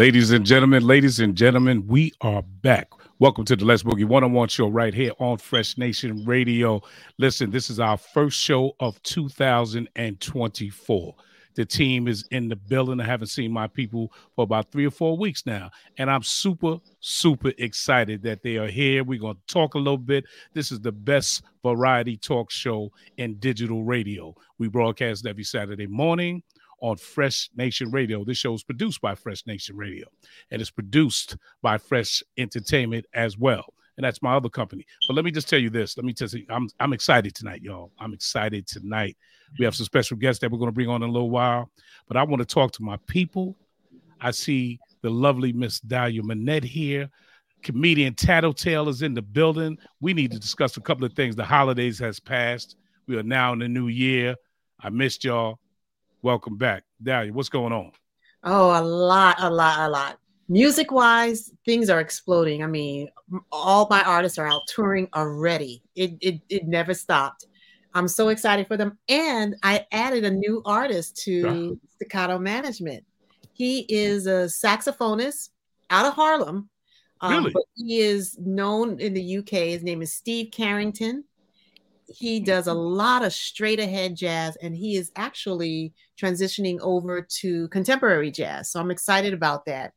Ladies and gentlemen, ladies and gentlemen, we are back. Welcome to the Let's Boogie One on One show right here on Fresh Nation Radio. Listen, this is our first show of 2024. The team is in the building. I haven't seen my people for about three or four weeks now. And I'm super, super excited that they are here. We're going to talk a little bit. This is the best variety talk show in digital radio. We broadcast every Saturday morning on Fresh Nation Radio. This show is produced by Fresh Nation Radio and it's produced by Fresh Entertainment as well. And that's my other company. But let me just tell you this. Let me tell you, I'm I'm excited tonight, y'all. I'm excited tonight. We have some special guests that we're going to bring on in a little while. But I want to talk to my people. I see the lovely Miss Dahlia Minnette here. Comedian Tattletale is in the building. We need to discuss a couple of things. The holidays has passed. We are now in the new year. I missed y'all. Welcome back. Dahlia, what's going on? Oh, a lot, a lot, a lot. Music wise, things are exploding. I mean, all my artists are out touring already. It, it, it never stopped. I'm so excited for them. And I added a new artist to Staccato Management. He is a saxophonist out of Harlem. Um, really? He is known in the UK. His name is Steve Carrington he does a lot of straight ahead jazz and he is actually transitioning over to contemporary jazz. So I'm excited about that.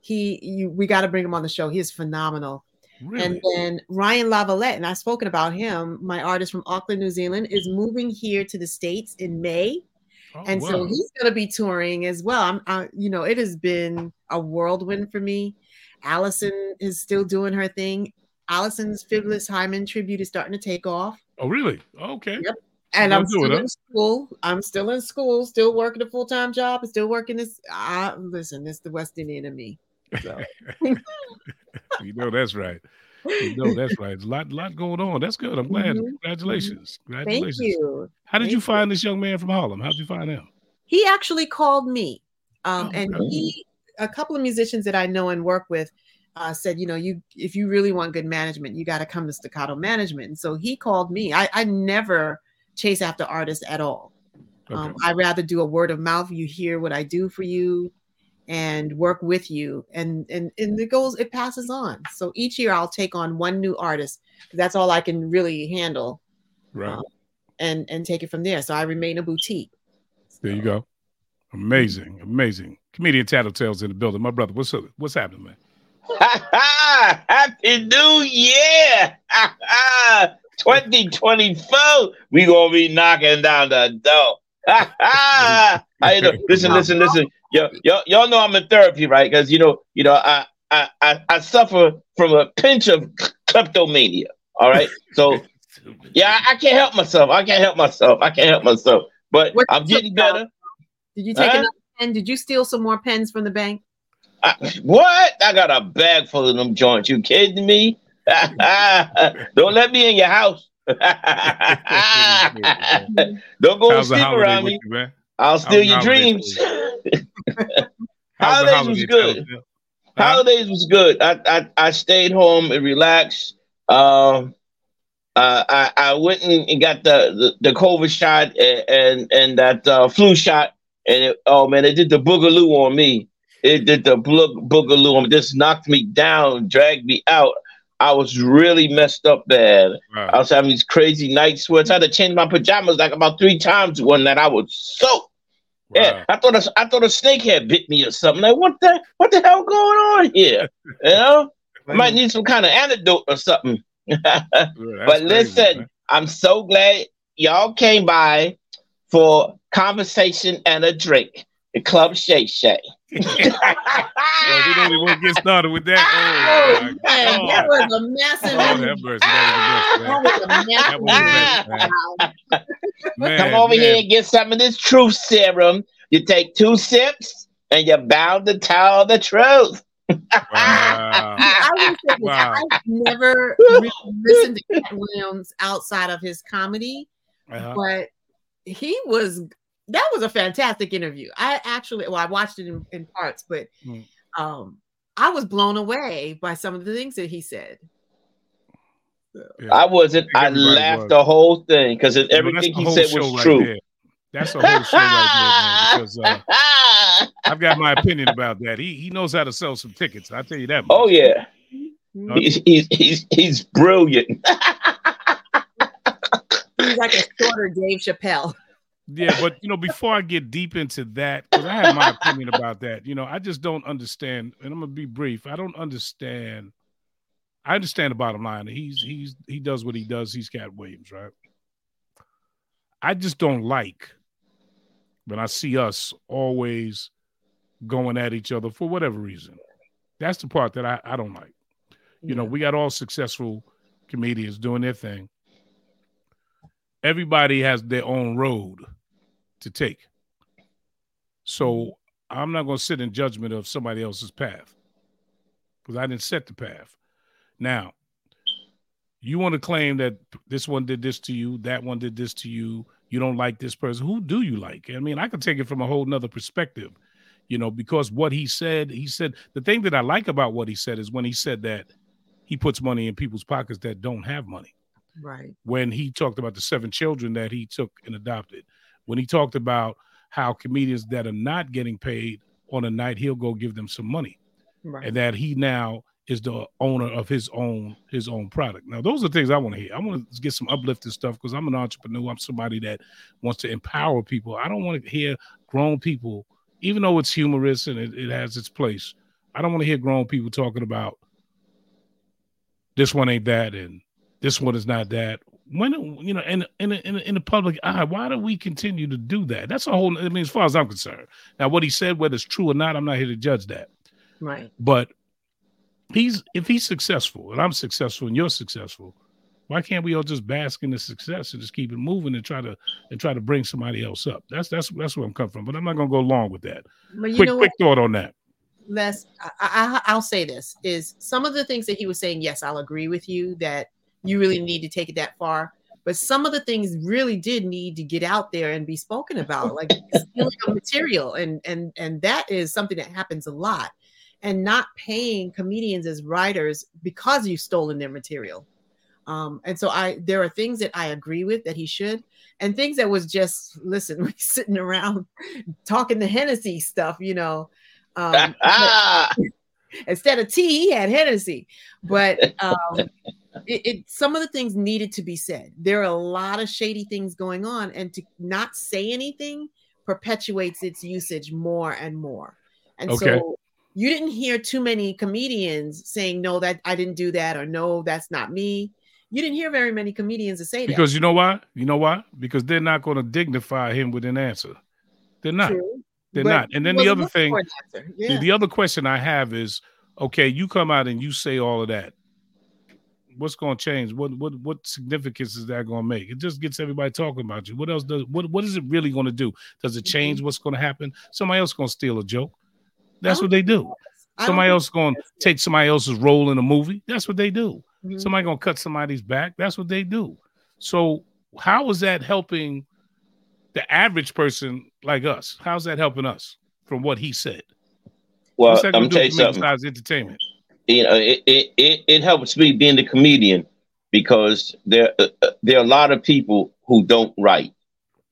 He you, we got to bring him on the show. He is phenomenal. Really? And then Ryan Lavalette, and I've spoken about him, my artist from Auckland, New Zealand, is moving here to the States in May. Oh, and wow. so he's going to be touring as well. I'm, I, you know, it has been a whirlwind for me. Alyson is still doing her thing. Alyson's Phyllis Hyman tribute is starting to take off. Oh, really? Okay. Yep. And I'm still it, in school. I'm still in school, still working a full time job, and still working this. I, listen, it's the West Indian in me. So. you know that's right. You know that's right. There's a lot, lot going on. That's good. I'm glad. Mm-hmm. Congratulations. Congratulations. Thank you. How did Thank you find you. this young man from Harlem? How did you find him? He actually called me, um, oh, and he, a couple of musicians that I know and work with, uh, said, you know, you if you really want good management, you got to come to staccato management. And so he called me. I, I never chase after artists at all. Okay. Um, I rather do a word of mouth. You hear what I do for you, and work with you, and and and it goes, it passes on. So each year I'll take on one new artist. That's all I can really handle, right? Um, and and take it from there. So I remain a boutique. There you go. Amazing, amazing. Comedian Tattletales in the building. My brother, what's up? What's happening, man? Happy New Year! 2024, we gonna be knocking down the door. How you doing? Listen, listen, listen. Yo, y'all, y'all know I'm in therapy, right? Because you know, you know, I, I, I, I suffer from a pinch of kleptomania. All right, so yeah, I, I can't help myself. I can't help myself. I can't help myself. But What I'm getting better. Did you take Huh? another pen? Did you steal some more pens from the bank? I, what? I got a bag full of them joints. You kidding me? Don't let me in your house. Don't go and How's the sleep around me. you. I'll steal your dreams. Holidays was good. Huh? Holidays was good. I, I I stayed home and relaxed. Um, uh, I I went and and got the the, the COVID shot and and, and that uh, flu shot, and it, oh man, it did the boogaloo on me. It did the boog- boogaloo me. Just knocked me down, dragged me out. I was really messed up bad. I was having these crazy night sweats. I had to change my pajamas like about three times one night. I was soaked. Yeah, I thought a, I thought a snake had bit me or something. Like what the what the hell going on here? You know, I might need some kind of antidote or something. Yeah, but listen. I'm so glad y'all came by for conversation and a drink. The Club Shay Shay. Well, we don't even want to get started with that. Oh, Oh, man, my that was a massive. Lord have mercy. That was the best, man. That was a massive. That was the best, man. Come over man. here and get some of this truth serum. You take two sips and you're bound to tell the truth. Wow. I will say this, Wow. I've never really listened to Katt Williams outside of his comedy, Uh-huh. but he was that was a fantastic interview. I actually well, I watched it in, in parts, but Hmm. um I was blown away by some of the things that he said. Yeah. I wasn't. I Everybody laughed was. the whole thing because You know, everything he said was right true. there. That's a whole show right there, man. Because uh, I've got my opinion about that. He he knows how to sell some tickets. I tell you that. Much. oh yeah, he's he's he's, he's brilliant. He's like a shorter Dave Chappelle. Yeah, but you know, before I get deep into that, because I have my opinion about that, you know, I just don't understand, and I'm gonna be brief. I don't understand. I understand the bottom line. He's he's he does what he does. He's Katt Williams, right? I just don't like when I see us always going at each other for whatever reason. That's the part that I, I don't like. You know, we got all successful comedians doing their thing. Everybody has their own road to take. So mm-hmm. I'm not going to sit in judgment of somebody else's path because I didn't set the path. Now, you want to claim that this one did this to you, that one did this to you, you don't like this person. Who do you like? I mean, I can take it from a whole nother perspective, you know, because what he said, he said, the thing that I like about what he said is when he said that he puts money in people's pockets that don't have money right. when he talked about the seven children that he took and adopted, when he talked about how comedians that are not getting paid on a night, he'll go give them some money, Right. and that he now is the owner of his own his own product. Now, those are the things I want to hear. I want to get some uplifting stuff because I'm an entrepreneur. I'm somebody that wants to empower people. I don't want to hear grown people, even though it's humorous and it, it has its place. I don't want to hear grown people talking about this one ain't that and this one is not that. When you know, in in in, in the public eye, why do we continue to do that? That's a whole. I mean, as far as I'm concerned, now what he said, whether it's true or not, I'm not here to judge that. right. But he's if he's successful and I'm successful and you're successful, why can't we all just bask in the success and just keep it moving and try to and try to bring somebody else up? That's that's that's where I'm coming from. But I'm not gonna go long with that. But you quick know quick thought on that. Les, I, I, I'll say this is some of the things that he was saying. Yes, I'll agree with you that you really need to take it that far. But some of the things really did need to get out there and be spoken about, like stealing of material, and and and that is something that happens a lot, and not paying comedians as writers because you've stolen their material. Um, and so I there are things that I agree with that he should, and things that was just listen, sitting around talking the Hennessy stuff, you know. Um, instead of tea, he had Hennessy. But um, it, it some of the things needed to be said. There are a lot of shady things going on, and to not say anything perpetuates its usage more and more. And Okay. so you didn't hear too many comedians saying, "No, that I didn't do that," or "No, that's not me." You didn't hear very many comedians to say because that. Because you know why? You know why? Because they're not going to dignify him with an answer. They're not. True. They're but not. And then the other thing, yeah. the, the other question I have is, okay, you come out and you say all of that. What's going to change? What what what significance is that going to make? It just gets everybody talking about you. What else does what what is it really going to do? Does it change mm-hmm. what's going to happen? Somebody else going to steal a joke. That's what they do. Somebody else going to take somebody else's role in a movie. That's what they do. Mm-hmm. Somebody going to cut somebody's back. That's what they do. So how is that helping the average person like us? How's that helping us from what he said? Well, I'm tell you something. entertainment. You know, it, it, it, helps me being the comedian because there uh, uh there are a lot of people who don't write.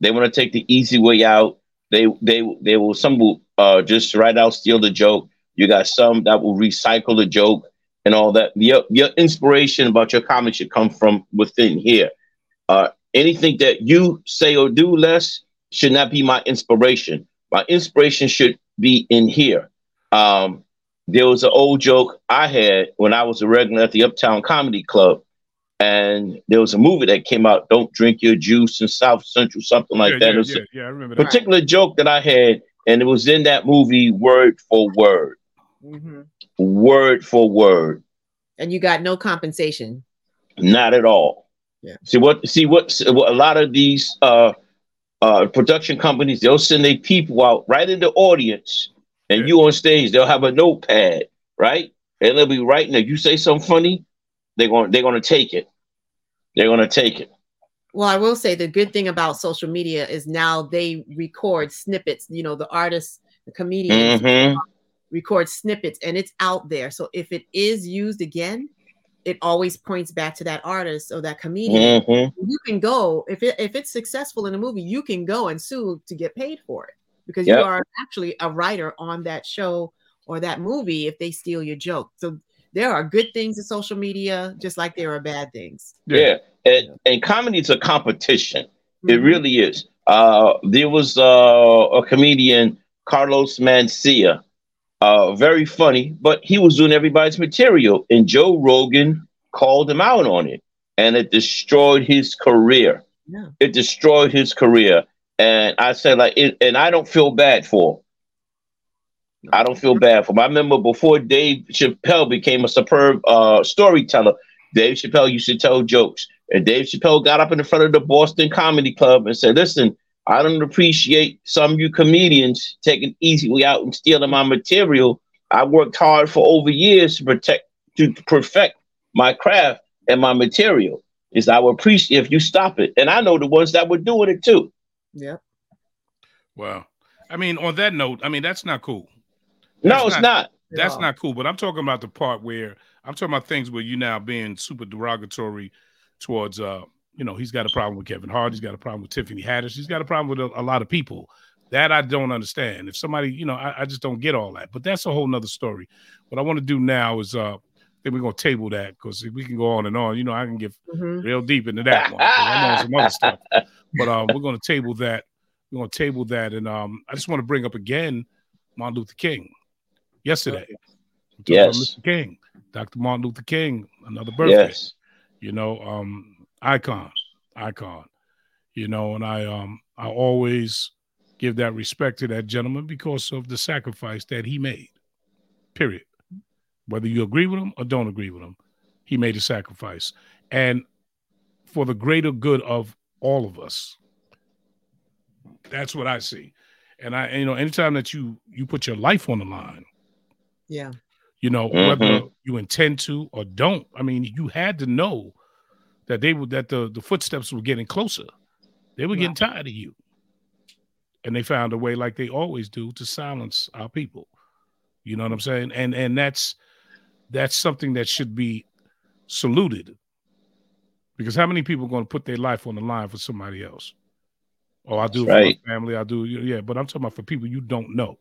They want to take the easy way out. They they they will some will uh, just write out, steal the joke. You got some that will recycle the joke and all that. Your your inspiration about your comedy should come from within here. Uh, anything that you say or do less should not be my inspiration. My inspiration should be in here. Um, there was an old joke I had when I was a regular at the Uptown Comedy Club, and there was a movie that came out, "Don't Drink Your Juice" in South Central, something like yeah, that. Yeah, yeah, yeah, I remember that. Particular joke that I had, and it was in that movie word for word, mm-hmm. word for word. And you got no compensation. Not at all. Yeah. See what? See what? what a lot of these uh, uh, production companies they'll send their people out right in the audience, and you on stage. They'll have a notepad, right? And they'll be writing. If you say something funny, they're going they're going to take it. They're going to take it. Well, I will say the good thing about social media is now they record snippets. You know, the artists, the comedians mm-hmm. record snippets, and it's out there. So if it is used again, it always points back to that artist or that comedian. Mm-hmm. You can go if it if it's successful in a movie, you can go and sue to get paid for it because yep. you are actually a writer on that show or that movie if they steal your joke. So there are good things in social media, just like there are bad things. Yeah, and, and comedy is a competition. Mm-hmm. It really is. Uh, there was uh, a comedian, Carlos Mencia, uh, very funny, but he was doing everybody's material, and Joe Rogan called him out on it, and it destroyed his career. Yeah. It destroyed his career, and I said like, it, and I don't feel bad for. Him. I don't feel bad for him. I remember before Dave Chappelle became a superb uh, storyteller, Dave Chappelle used to tell jokes, and Dave Chappelle got up in front of the Boston Comedy Club and said, "Listen, I don't appreciate some of you comedians taking easy way out and stealing my material. I worked hard for over years to protect to perfect my craft and my material. Is I would appreciate if you stop it. And I know the ones that were doing it too. Yeah. Well, I mean, on that note, I mean that's not cool. That's no, it's not. not. That's not cool. But I'm talking about the part where I'm talking about things where you now being super derogatory towards uh you know, he's got a problem with Kevin Hart. He's got a problem with Tiffany Haddish. He's got a problem with a, a lot of people. That I don't understand. If somebody, you know, I, I, just don't get all that. But that's a whole nother story. What I want to do now is uh then we're gonna table that because we can go on and on. You know, I can get mm-hmm. real deep into that one. I'm on some other stuff. But um, we're gonna table that. We're gonna table that, and um, I just want to bring up again Martin Luther King. Yesterday, yes, Mr. King, Dr. Martin Luther King, another birthday. Yes. You know, um, icon, icon. You know, and I um I always give that respect to that gentleman because of the sacrifice that he made. Period. Whether you agree with him or don't agree with him, he made a sacrifice. And for the greater good of all of us. That's what I see. And I you know, anytime that you you put your life on the line, yeah. You know, mm-hmm. whether you intend to or don't, I mean, you had to know that they would that the the footsteps were getting closer. They were getting tired of you, and they found a way, like they always do, to silence our people. You know what I'm saying? And and that's that's something that should be saluted. Because how many people are going to put their life on the line for somebody else? Oh, I do right. for my family. I do, yeah. But I'm talking about for people you don't know.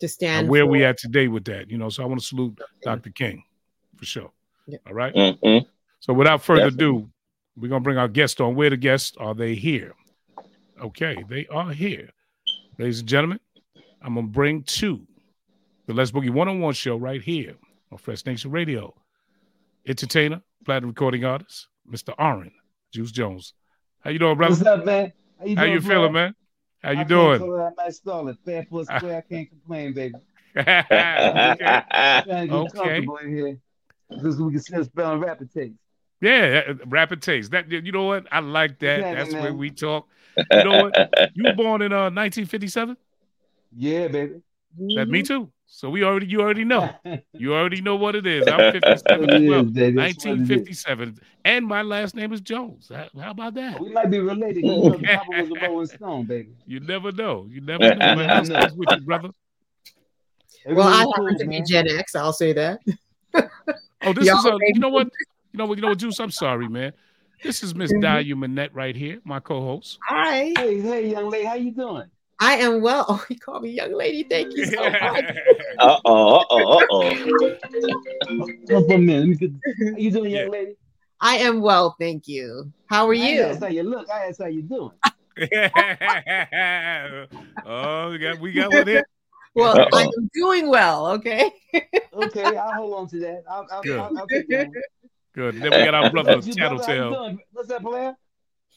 To stand where for... we at today with that, you know. So I want to salute Dr. King for sure. Yeah. All right? mm-hmm. So without further Definitely. ado, we're gonna bring our guests on. Where the guests are they here? Okay, they are here. Ladies and gentlemen, I'm gonna bring two the Let's Boogie one-on-one show right here on Fresh Nation Radio. Entertainer, platinum recording artist, Mr. Oran Juice Jones. How you doing, brother? What's up, man? How you, How you feeling, man? How you I doing? I might stall it. Fair for square. I can't complain, baby. okay. Trying to get okay. comfortable in here. This we can still spell rapid taste. Yeah, rapid taste. That you know what? I like that. Exactly, That's man. where we talk. You know what? You were born in uh 1957? Yeah, baby. That me too. So we already you already know. You already know what it is. I'm 57 as well. 1957. And my last name is Jones. How, about that? We might be related. You know, Papa was a Rolling Stone, baby. You never know. You never know. Man, how's with you, brother? Well, I happen to be Gen X. I'll say that. oh, this is a, you know what? You know what? You know what, Juice? I'm sorry, man. This is Miss mm-hmm. Minnette right here, my co-host. Hi. Hey, hey, young lady, how you doing? I am well. Oh, you call me young lady. Thank you so much. uh oh, uh oh, uh oh. How you doing, young lady? I am well, thank you. How are you? That's how you look. I asked how you doing. oh, we got we got one here. Well, Uh-oh. I am doing well. Okay. okay, I'll hold on to that. I'll, I'll, Good. I'll, I'll Good. Then we got our brother Tattletale. What's that, Blair?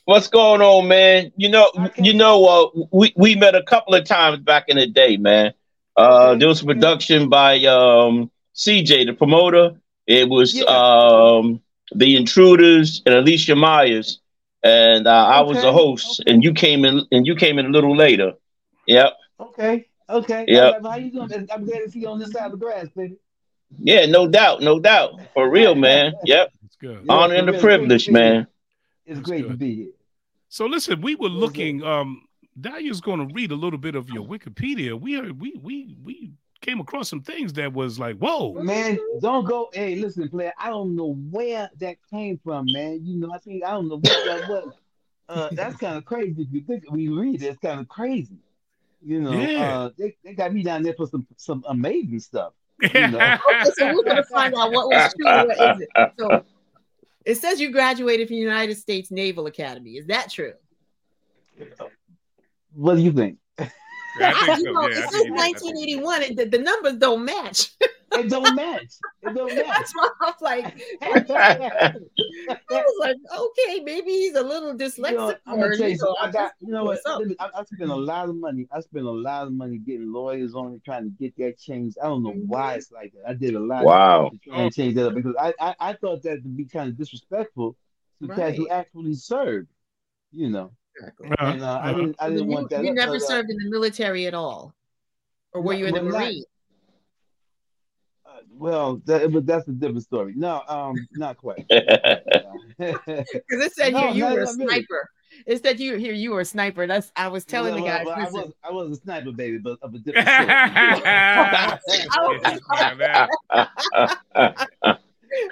What's going on, man? You know, you know, uh, we we met a couple of times back in the day, man. Uh, okay. there was production by um, CJ, the promoter. It was yeah. um, the Intruders and Alicia Myers, and uh, okay. I was the host, okay. and you came in, and you came in a little later. Yep. Okay. Okay. Yeah. How you doing? I'm glad to see you on this side of the grass, baby. Yeah, no doubt, no doubt. For real, man. Yep. It's good. Honor and the privilege, man. It's That's great good. to be here. So listen, we were looking. Um, Dahlia's going to read a little bit of your Wikipedia. We are we we we came across some things that was like, whoa, man, don't go. Hey, listen, player. I don't know where that came from, man. You know, I think I don't know what that was. Uh, that's kind of crazy if you think we read it. It's kind of crazy. You know, yeah. uh, they, they got me down there for some some amazing stuff. You know? okay, so we're gonna find out what was true. What is it? So it says you graduated from the United States Naval Academy. Is that true? What do you think? Yeah, I, you so. know, yeah, it says 1981, and the, the numbers don't match. it don't match. It don't match. That's why I was like, I was like, okay, maybe he's a little dyslexic. You know, I'm gonna tell you, so I got, you know what? I, I spent a lot of money. I spent a lot of money getting lawyers on it, trying to get that changed. I don't know mm-hmm. why it's like that. I did a lot. Wow. To try and change that up because I, I, I thought that to be kind of disrespectful to right. cats who actually served. You know. Exactly. Uh-huh. And, uh, I didn't. I didn't you, want that. You never but, uh, served in the military at all, or were you in the Marine? Uh, well, that, but that's a different story. No, um, not quite. Because it said no, here you were a sniper. Really. It said you here you were a sniper. That's I was telling well, the guys. Well, I was I was a sniper, baby, but of a different sort.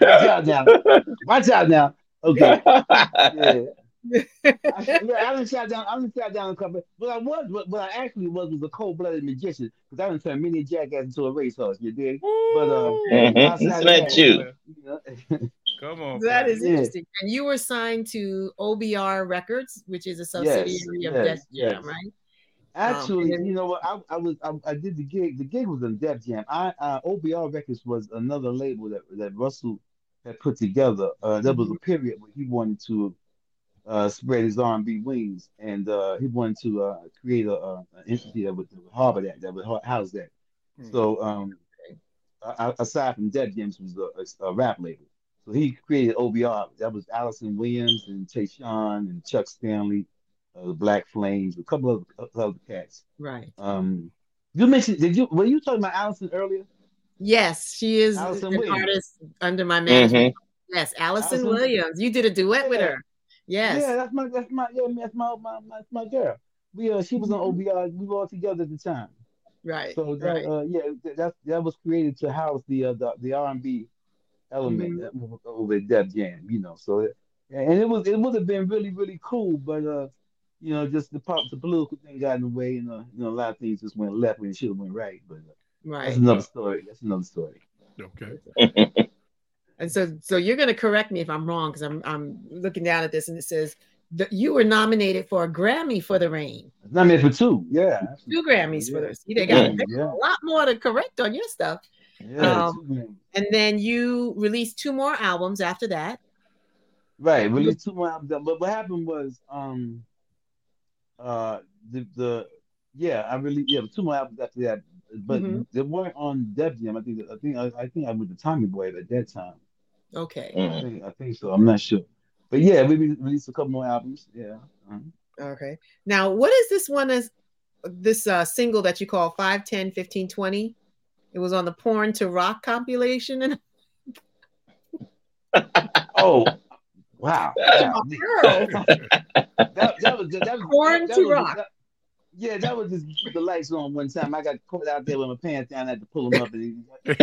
Watch out now. Watch out now. Okay. Yeah. I, I didn't shot down. I didn't shot down a couple. But I was. What, what I actually was was a cold-blooded magician because I didn't turn many jackass into a racehorse. You did. But uh, mm-hmm. it's not you. Come on. That is yeah. interesting. And you were signed to OBR Records, which is a subsidiary yes, of yes, Def yes. Jam, right? Actually, um, you know what? I, I was I, I, did the gig. The gig was in Def Jam. I uh, OBR Records was another label that that Russell had put together. Uh, there was a period where he wanted to uh, spread his R&B wings, and uh, he wanted to uh, create a, a, an entity that would, that would harbor that, that would house that. Mm-hmm. So, um, aside from Def Jam, was a, a, rap label. So he created OBR. That was Alyson Williams and Tashan and Chuck Stanley, uh, the Black Flames, a couple of other cats. Right. Um, you mentioned did you were you talking about Alyson earlier? Yes, she is Alyson an Williams. artist under my management. Mm-hmm. Yes, Alyson, Alyson, Williams. You did a duet yeah. with her. Yes. Yeah, that's my that's my yeah, that's my my my, my girl. We uh she was on mm-hmm. We were all together at the time. Right. So that, right. Uh, yeah, that that was created to house the uh, the, the R and B element mm-hmm. over at Def Jam. You know, so and it was it would have been really really cool, but uh, you know, just the pop the political thing got in the way, and uh, you know, a lot of things just went left when it should have went right. But uh, right, that's another story. That's another story. Okay. And so, so you're going to correct me if I'm wrong because I'm I'm looking down at this and it says that you were nominated for a Grammy for the Rain. Nominated for two, yeah, two Grammys yeah. for this. You got yeah, yeah. a lot more to correct on your stuff. Yeah, um, and then you released two more albums after that. Right, released two more albums. But what happened was, um, uh, the the yeah, I really yeah, two more albums after that. But mm-hmm. they weren't on Def Jam. I think I think I, I think I was the Tommy Boy at that time. Okay. I think, I think so. I'm not sure. But yeah, we released a couple more albums. Yeah. Uh-huh. Okay. Now, what is this one as this uh, single that you call 5, 10, 15, 20? It was on the Porn to Rock compilation. And oh, wow. that, that, was, that was, Porn that, to was, Rock. Yeah, that was just the lights on one time. I got caught out there with my pants down. I had to pull them up. And that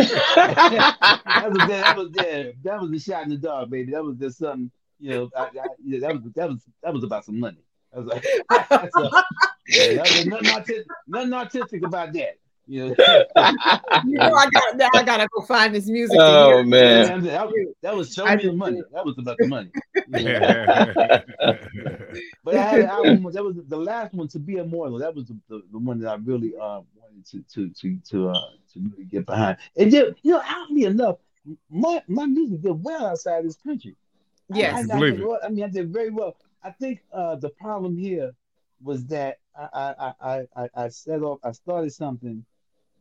was that was yeah, that was a shot in the dark, baby. That was just something, you know. I, I, yeah, that was that was that was about some money. I was like, yeah, that was nothing, artistic, nothing artistic about that. You know, you know I got now I gotta go find this music. Oh man, that, that, was show me the money. That was about the money. but I had an album. That was the last one to be immortal. That was the, the, the one that I really uh, wanted to to to to uh, to really get behind. And did, you know, oddly enough, my my music did well outside this country. Yes, I, I, I, did, I mean, I did very well. I think uh, the problem here was that I I, I, I set off I started something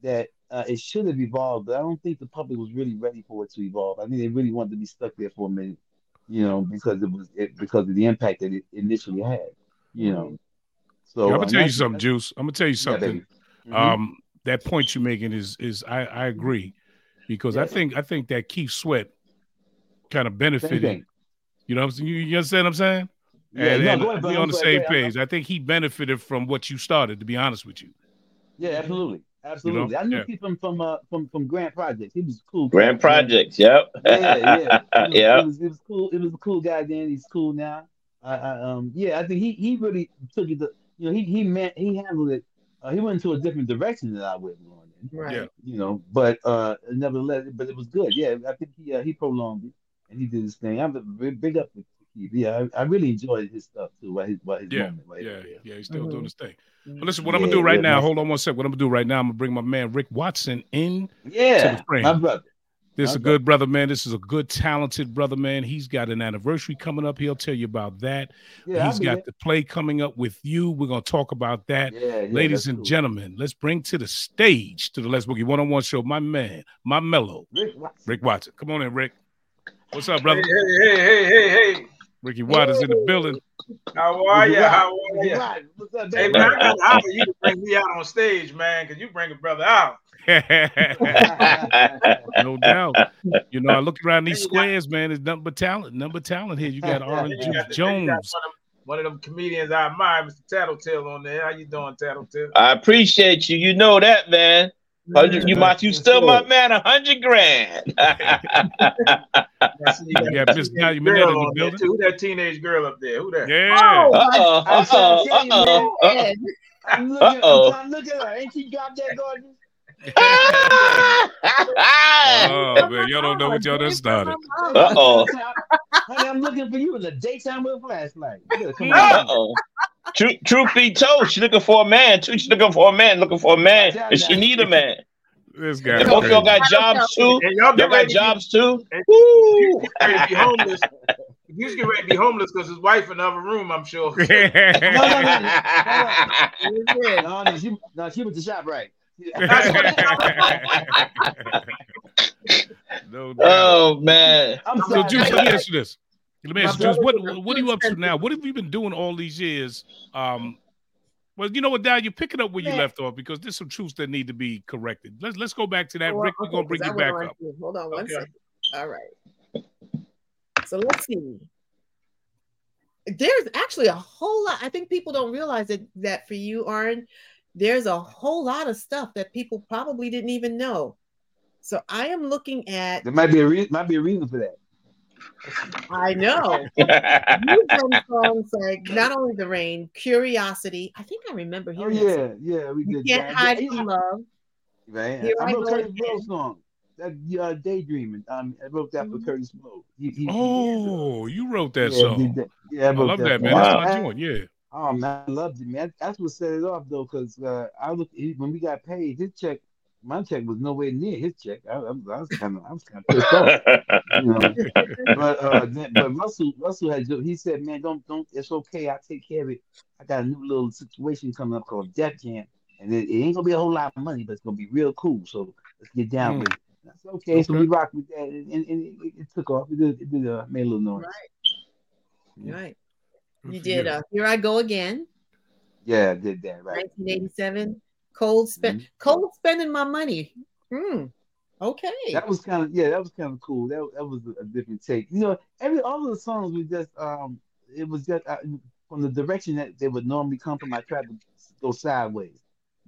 that uh, it should have evolved, but I don't think the public was really ready for it to evolve. I think they really wanted to be stuck there for a minute, you know, because it was it, because of the impact that it initially had, you know. So yeah, I'm gonna tell you something, Juice. I'm gonna tell you something. Yeah, mm-hmm. Um, that point you're making is is I, I agree because yeah. I think I think that Keith Sweat kind of benefited. You know, what I'm saying? you, you understand what I'm saying? Yeah, and, no, and ahead, we on the same page. I think he benefited from what you started. To be honest with you. Yeah, absolutely, absolutely. You know? I knew yeah. Keith from from uh, from from Grant Projects. He was cool. Grant Projects. Yep. yeah, yeah, yeah. It was, it was cool. It was a cool guy then. He's cool now. I, I, um, yeah, I think he he really took it. To, you know, he he meant he handled it. Uh, he went into a different direction than I went on. Right. Yeah. You know, but uh, nevertheless, but it was good. Yeah, I think he uh, he prolonged it and he did his thing. I'm a big up for yeah, I, I, really enjoyed his stuff too. While his, while his yeah, moment right yeah, yeah, he's still mm-hmm. doing his thing. But listen, what yeah, I'm gonna do right yeah, now. Hold on one sec. What I'm gonna do right now? I'm gonna bring my man Rick Watson in. Yeah, to the frame. my brother. This is a good brother, man. This is a good, talented brother, man. He's got an anniversary coming up. He'll tell you about that. Yeah, He's got the play coming up with you. We're gonna talk about that, yeah, yeah, ladies and cool. gentlemen. Let's bring to the stage to the Let's Boogie One on One show, my man, my mellow, Rick Watson. Rick Watson. Come on in, Rick. What's up, brother? Hey, hey, hey, hey, hey. Ricky Waters in the building. How are you? How are you? Hey man, I got to you to bring me out on stage, man, because you bring a brother out. no doubt. You know, I look around these squares, man. There's nothing but talent, number talent here. You got Orange Juice got, Jones. One of, one of them comedians I admire, Mr. Tattletale, on there. How you doing, Tattletale? I appreciate you. You know that, man. Hundred, you might you still my man a hundred grand. you got Miss Nadia Minnette in the building. Who that teenage girl up there? Who that? Yeah. Oh, uh-oh, uh-oh, uh-oh, uh-oh. I'm looking, uh-oh. I'm look at her. Ain't she got that gorgeous? oh man, y'all don't know what y'all done started. Uh oh. Honey, I'm looking for you in the daytime with a flashlight. Uh oh. Truth, truth be told, she's looking for a man. Too. She's looking for a man. Looking for a man, and she need a man. This guy. And both y'all got jobs too. And y'all, y'all got jobs too. Woo! Ready to be homeless. He's getting ready to be homeless because his wife in the other room. I'm sure. no, no, no, no. no, she, no, she was the shop right. no oh man! I'm so, Juice, let me ask you this. Let me ask you, what what are you up to now? What have you been doing all these years? Um, well, you know what, Dad, you're picking up where you left off because there's some truths that need to be corrected. Let's let's go back to that. Well, Rick, we're gonna bring you back up. Hold on one okay. second. All right. So let's see. There's actually a whole lot. I think people don't realize that that for you, Arn, there's a whole lot of stuff that people probably didn't even know. So I am looking at. There might be a re- might be a reason for that. I know. You've done songs like not only the rain, curiosity. I think I remember hearing. Oh yeah, yeah, we did. You can't hide from love. Right. Here I, I wrote Kurtis Blow song. That uh, daydreaming. Um, I wrote that for mm-hmm. Blow. He, he, oh, he you wrote that yeah, song. Yeah, I, I love that, that man. Wow. That's my joint. Yeah. Oh man, I loved it, man. That's what set it off though, because uh, I look when we got paid, his check my check was nowhere near his check. I, I, I was kind of, I was kind of pissed off, you know. But uh, then, but Russell, Russell had, he said, man, don't, don't, it's okay. I take care of it. I got a new little situation coming up called Def Jam, and it, it ain't gonna be a whole lot of money, but it's gonna be real cool. So let's get down mm. with it. That's okay. okay. So we rocked with that, and, and, and it, it, took off. It did, it did uh, made a little noise. Right. Yeah. Right. You did. Uh, Here I go again. Yeah, I did that. Right. 1987. Cold spend. Mm-hmm. Cold spending my money. Hmm. Okay. That was kind of yeah. That was kind of cool. That that was a, a, different take. You know, every all of the songs we just um, it was just uh, from the direction that they would normally come from. I tried to go sideways.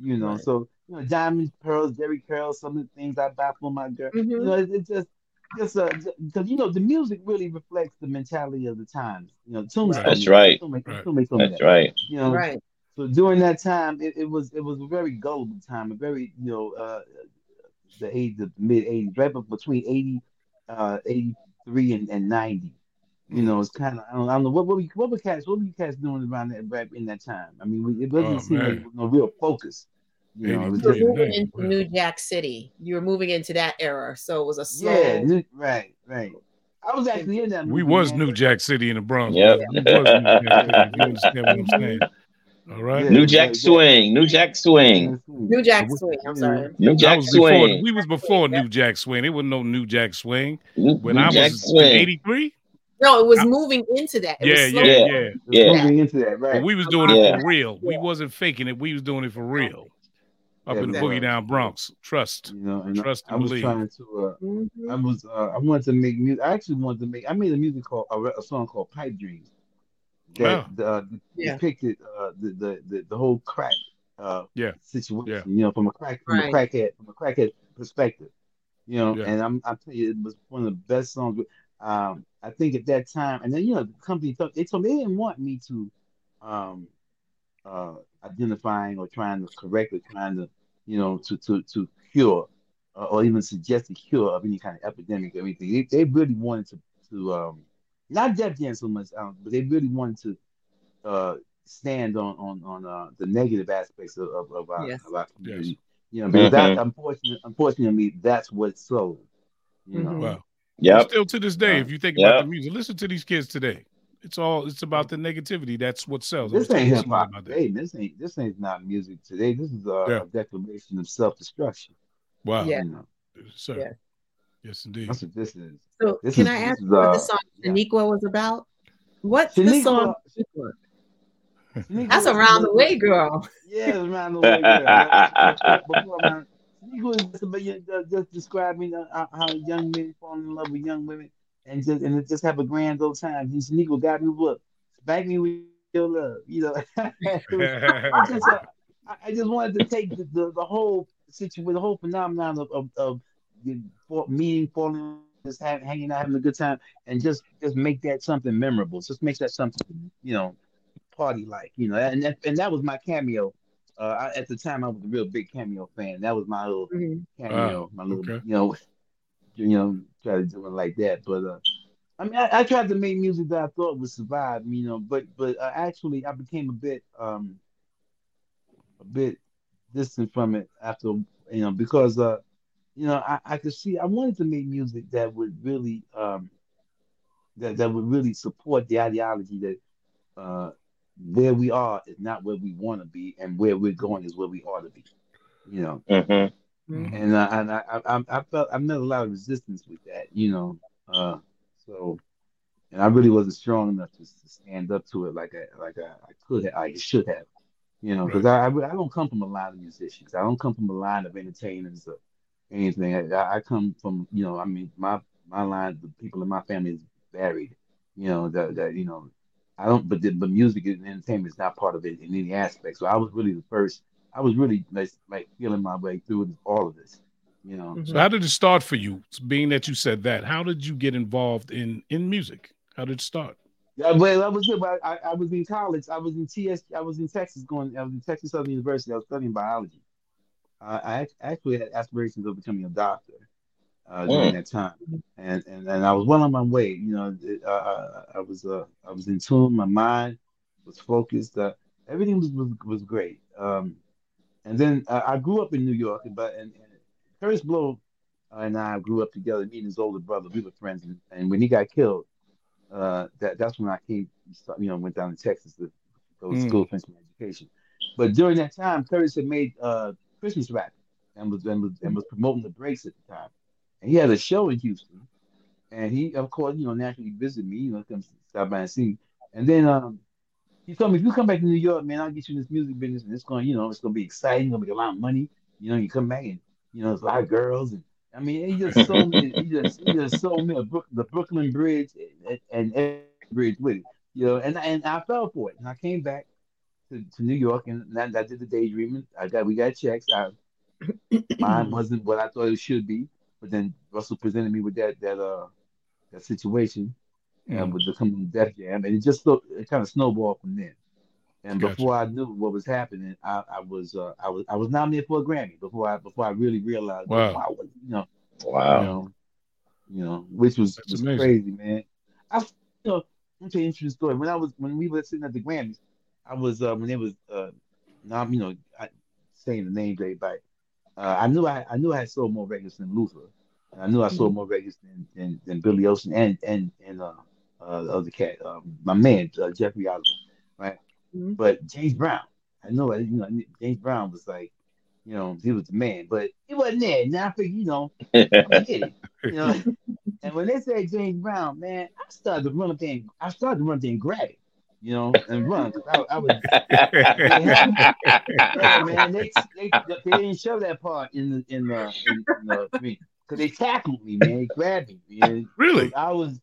You know, right. so you know, diamonds, pearls, Jheri curls, some of the things I buy for my girl. Mm-hmm. You know, it, it just just uh, because you know the music really reflects the mentality of the times. You know, Tombstone. That's right. That's right. You know, right. So during that time, it, it was it was a very gullible time, a very you know uh, the age of mid '80s, right between 80, uh, 83 and, and 90. You know, it's kind of I don't, I don't, know what what were, what were cats what were you cats doing around that right in that time? I mean, we, it doesn't oh, seem man. like no real focus. You know, you were moving into New Jack City. You were moving into that era, so it was a slow. Yeah, right, right. I was actually in that. Movie, we was man. New Jack City in the Bronx. Yep. Yeah. We was New Jack City. You understand what I'm saying? All right. Yeah, New Jack Swing. New Jack Swing. New Jack Swing. I'm sorry. New Jack Swing. Before, we was before New Jack Swing. It was no New Jack Swing. when New I Jack was 83. No, it was moving into that. It yeah, yeah, yeah, yeah. Moving into that, right? But we was doing yeah. it for real. We wasn't faking it. We was doing it for real. Up yeah, in the boogie down Bronx. Trust. You know, and trust I, I was believe. trying to. Uh, mm-hmm. I was. Uh, I wanted to make music. I actually wanted to make. I made a music called a, a song called Pipe Dreams that wow. uh, yeah. depicted uh, the, the, the the whole crack uh, yeah. situation. Yeah. You know, from a crack from right. a crackhead from a crackhead perspective. You know, yeah. and I'm I'm telling you, it was one of the best songs. Um, I think at that time, and then you know, the company thought they told me they didn't want me to um, uh, identifying or trying to correct or trying to you know to to to cure uh, or even suggest a cure of any kind of epidemic or anything. They, they really wanted to to um, not Def Jam so much, um, but they really wanted to uh, stand on on on uh, the negative aspects of, of, of our, yes. of our community. Yes. You know, because mm-hmm. that unfortunately, unfortunately, that's what sold. You know. Mm-hmm. Wow. Yeah. Still to this day, if you think yep. about the music, listen to these kids today. It's all it's about the negativity. That's what sells. This ain't hip hop today. This ain't this ain't not music today. This is a, yeah. a declaration of self destruction. Wow. Yeah. You know? Sir. Yeah. Yes, indeed. That's what this is. So, this can is, I ask what uh, the song Shaniqua yeah. was about? What's Shaniqua, the song? Shaniqua, That's around the way, girl. Yeah, around the way, girl. Before, Shaniqua just, just describing uh, how young men fall in love with young women and just and just have a grand old time. And Shaniqua got me what? Spank me with your love. You know, I, just, uh, I just wanted to take the, the, the whole situation, the whole phenomenon of, of, of meeting, falling, just have, hanging out, having a good time, and just just make that something memorable. Just make that something you know, party like. You know, and that, and that was my cameo. Uh, I, at the time, I was a real big cameo fan. That was my little mm-hmm. cameo, my little, okay. you know, you know, try to do it like that. But uh, I mean, I, I, tried to make music that I thought would survive, you know. But but uh, actually, I became a bit um, a bit distant from it after you know because uh you know, I, I could see I wanted to make music that would really um that, that would really support the ideology that uh where we are is not where we want to be and where we're going is where we ought to be. You know. Mm-hmm. mm-hmm. And uh, and I, I I felt I met a lot of resistance with that, you know. Uh so and I really wasn't strong enough to, to stand up to it like I like I, I could have, I should have, you know, because right. I, I don't come from a line of musicians. I don't come from a line of entertainers or anything. I, I, come from, you know, I mean, my my line, the people in my family is varied. You know that that you know, I don't, but the, but music and entertainment is not part of it in any aspect. So I was really the first. I was really like, like feeling my way through all of this. You know. Mm-hmm. So how did it start for you? Being that you said that, how did you get involved in in music? How did it start? Yeah, well, that was it. I, I was in college. I was in TS. I was in Texas going. I was in Texas Southern University. I was studying biology. I actually had aspirations of becoming a doctor uh, during mm. that time, and, and and I was well on my way. You know, it, uh, I was uh, I was in tune. My mind was focused. Uh, everything was, was was great. Um, and then uh, I grew up in New York, but and, Kurtis Blow and I grew up together. Me and his older brother, we were friends. And, and when he got killed, uh, that that's when I came, you know, went down to Texas to go to mm. school, my education. But during that time, Kurtis had made uh, Christmas rap and was, and was and was promoting the breaks at the time. And he had a show in Houston, and he, of course, you know, naturally visited me, you know, come stop by and see. Me. And then um, he told me, if you come back to New York, man, I'll get you in this music business, and it's going, you know, it's going to be exciting, going to make a lot of money. You know, you come back and you know, there's a lot of girls and I mean, he just so many, he just he just so many the Brooklyn Bridge and, and Bridge with it, you know. And and I fell for it, and I came back to, to New York, and I, I did the daydreaming. I got we got checks. I, mine wasn't what I thought it should be, but then Russell presented me with that that uh that situation, mm. and with the coming Def Jam, and it just looked, it kind of snowballed from there. And gotcha. before I knew what was happening, I, I was uh, I was I was nominated for a Grammy before I before I really realized wow. wow you know wow you know, you know which was, was crazy man. I you know I'm tell you an interesting story. When I was when we were sitting at the Grammys, I was uh, when it was uh now you know I, saying the name everybody. Uh, I knew I I knew I had sold more records than Luther. I knew I sold mm-hmm. more records than, than, than Billy Ocean and and and uh, uh the other cat, um, my man uh, Jeffrey Osborne, right? Mm-hmm. But James Brown, I know, you know, James Brown was like, you know, he was the man, but he wasn't there. Now I figured, you know, I'm it, you know. and when they said James Brown, man, I started to run up there. And, I started to run up there and grab it, you know, and run. I, I was, yeah, man, they, they, they didn't show that part in the in the in, in the because they tackled me, man. They grabbed me. Man. Really? I was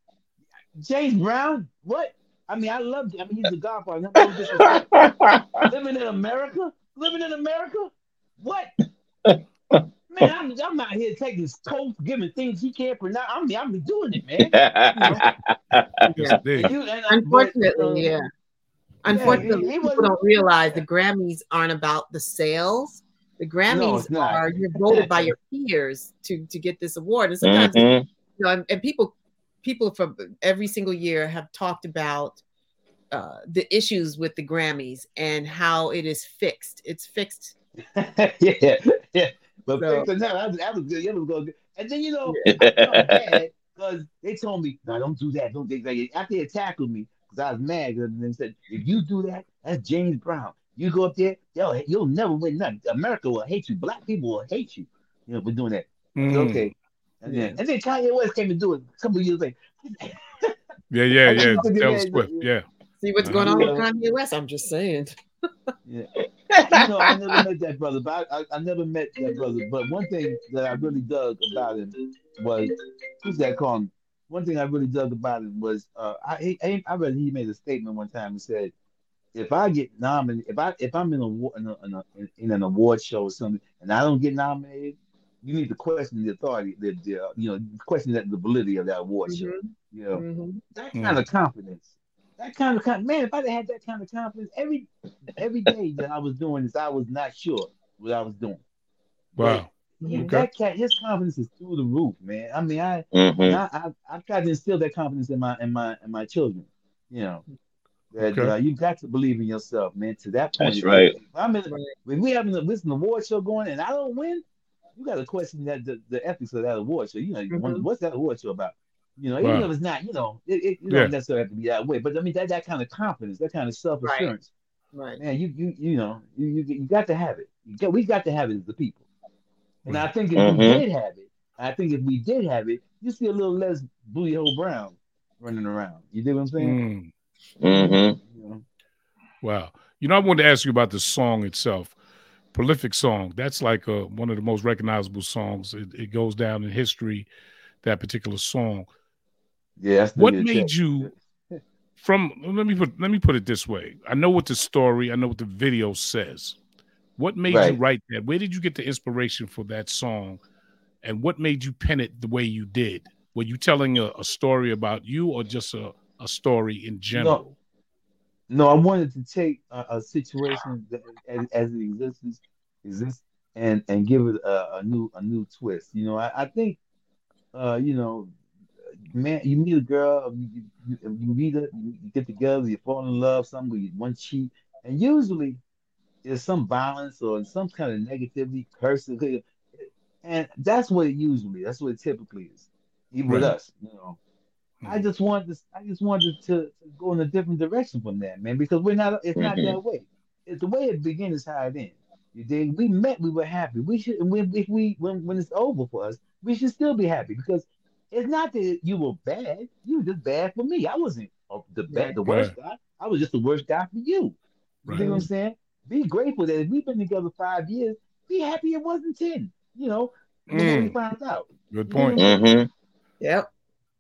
James Brown. What? I mean, I love. I mean, he's a godfather. living in America, living in America. What? Man, I'm, I'm out here taking his coat, giving things he can't pronounce. I mean, I'm doing it, man. yeah. You, and, Unfortunately, but, uh, yeah. Unfortunately, yeah, people don't realize the Grammys aren't about the sales. The Grammys no, are you're voted by your peers to to get this award, and sometimes mm-hmm. you know, and, and people people from every single year have talked about uh, the issues with the Grammys and how it is fixed. It's fixed. yeah, yeah. But so, fixed, no, that was, that was good. That was good. And then you know, because they told me, "No, don't do that. Don't do that." After they tackled me, because I was mad, and they said, "If you do that, that's James Brown. You go up there, yo, you'll never win nothing. America will hate you. Black people will hate you. You know, for doing that." Mm. Okay, and then, and then Kanye West came to do it a couple years later. yeah, yeah, yeah. Taylor Swift, yeah. See what's going on with Kanye West? I'm just saying. Yeah. You know, I never met that brother, but I, I, I, never met that brother. But one thing that I really dug about him was who's that called? One thing I really dug about him was uh, I, I I read he made a statement one time. and said, "If I get nominated, if I if I'm in a, in, a, in, a, in an award show or something, and I don't get nominated, you need to question the authority, the, the uh, you know, question that the validity of that award mm-hmm. show. You know, mm-hmm. that kind of confidence, that kind of man. If I had that kind of confidence every every day that I was doing this, I was not sure what I was doing. Wow. okay. That cat, his confidence is through the roof, man. I mean, I, mm-hmm. I, I, I tried to instill that confidence in my, in my, in my children. You know, that okay. uh, you got to believe in yourself, man. To that point, that's right. I'm in, when we having a listen award show going and I don't win, you got to question that the, the ethics of that award show. You know, mm-hmm. what's that award show about? You know, even if it's not, you know, it, it you yeah. don't necessarily have to be that way. But I mean, that that kind of confidence, that kind of self assurance, right. right? Man, you you you know, you you, you got to have it. Got, we got to have it as the people. And I think if mm-hmm. we did have it, I think if we did have it, you see a little less Booty Hole Brown running around. You dig what I'm saying? Mm. Mm-hmm. You know? Wow. You know, I wanted to ask you about the song itself prolific song. That's like a, one of the most recognizable songs. It, it, goes down in history. That particular song. Yeah. What made you? From let me put let me put it this way. I know what the story. I know what the video says. What made right. you write that? Where did you get the inspiration for that song? And what made you pen it the way you did? Were you telling a, a story about you, or just a, a story in general? No. No, I wanted to take a, a situation that, as, as, it exists, exists, and and give it a, a new a new twist. You know, I, I think, uh, you know, man, you meet a girl, you, you, you meet her, you get together, you fall in love, somebody one cheat, and usually there's some violence or some kind of negativity, cursing. and that's what it usually. That's what it typically is, even right. with us. You know, mm-hmm. I just wanted to. I just wanted to, to, go in a different direction from that, man, because we're not. It's not mm-hmm. that way. It's the way it begins is how it ends. You dig? We met. We were happy. We should. When if we when when it's over for us, we should still be happy because it's not that you were bad. You were just bad for me. I wasn't the bad, the worst right. guy. I was just the worst guy for you. You right. know what I'm saying? Be grateful that if we've been together five years, be happy it wasn't ten. You know, mm. when we found out. Good point. Mm-hmm. Yep.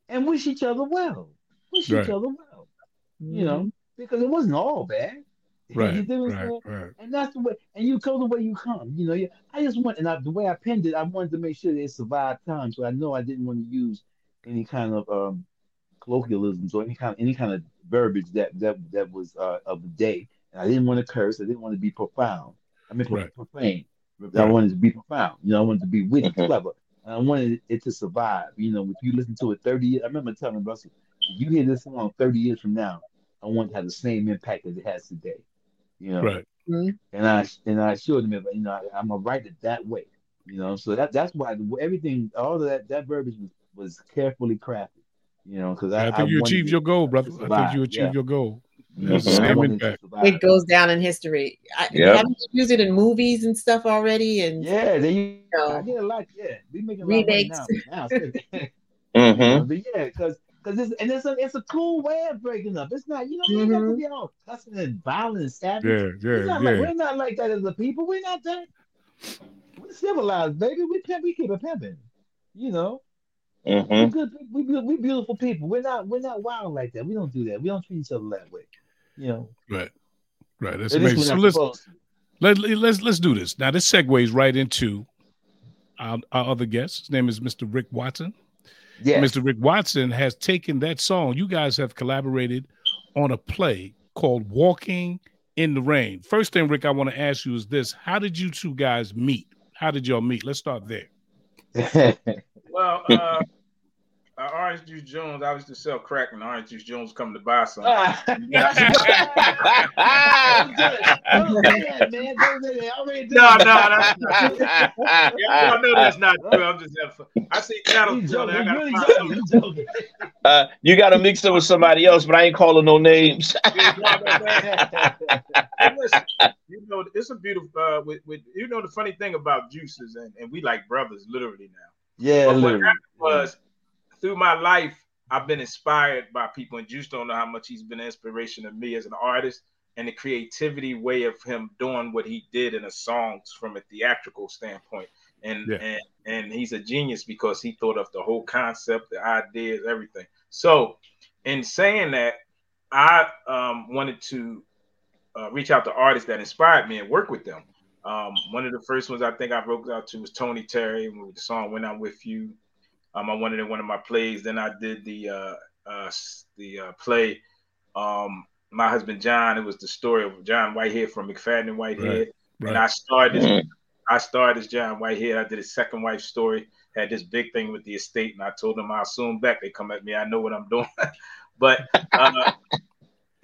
And wish each other well. Wish right. each other well. Mm-hmm. You know, because it wasn't all bad. Right, you right, right. And that's the way, and you come the way you come. You know, I just want, and I, the way I penned it, I wanted to make sure that it survived time. So I know I didn't want to use any kind of um, colloquialisms or any kind of any kind of verbiage that that that was uh, of the day. And I didn't want to curse. I didn't want to be profound. I mean, right. profane. Right. I wanted to be profound. You know, I wanted to be witty, mm-hmm. clever. And I wanted it to survive. You know, if you listen to it 30 years, I remember telling Russell, if you hear this song 30 years from now, I want to have the same impact as it has today. You know, right? Mm-hmm. And I and I assured him, you know, I, am gonna write it that way. You know, so that that's why everything, all of that that verbiage was, was carefully crafted. You know, because I, I, think I you achieved your goal, brother. I think you achieved yeah. your goal. Mm-hmm. It goes down in history. I, yep. Haven't used it in movies and stuff already? And yeah, they you know, I get a lot. Yeah, we making remakes. now. mm-hmm. But yeah, because because it's and it's a it's a cool way of breaking up. It's not you know mm-hmm. you have to be all cussing and violent and savage. Yeah, yeah, yeah. Like, we're not like that as a people. We're not that. We're civilized, baby. We pimp, we keep it pimping. You know. Mm-hmm. We're good. We we beautiful people. We're not we're not wild like that. We don't do that. We don't treat each other that way. You know. Right. Right. That's amazing. So let's, let, let's let's do this. Now this segues right into our, our other guest. His name is Mr. Rick Watson. Yeah. Mr. Rick Watson has taken that song. You guys have collaborated on a play called Walking in the Rain. First thing, Rick, I want to ask you is this How did you two guys meet? How did y'all meet? Let's start there. well, uh, uh, Orange Juice Jones, I used to sell crack, and Orange Juice Jones come to buy some. no, no, that's not yeah, I know that's not true. I'm just having fun. I see cattle. Really uh, you got to mix it with somebody else, but I ain't calling no names. you know, it's a beautiful. Uh, with, with you know the funny thing about juices, and, and we like brothers literally now. Yeah, but literally. what happened was through my life, I've been inspired by people, and Juice don't know how much he's been an inspiration to me as an artist and the creativity way of him doing what he did in the songs from a theatrical standpoint. And yeah. and and he's a genius because he thought of the whole concept, the ideas, everything. So, in saying that, I um, wanted to uh, reach out to artists that inspired me and work with them. Um, one of the first ones I think I broke out to was Tony Terry with the song "When I'm With You." Um, I wanted it in one of my plays. Then I did the uh, uh, the uh, play. Um, my husband John. It was the story of John Whitehead from McFadden and Whitehead. Right, right. And I started. Mm-hmm. I started as John Whitehead. I did his second wife story. Had this big thing with the estate, and I told them I'll soon back. They come at me. I know what I'm doing. but uh,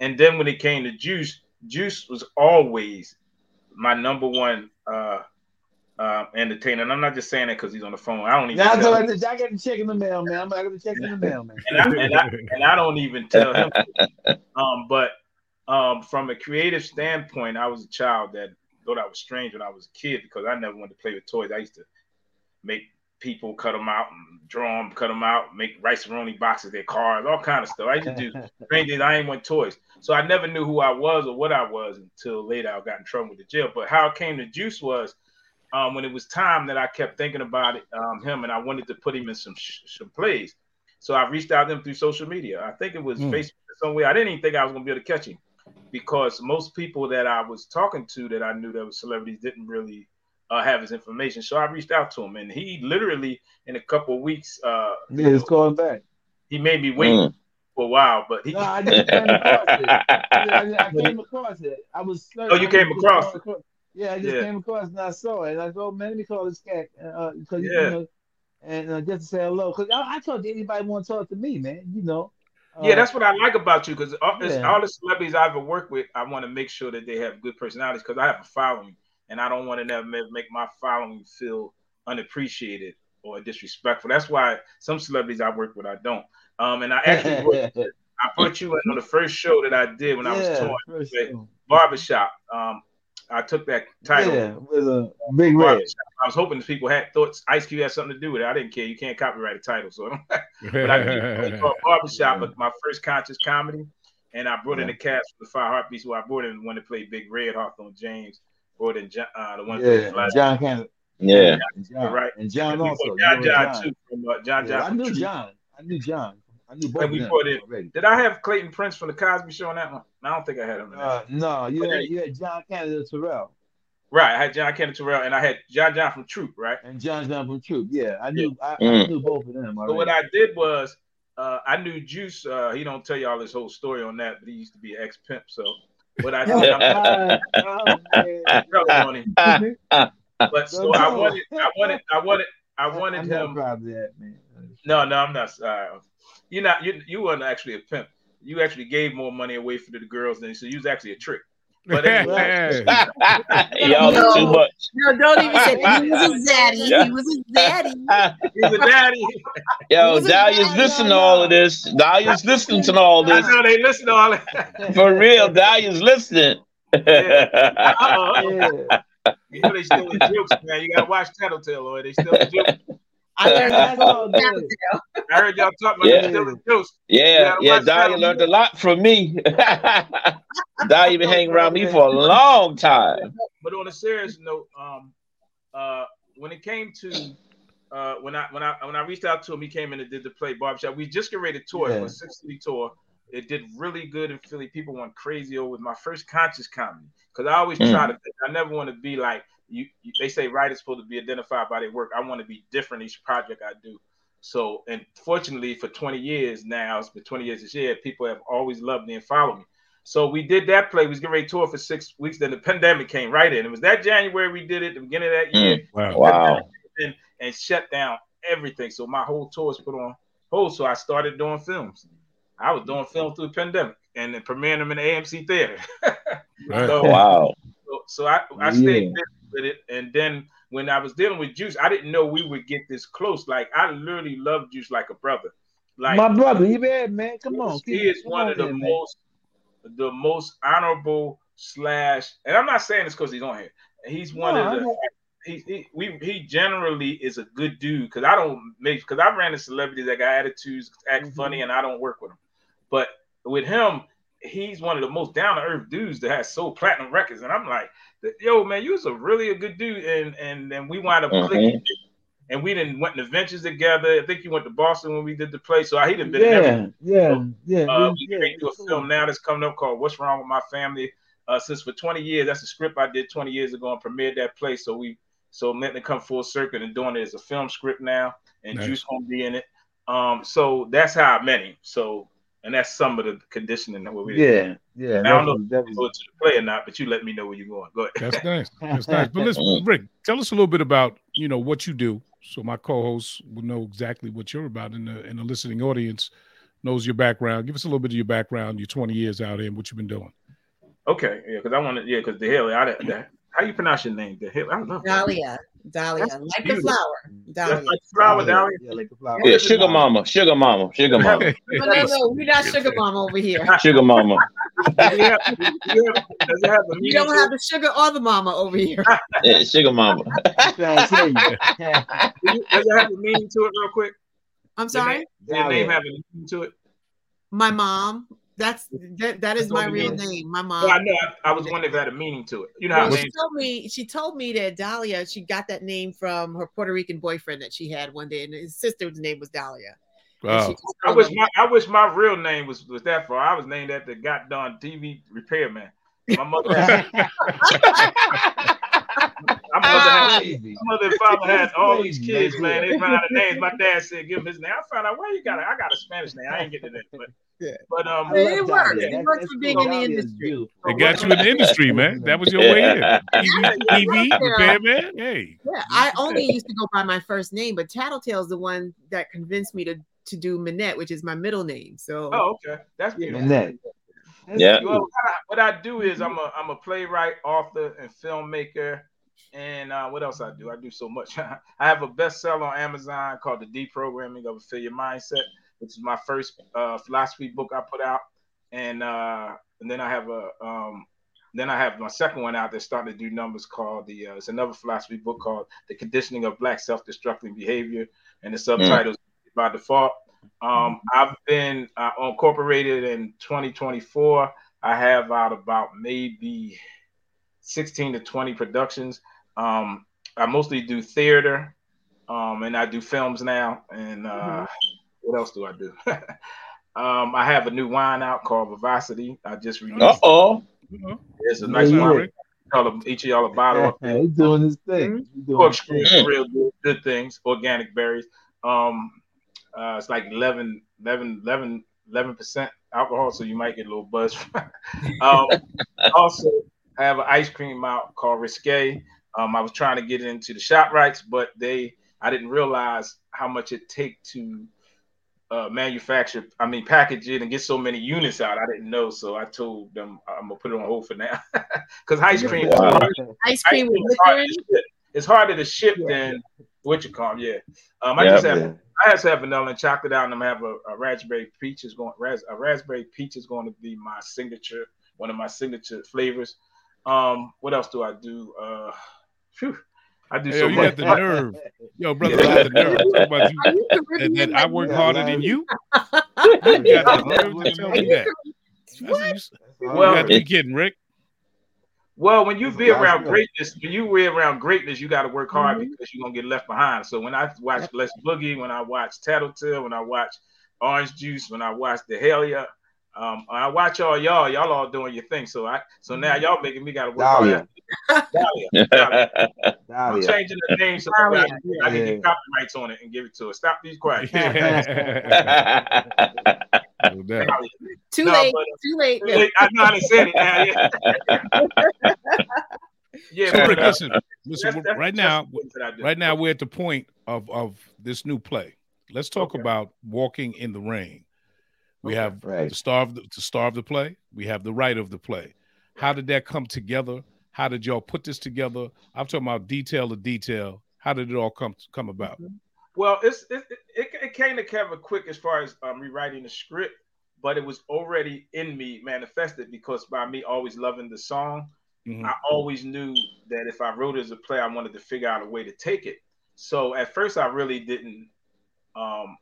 and then when it came to Juice, Juice was always my number one uh, uh, entertainer. And I'm not just saying that because he's on the phone. I don't even. Nah, tell him. I got to check in the mail, man. I'm going to check in the mail, man. and, I, and, I, and I don't even tell him. um, but um, from a creative standpoint, I was a child that thought I was strange when I was a kid because I never wanted to play with toys. I used to make people cut them out and draw them, cut them out, make rice roni boxes, their cars, all kind of stuff. I used to do strange things. I ain't want toys, so I never knew who I was or what I was until later. I got in trouble with the jail. But how it came to Juice was um, when it was time that I kept thinking about it, um, him, and I wanted to put him in some sh- some plays. So I reached out to him through social media. I think it was mm. Facebook somewhere. I didn't even think I was going to be able to catch him because most people that I was talking to that I knew that were celebrities didn't really uh, have his information. So I reached out to him, and he literally in a couple of weeks. Uh, yeah, he's calling back. He made me wait. Mm. For a while, but he. No, I just came across it. I, I came across it. I was. Oh, you came across. Yeah, I just yeah. came across and I saw it. And I oh, man, let me call this cat. Uh, cause, yeah. You know, and uh, just to say hello. Because I, I talk to anybody want to talk to me, man. You know. Uh, yeah, that's what I like about you. Because all, yeah. all, the celebrities I ever work with, I want to make sure that they have good personalities. Because I have a following, and I don't want to never make my following feel unappreciated or disrespectful. That's why some celebrities I work with I don't. Um, and I actually I put you in on the first show that I did when yeah, I was touring barbershop. Um, I took that title. Yeah, with a big red. I was hoping people had thought Ice Cube had something to do with it. I didn't care. You can't copyright a title, so but I did barbershop, but my first conscious comedy, and I brought yeah. in the cast for the Five Heartbeats. Who I brought in one to play Big Red, Hawthorne James, brought in uh, the one yeah, John Cannon. Yeah, John, right. And John also. John, John, John, too. From, uh, John, yeah, John. I knew John. I knew John. I knew both. we put in. Already. Did I have Clayton Prince from the Cosby Show on that one? I don't think I had him. Uh, no, you had, you had John Canada Terrell. Right, I had John Kennedy Terrell, and I had John John from Troop, right? And John John from Troop, yeah, I knew yeah. I, mm. I, knew both of them. Already. So what I did was, uh, I knew Juice. Uh, he don't tell y'all his whole story on that, but he used to be an ex pimp. So what I did, oh, but so I wanted, I wanted, I wanted, I wanted I'm him. That, man. No, no, I'm not. Uh, you're not. You you weren't actually a pimp. You actually gave more money away for the girls than so you was actually a trick. But anyway. y'all no, too much. No, don't even say that. He was a zaddy. He was a zaddy. He's a daddy. Yo, Dahlia's listening to all of this. Dahlia's listening to all this. I know they listen to all that. For real, Dahlia's listening. Yeah. Uh-oh. yeah. You know they still in jokes, man. You gotta watch Tattletale, or they still in jokes. I learned I heard y'all talk about yeah. still in jokes. Yeah, yeah. Dahlia learned a lot from me. Dahlia been hanging around me for a long time. But on a serious note, um, uh, when it came to uh, when I when I when I reached out to him, he came in and did the play barbershop. We just get ready to tour yeah. for a six city tour. It did really good in Philly. People went crazy over my first conscious comedy because I always mm. try to. I never want to be like you, you. They say writers supposed to be identified by their work. I want to be different each project I do. So, and fortunately, for 20 years now, it's been 20 years this year. People have always loved me and followed me. So we did that play. We was getting ready to tour for six weeks. Then the pandemic came right in. It was that January we did it, the beginning of that year. Mm, wow. wow. And, and shut down everything. So my whole tour was put on hold. So I started doing films. I was doing film through the pandemic and then premiering them in the AMC theater. right. so, wow. So, so I, I stayed yeah. With it. And then when I was dealing with Juice, I didn't know we would get this close. Like I literally love Juice like a brother. Like my brother, you bad man. Come on. He is one of the most the most honorable slash, and I'm not saying this because he's on here. He's one no, of the. He, he, we, he generally is a good dude because I don't make because I ran into celebrities that got attitudes, act mm-hmm. funny, and I don't work with them. But with him, he's one of the most down to earth dudes that has sold platinum records, and I'm like, yo, man, you was a really a good dude, and and then we wind up mm-hmm. clicking and we didn't went to ventures together. I think he went to Boston when we did the play, so he'd have been yeah, yeah, so, yeah. Uh, we yeah, do a film now that's coming up called "What's Wrong with My Family." Uh, since for 20 years, that's a script I did 20 years ago and premiered that play. So we so letting it come full circle and doing it as a film script now, and nice. Juice gonna be in it. Um, so that's how I met him. So and that's some of the conditioning that we're yeah yeah. I don't know if you go to the play or not, but you let me know where you're going. Go ahead. That's nice. That's nice. But listen, Rick, tell us a little bit about you know what you do so my co-hosts will know exactly what you're about, and the and the listening audience knows your background. Give us a little bit of your background, your 20 years out here, and what you've been doing. Okay, yeah, because I want to, yeah, because the hell, I, the, how you pronounce your name? The hell, I don't know. Dahlia, Dahlia, That's like the flower. Dahlia. Like flower, Dahlia. Yeah, like the flower. Yeah, sugar mama, sugar mama, sugar mama. no, no, no, we're not sugar mama over here. Sugar mama. you, don't have the sugar or the mama over here. yeah, sugar mama. Does it have a meaning to it, real quick? I'm sorry. Does your name have a meaning to it? My mom. That's that, that is my real name. My mom. Well, I know. I, I, was wondering if that had a meaning to it. You know, well, she told me she told me that Dahlia. She got that name from her Puerto Rican boyfriend that she had one day, and his sister's name was Dahlia. Wow. I wish my I wish my real name was was that for. I was named after got done TV repairman. My mother. Had, my mother, had, my mother and father had all these kids, man. They found out the names. My dad said, "Give him his name." I found out where you got it. I got a Spanish name. I ain't getting that, but yeah. But um, it works. It works for being in the industry. It got you in the industry, man. That was your way in. TV, TV repairman. Hey. Yeah, I only used to go by my first name, but Tattletale's the one that convinced me to to do Minnette, which is my middle name. So oh, okay, that's beautiful. Minnette. yeah. Well, what I, what I do is I'm a I'm a playwright, author, and filmmaker. And uh, what else I do? I do so much. I have a bestseller on Amazon called The Deprogramming of Affiliate Mindset, which is my first uh, philosophy book I put out, and uh, and then I have a um, then I have my second one out that's starting to do numbers called the uh, it's another philosophy book called The Conditioning of Black Self-Destructive Behavior, and the subtitles mm. by default. Um, I've been uh, incorporated in 2024. I have out about maybe 16 to 20 productions. Um, I mostly do theater, um, and I do films now. And uh, mm-hmm. what else do I do? um, I have a new wine out called Vivacity. I just released. Uh oh. It's a nice yeah, wine. Tell each of y'all a bottle. Yeah, he's doing his thing. Mm-hmm. real good, good things. Organic berries. Um, uh, it's like 11, 11, 11, 11% alcohol, so you might get a little buzz. um, also, I have an ice cream out called Risque. Um, I was trying to get into the shop rights, but they I didn't realize how much it take to uh, manufacture. I mean, package it and get so many units out. I didn't know, so I told them I'm gonna put it on hold for now because ice cream. Wow. Ice cream, is hard it's harder to ship yeah. than what you call yeah. Um, I yeah, just have yeah. I just have vanilla and chocolate out, and I'm gonna have a, a raspberry peach is going ras, a raspberry peach is going to be my signature, one of my signature flavors. Um, what else do I do? Uh, Whew. I do hey, so you much. got the nerve. Yo, brother, yeah. got the nerve. About you, and that I work harder than you. you got the nerve to tell me that. What? Well, you got to be kidding, Rick. Well, when you be around greatness, when you be around greatness, you got to work hard mm-hmm. because you're gonna get left behind. So when I watch Les Boogie, when I watch Tattletale, when I watch Orange Juice, when I watch The Hellier, um, I watch all y'all. Y'all all doing your thing. So I so now y'all making me gotta work. Dahlia. Dahlia. Dahlia. I'm changing the name so I can, I can get copyrights on it and give it to her. Stop these quiet. too, no, late, but, too late. Too late. I know how to say it now. Yeah. yeah, so but, uh, listen, listen that's, that's, right now, right now we're at the point of of this new play. Let's talk okay. about walking in the rain. We have right. the star of the, the star of the play. We have the writer of the play. How did that come together? How did y'all put this together? I'm talking about detail to detail. How did it all come come about? Mm-hmm. Well, it's it, it, it came to Kevin quick as far as um, rewriting the script, but it was already in me manifested because by me always loving the song, mm-hmm. I always knew that if I wrote it as a play, I wanted to figure out a way to take it. So at first, I really didn't um,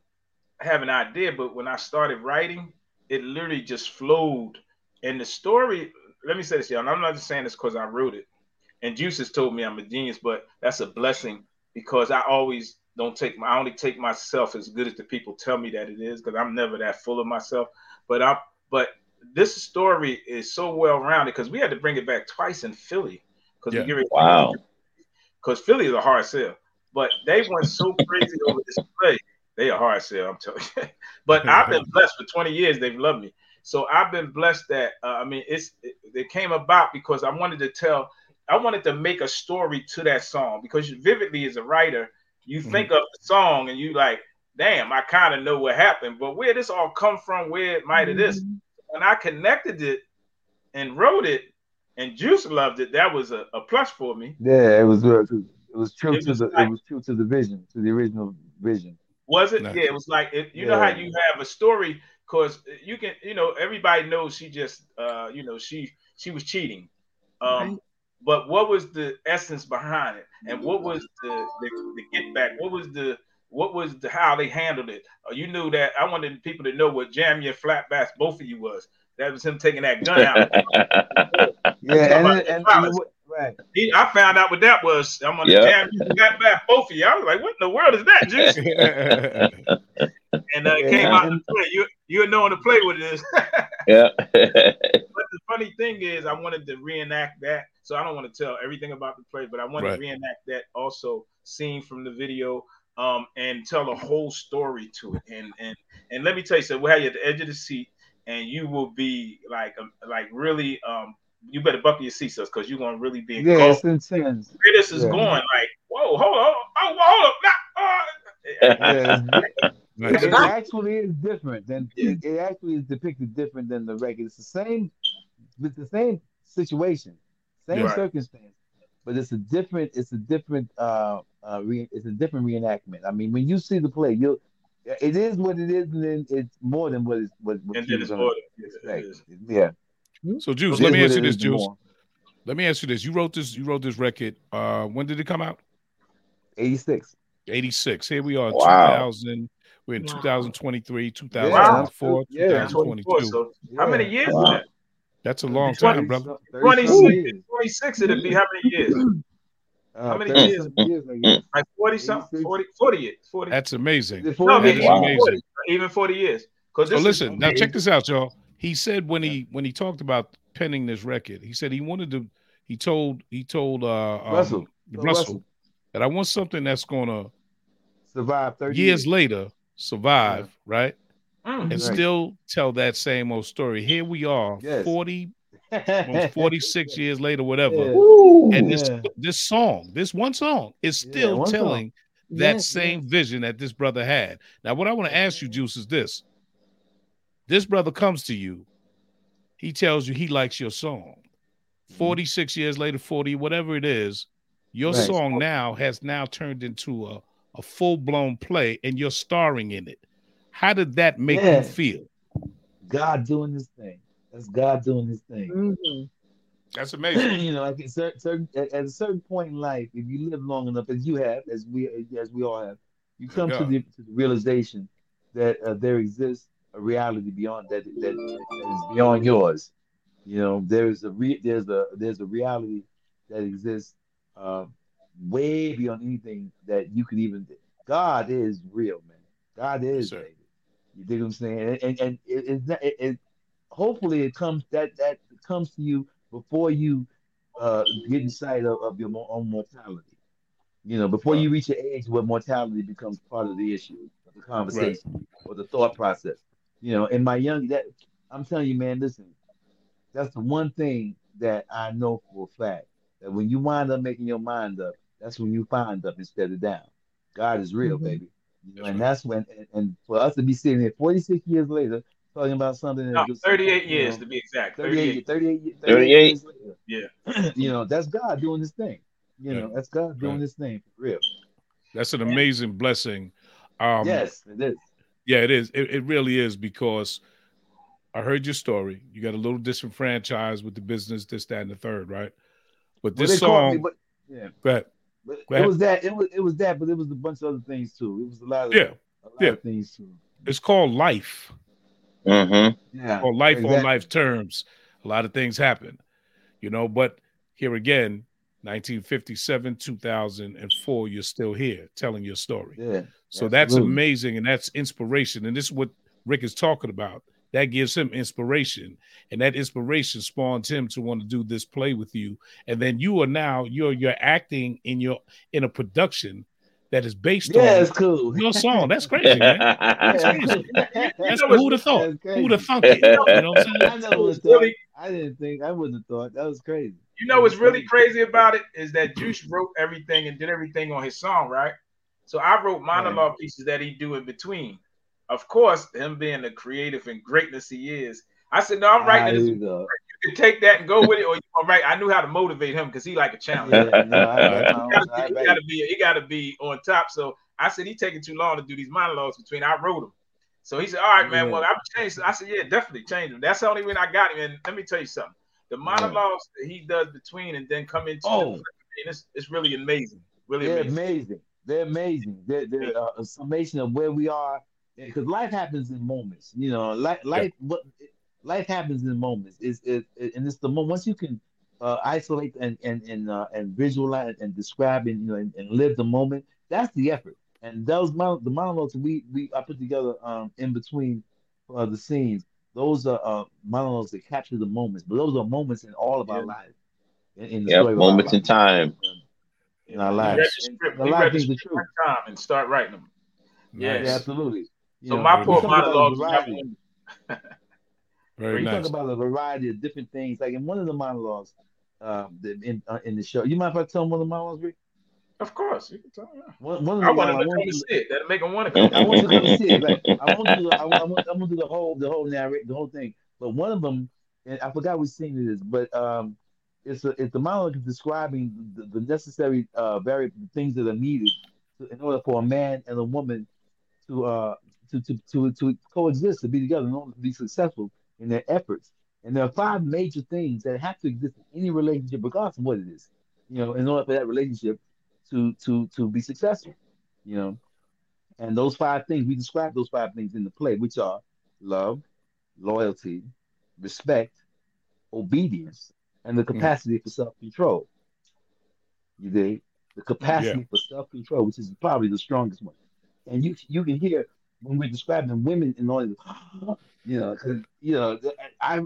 have an idea, but when I started writing, it literally just flowed. And the story, let me say this, y'all. I'm not just saying this because I wrote it. And Juice has told me I'm a genius, but that's a blessing because I always don't take my I only take myself as good as the people tell me that it is, because I'm never that full of myself. But I but this story is so well rounded because we had to bring it back twice in Philly. Because yeah. we it wow. Because Philly is a hard sell. But they went so crazy over this play they a hard sell, I'm telling you. but I've been blessed for 20 years. They've loved me. So I've been blessed that uh, I mean it's it, it, came about because I wanted to tell I wanted to make a story to that song because vividly as a writer, you mm-hmm. think of the song and you like, damn, I kind of know what happened, but where this all come from, where it might have mm-hmm. this. When I connected it and wrote it, and Juice loved it, that was a, a plus for me. Yeah, it was it was true it to was the like, it was true to the vision, to the original vision. Was it? Nice. Yeah, it was like it, you yeah. know how you have a story because you can, you know, everybody knows she just, uh, you know, she she was cheating. Um, right. But what was the essence behind it, and what was the, the the get back? What was the what was the how they handled it? Uh, you knew that I wanted people to know what jam your flat bass both of you was. That was him taking that gun out. yeah, and, and, and, Right. He, I found out what that was. I'm on the yep. jam you got back both of you. I was like, what in the world is that, Juice? and uh, it came out to play. You you're knowing to play with this. yeah. but the funny thing is, I wanted to reenact that. So I don't want to tell everything about the play, but I wanted right. to reenact that also scene from the video um, and tell a whole story to it. And and and let me tell you, so we'll have you at the edge of the seat, and you will be like um, like really um, you better buckle your seatbelts because you're gonna really be yeah, it's intense. This is yeah. going like, whoa, hold on, oh, hold up, nah, uh. yeah, it actually is different than it, it, actually is depicted different than the record. It's the same, it's the same situation, same right. circumstance, but it's a different it's a different uh, uh re, it's a different reenactment. I mean, when you see the play, you'll it is what it is, and then it's more than what, it's, what, what And you then it's more gonna than- expect. Yeah. So, Juice, let me what ask you this, is, Juice. more. Let me ask you this. You wrote this. You wrote this record. Uh, when did it come out? 86. 86. Here we are, in Wow. 2000. We're in Wow. 2023, Yeah, 2024, yeah. 24. 2022. So how many years is Wow. that? That's a long Twenty- time, brother. 26, 26 it'd be how many years? Uh, How many 30 years? years, Like 40 something? 40, 40 years. 40. That's amazing. Is it no, 40? that is even, amazing. 40, even 40 years. Because So listen, now check this out, y'all. He said when he when he talked about penning this record, he said he wanted to. He told he told uh um, Russell. Russell, Russell. that I want something that's gonna Survive 30 years later survive, right, Mm. and Right. still tell that same old story. Here we are, Yes. forty, forty six years later, whatever. Yeah. Woo. And this Yeah. this song, this one song, is Yeah, still one song. telling that Yes, same yes. vision that this brother had. Now, what I want to ask you, Juice, is this: this brother comes to you, he tells you he likes your song. Mm-hmm. 46 years later, 40, whatever it is, your Right. song now has now turned into a, a full-blown play and you're starring in it. How did that make Yeah. you feel? God doing this thing. That's God doing this thing. Mhm. That's amazing. you know, like at certain, certain at at a certain point in life, if you live long enough, as you have, as we as we all have, you come to the to the realization that uh, there exists a reality beyond that that, is beyond yours. You know, there's a re, there's a there's a reality that exists uh, way beyond anything that you could even. God is real, man. God is, baby. You dig what I'm saying? And and, and it, it's not, it, it hopefully it comes that that comes to you before you uh, get in sight of, of your own mortality. You know, before you reach an age where mortality becomes part of the issue, of the conversation, or the thought process. You know, in my young that I'm telling you, man, listen, that's the one thing that I know for a fact that when you wind up making your mind up, that's when you find up instead of down. God is real, Mhm. baby. You know, That's and right. that's when, and, and for us to be sitting here 46 years later talking about something No, that just 38 years know, to be exact. 38, 38. 38, 38. 38 years later. Yeah. you know, that's God doing this thing. You Yeah. know, that's God doing Right. this thing for real. That's an amazing blessing. Um, yes, it is. Yeah, it is. It, it really is because I heard your story. You got a little disenfranchised with the business, this, that, and the third, right? But this they called me, song, but yeah, go ahead. but Go it ahead. was that. It was it was that, but it was a bunch of other things too. It was a lot of Yeah, a lot yeah. of things too. it's called life. Mm-hmm. Yeah, Or life on life terms. A lot of things happen, you know. But here again, 1957, 2004, you're still here telling your story. Yeah, So that's amazing and that's inspiration. And this is what Rick is talking about. That gives him inspiration. And that inspiration spawns him to want to do this play with you. And then you are now you're you're acting in your in a production that is based Yeah, on it's cool. your song. That's crazy, man. That's crazy. That's know, who'd have thought? Who'd have thunk it? You know what I'm I saying? never would have thought. I didn't think. I wouldn't have thought. That was crazy. You know what's really crazy about it is that Juice wrote everything and did everything on his song, right? So I wrote monologue pieces that he do in between. Of course, him being the creative and greatness he is, I said, "No, I'm writing this. you go. You can take that and go with it, or you gonna write." I knew how to motivate him because he like a challenge. Yeah, no, I, He gotta, be, he gotta be he gotta be on top. So I said he taking too long to do these monologues between. I wrote them. So he said, "All right, man. Yeah. Well, I'm changed." I said, "Yeah, definitely change them." That's the only way I got him. And let me tell you something: the monologues that he does between and then come into Oh. the, it's, it's really amazing. Really They're amazing. amazing. They're amazing. They're, they're uh, a summation of where we are. Because life happens in moments. You know, life, life, what life happens in moments. Is it, it, and it's the moment once you can uh, isolate and and and uh, and visualize and describe and you know and, and live the moment. That's the effort. And those mon- the monologues we we I put together um in between uh, the scenes. Those are uh, monologues that capture the moments. But those are moments in all of our Yeah. lives. In, in the Yep, story moments in time. In our lives. And a We lot read of the things are true. time and start writing them. Yes. Yeah, absolutely. You So know, my poor you talk about a monologues. variety- Very when you nice. talk about a variety of different things, like in one of the monologues um, that in uh, in the show, you mind if I tell them one of the monologues, Rick? Of course, you can tell me. One, one I the want him monologues, to I come and want see it. That'll make them want to come. I want you to come and see it. Like, I won't do the, I, won't- I, won't, I won't do the whole the whole narrate the whole thing. But one of them, and I forgot which scene it is, but um, it's a it's the monologue describing the, the necessary uh very things that are needed to, in order for a man and a woman to uh to to to, to coexist to be together in order to be successful in their efforts. And there are five major things that have to exist in any relationship, regardless of what it is. You know, in order for that relationship to to to be successful. You know, and those five things we describe those five things in the play, which are love, loyalty, respect, obedience, and the capacity mm. for self control. You dig? The capacity yeah. for self control, which is probably the strongest one. And you you can hear when we're describing women in all, you know, because you know, I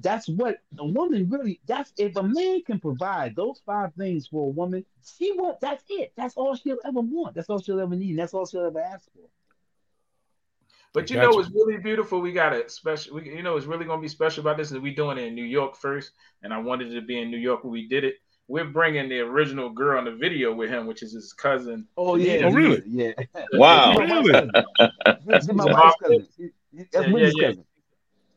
that's what a woman really. That's if a man can provide those five things for a woman, she won't. That's it. That's all she'll ever want. That's all she'll ever need. And that's all she'll ever ask for. But you know what's really beautiful? We got a special. We, you know, it's really gonna be special about this is we doing it in New York first, and I wanted to be in New York when we did it. We're bringing the original girl in the video with him, which is his cousin. Oh yeah, oh, really? Yeah. Wow. really? That's my wife's cousin. That's yeah, yeah, cousin.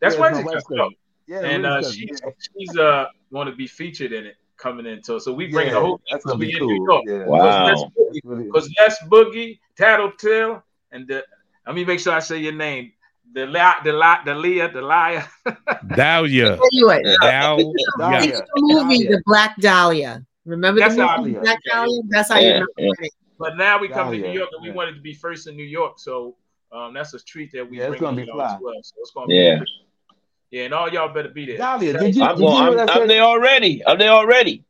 That's yeah, Wednesday's cousin. cousin. Yeah, and uh, she's she's uh going to be featured in it coming into so we bring yeah, the whole that's gonna be cool. New York. Yeah. Wow. Because Les Boogie, Tattletale, and the let me make sure I say your name. The la, the la, the Leah, the liar. Dahlia. Anyway, Dahlia. It's the movie, The Black Dahlia. Remember That's the movie, Black Dahlia? That's how yeah, you remember it. But now we come Dahlia, to New York and we wanted to be first in New York, so um, that's a treat that we yeah, bring gonna be fly. as well. So it's gonna yeah. be yeah, and all y'all better be there. Dahlia, did you? I'm, did you I'm, I'm there already. I'm there already.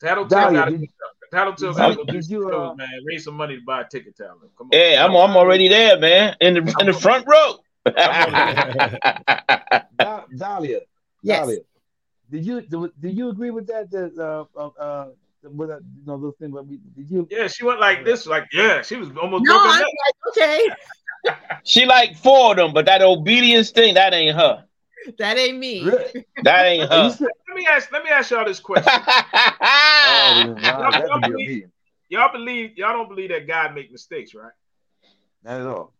Tattletale got to Tattletale got to go did you, uh, man. Raise some money to buy a ticket, Tattletale. Come on. Yeah, I'm I'm already there, man. In the in the front row. Dahlia. Yes. Dahlia. Did you did you agree with that? That uh uh, uh with that you know those things? Did you? Yeah, she went like this, like yeah, she was almost. No, I'm up. like, okay, she like four of them, but that obedience thing, that ain't her. that ain't me. Really? That ain't her. Let me ask. Let me ask y'all this question. Oh, y'all, y'all believe, y'all believe y'all don't believe that God make mistakes, right? Not at all.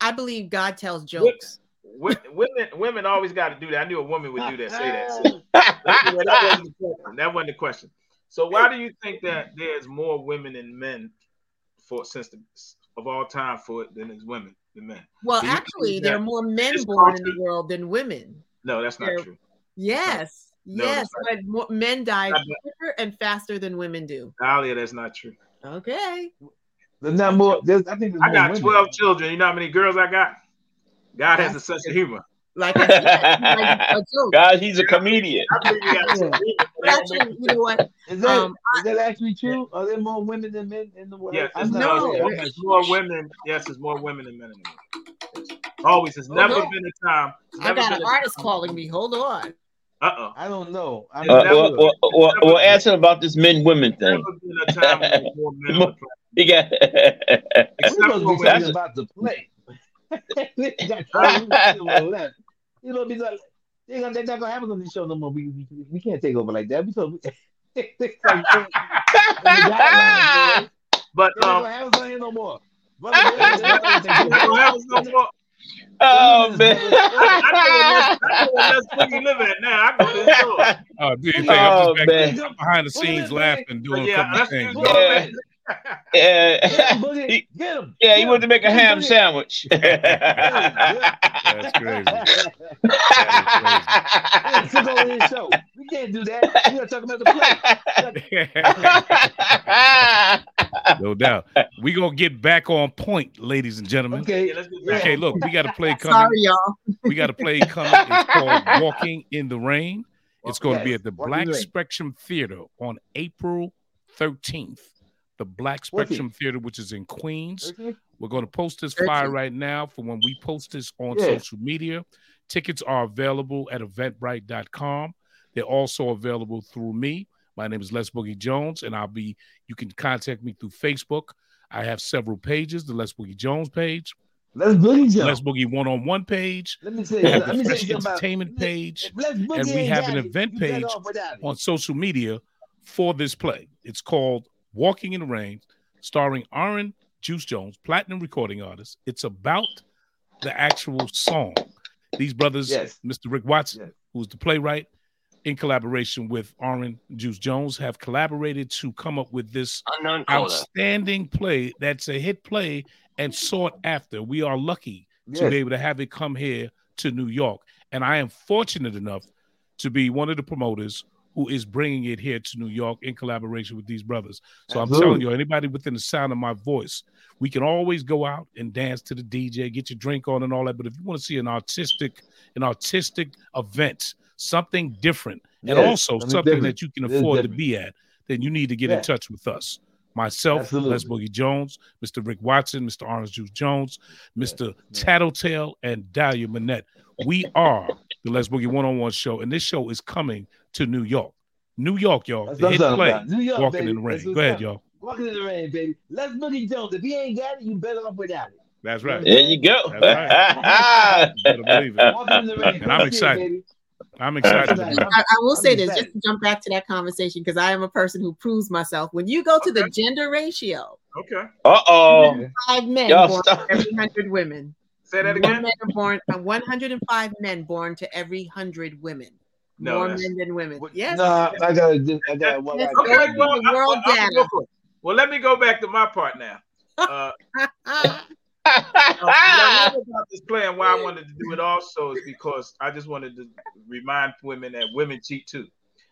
I believe God tells jokes. Wo- Women, women always got to do that. I knew a woman would do that. Say that. So, that, wasn't the question. that wasn't the question. So why do you think that there's more women than men for since the, of all time for it than there's women than men? Well, Do you actually, there are more men it's born in the world than women. No, that's not There- true. Yes, No, yes, but more, men die quicker and faster than women do. Dahlia, that's not true. Okay. There's not more. There's, I think there's I more got women. 12 children. You know how many girls I got? God has a sense of humor. Like I said, like a joke. God, he's a comedian. I believe he got a sense of humor. But actually, you know what? Is that Um, is that actually true? Are there more women than men in the world? Yes, I'm it's, no, no, it's more women. Yes, there's more women than men in the world. Always. It's never no. been a time. I never got been an artist calling me. Hold on. Uh-uh. I don't know. I'm Uh, not Uh, sure. well, well, well, well, ask him about this men women Never thing. been a time more men on the planet. He got. We're Except supposed for to be women. talking about the play. That's all we do with that. you know, because they're, gonna, they're not gonna have us on this show no more. We, we, we can't take over like that. We so they, But they're not um, gonna have us on here no more. Brother, don't have us no more. oh man. I, I know where Les Boogie live at now. I go to his door. Oh, do you think Oh, I'm just back man. behind the scenes laughing, doing But a couple things. Yeah. Man. Yeah. Boogie. Get him. Yeah, he Get wanted to make a him. ham Boogie. sandwich. That's crazy. Yeah, over his show. We can't do that. We gotta talk about the play. no doubt. We gonna get back on point, ladies and gentlemen. Okay. Yeah, let's get back. Okay, look, we got a play coming. Sorry, y'all. We got a play coming. It's called Walking in the Rain. It's going to be at the Black in the Rain. Spectrum Theater on April 13th. The Black Spectrum Theater, which is in Queens. We're going to post this flyer right now for when we post this on Yeah. social media. Tickets are available at eventbrite.com. They're also available through me. My name is Les Boogie Jones, and I'll be, you can contact me through Facebook. I have several pages the Les Boogie Jones page, Let's boogie jump. Les Boogie one on one page, Let me tell I you. have Let the me Fresh you about Entertainment page, and we have an event page off without it. on social media for this play. It's called Walking in the Rain, starring Oran Juice Jones, platinum recording artist. It's about the actual song. These brothers, Yes. Mr. Rick Watson, Yes. who's the playwright, in collaboration with Oran Juice Jones, have collaborated to come up with this Unknown caller. outstanding play that's a hit play and sought after. We are lucky to be able to have it come here to New York. And I am fortunate enough to be one of the promoters who is bringing it here to New York in collaboration with these brothers. So I'm telling you, anybody within the sound of my voice, we can always go out and dance to the DJ, get your drink on and all that. But if you want to see an artistic, an artistic event, something different, and also something different. that you can afford to be at, then you need to get in touch with us. Myself, Absolutely. Les Boogie Jones, Mr. Rick Watson, Mr. Oran Juice Jones, Mr. yeah. Tattletale, and Dahlia Minnette. We are the Les Boogie One on One Show, and this show is coming to New York. New York, y'all. That's The what hit play. New York, Walking baby. in the Rain. That's Go ahead, y'all. Walking in the rain, baby. Les Boogie Jones. If he ain't got it, you better off without it. That's right. There you go. That's You better believe it. Walking in the rain. And I'm excited. baby. I'm excited. That's to right. be- I, I will I'm say this excited. just to jump back to that conversation because I am a person who proves myself. When you go to the gender ratio, Okay. Uh oh. five men Y'all born stop. to every hundred women. Say that More again. men born. Uh, 105 men born to every hundred women. No, More men than women. What- Yes. Nah, I gotta. I gotta. Well, Let's Okay, go well, to I- world I- I data. go for. Well, let me go back to my part now. Uh, Uh, what I love about this play and why I wanted to do it also is because I just wanted to remind women that women cheat too.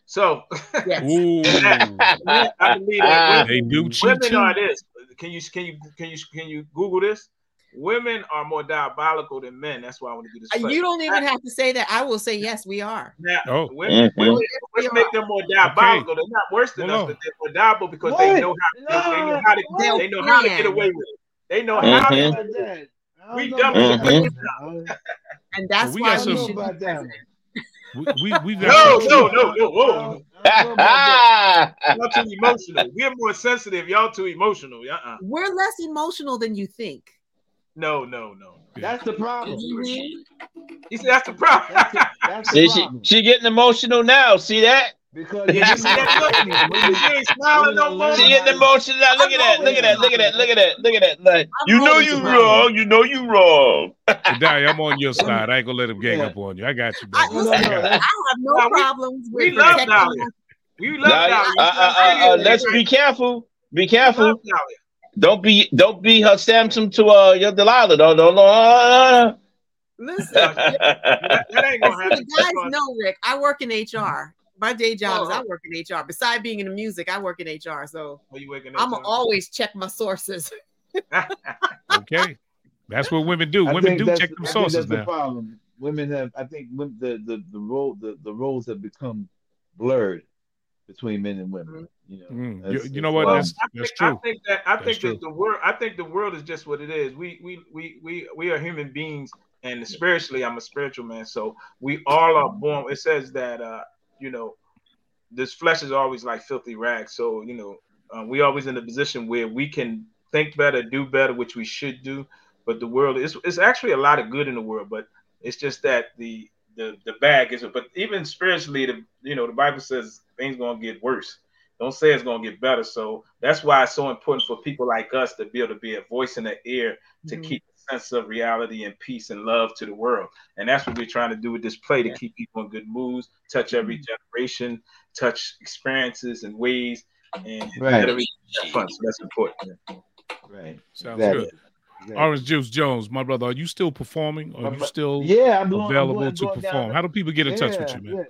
So yes. Ooh, I believe that they do cheat women too. are this. Can you can you can you can you Google this? Women are more diabolical than men. That's why I want to do this. Uh, Play. You don't even have to say that. I will say yes, we are. Now, Oh. women, Mhm. women, women make them more diabolical. They're not worse than Hold us, on. but they're more diabolical because they know how they, they know how to They'll they know how to get away with it. They know I how to know Mhm. about that. Don't We know dumb about as a that. And that's we why got we some- should About that. we, we, we've No, some no, truth. no, no, whoa. I don't know about that. Y'all too emotional. We're more sensitive. Y'all too emotional. Uh-uh. We're less emotional than you think. No, no, no. That's the problem. He said that's the problem. That's the, that's the See, she problem. she getting emotional now. See that? Because Yeah, you see that look? women- She ain't smiling no more. She getting emotional now. Look at that. Look at that. Look at that. Look at that. Look at that. Like, you know you wrong. You know you wrong. Dahlia, I'm on your side. I ain't gonna let him gang Yeah. up on you. I got you, I, baby. listen, I got you. I have no Nah, we- problems we with love protecting We love Now, Dahlia. uh, uh, uh, uh, let's be careful. Be We careful. Love Dahlia. Don't be don't be her Samson to uh your Delilah. Don't don't no. Listen, That, that ain't gonna happen. guys know, Rick. I work in HR. My day job is Oh. I work in HR. Besides being in the music, I work in HR. So you? I'm gonna always check my sources. Okay. That's what women do. I Women do check I them think sources that's the now. problem. Women have, I think, the the the role the, the roles have become blurred between men and women. You know, Mm. You, you know what? why- That's I that's think, I think that I That's think true. that the world I think the world is just what it is. We we we we we are human beings and spiritually I'm a spiritual man. So we all are born. It says that uh you know this flesh is always like filthy rags. So you know uh, we always in a position where we can think better, do better, which we should do. But the world is it's actually a lot of good in the world, but it's just that the the the bag is but even spiritually the you know the Bible says things gonna get worse don't say it's going to get better. So that's why it's so important for people like us to be able to be a voice in the ear to Mhm. keep a sense of reality and peace and love to the world. And that's what we're trying to do with this play to Yeah. keep people in good moods, touch every generation, touch experiences and ways, and Right. let fun. So that's important. right. Sounds Exactly. good. Exactly. Oran Juice Jones, my brother, are you still performing? Are you still Yeah, I'm doing, I'm available going, to going down perform? the- How do people get in touch with you, man? yeah.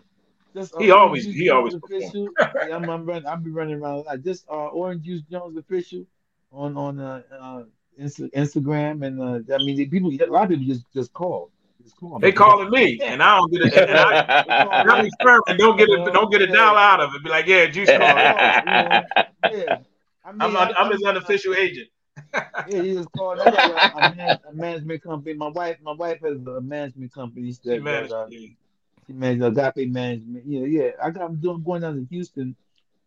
Just, uh, He always- Juice he Jones always official. yeah, I'm, I'm running. I'll be running around a lot. Just uh, Oran Juice Jones official on on uh, uh Insta- Instagram and uh, I mean people. A lot of people just just call. Just call. They calling me, and I don't get it. And I, and experimenting. Don't get it. Don't get a dollar out of it. Be like, yeah, juice call. Yeah, yeah. I mean, I'm, I- I'm his unofficial agent. Yeah, he just called. I a, a, management company. My wife, my wife has a management company that, She that uh, She managed Agape Management. Yeah, yeah. I got. I'm doing going down to Houston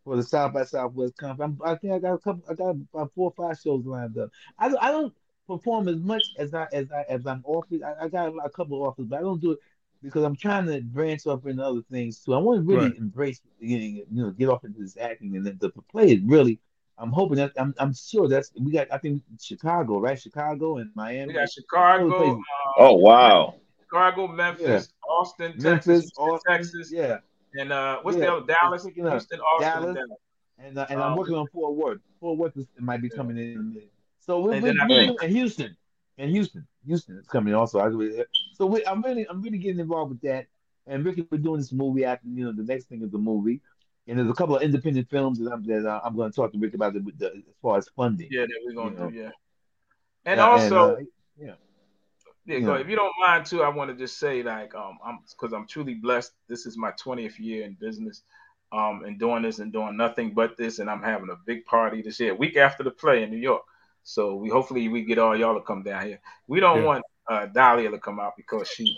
for the South by Southwest conference. I'm, think I got a couple. I got about four or five shows lined up. I, don't- I don't perform as much as I as I as I'm offered. I, I got a couple of offers, but I don't do it because I'm trying to branch off into other things too. I want to really Right. embrace, you know, get off into this acting and then the play is really. I'm hoping that I'm. I'm sure that's we got. I think Chicago, right? Chicago and Miami. We got Chicago, uh, oh wow. Chicago, Memphis, Austin, Memphis, Texas, Austin, Texas. Yeah. and uh, what's Yeah, the other Dallas, Houston, Austin, Dallas. and Dallas. and uh, and I'm Um, working on Fort Worth. Fort Worth is, might be Yeah. coming in. So we, And we, then I we, think- and Houston, and Houston, Houston is coming also. So we, I'm really I'm really getting involved with that. And Ricky, we're doing this movie after you know the next thing is the movie, and there's a couple of independent films that I'm that uh, I'm going to talk to Rick about the, the, as far as funding. Yeah, that we're gonna do. Yeah, and Yeah, also. uh, yeah, Yeah, go. know. If you don't mind too, I want to just say like um I'm because I'm truly blessed. This is my 20th year in business, um, and doing this and doing nothing but this, and I'm having a big party this year, week after the play in New York. So we hopefully we get all y'all to come down here. We don't Yeah. want uh Dahlia to come out because she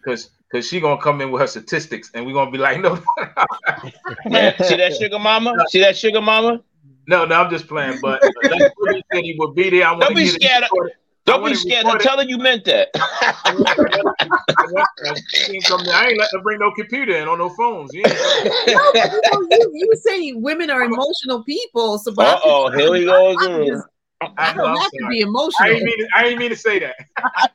because because she gonna come in with her statistics and we're gonna be like, no, Yeah, see that sugar mama? See that sugar mama? no, no, I'm just playing. But uh, that's what he said he would be there. I want Don't be get scared of- recorded. Don't be scared. I'm telling her you meant that. She ain't come there. I ain't letting her bring no computer in or no phones. You ain't- No, but you, know, you, you say women are emotional people, so Uh oh, here we go I, again. just, I I don't I'm have to sorry. be I emotional. ain't mean to, I ain't mean to say that.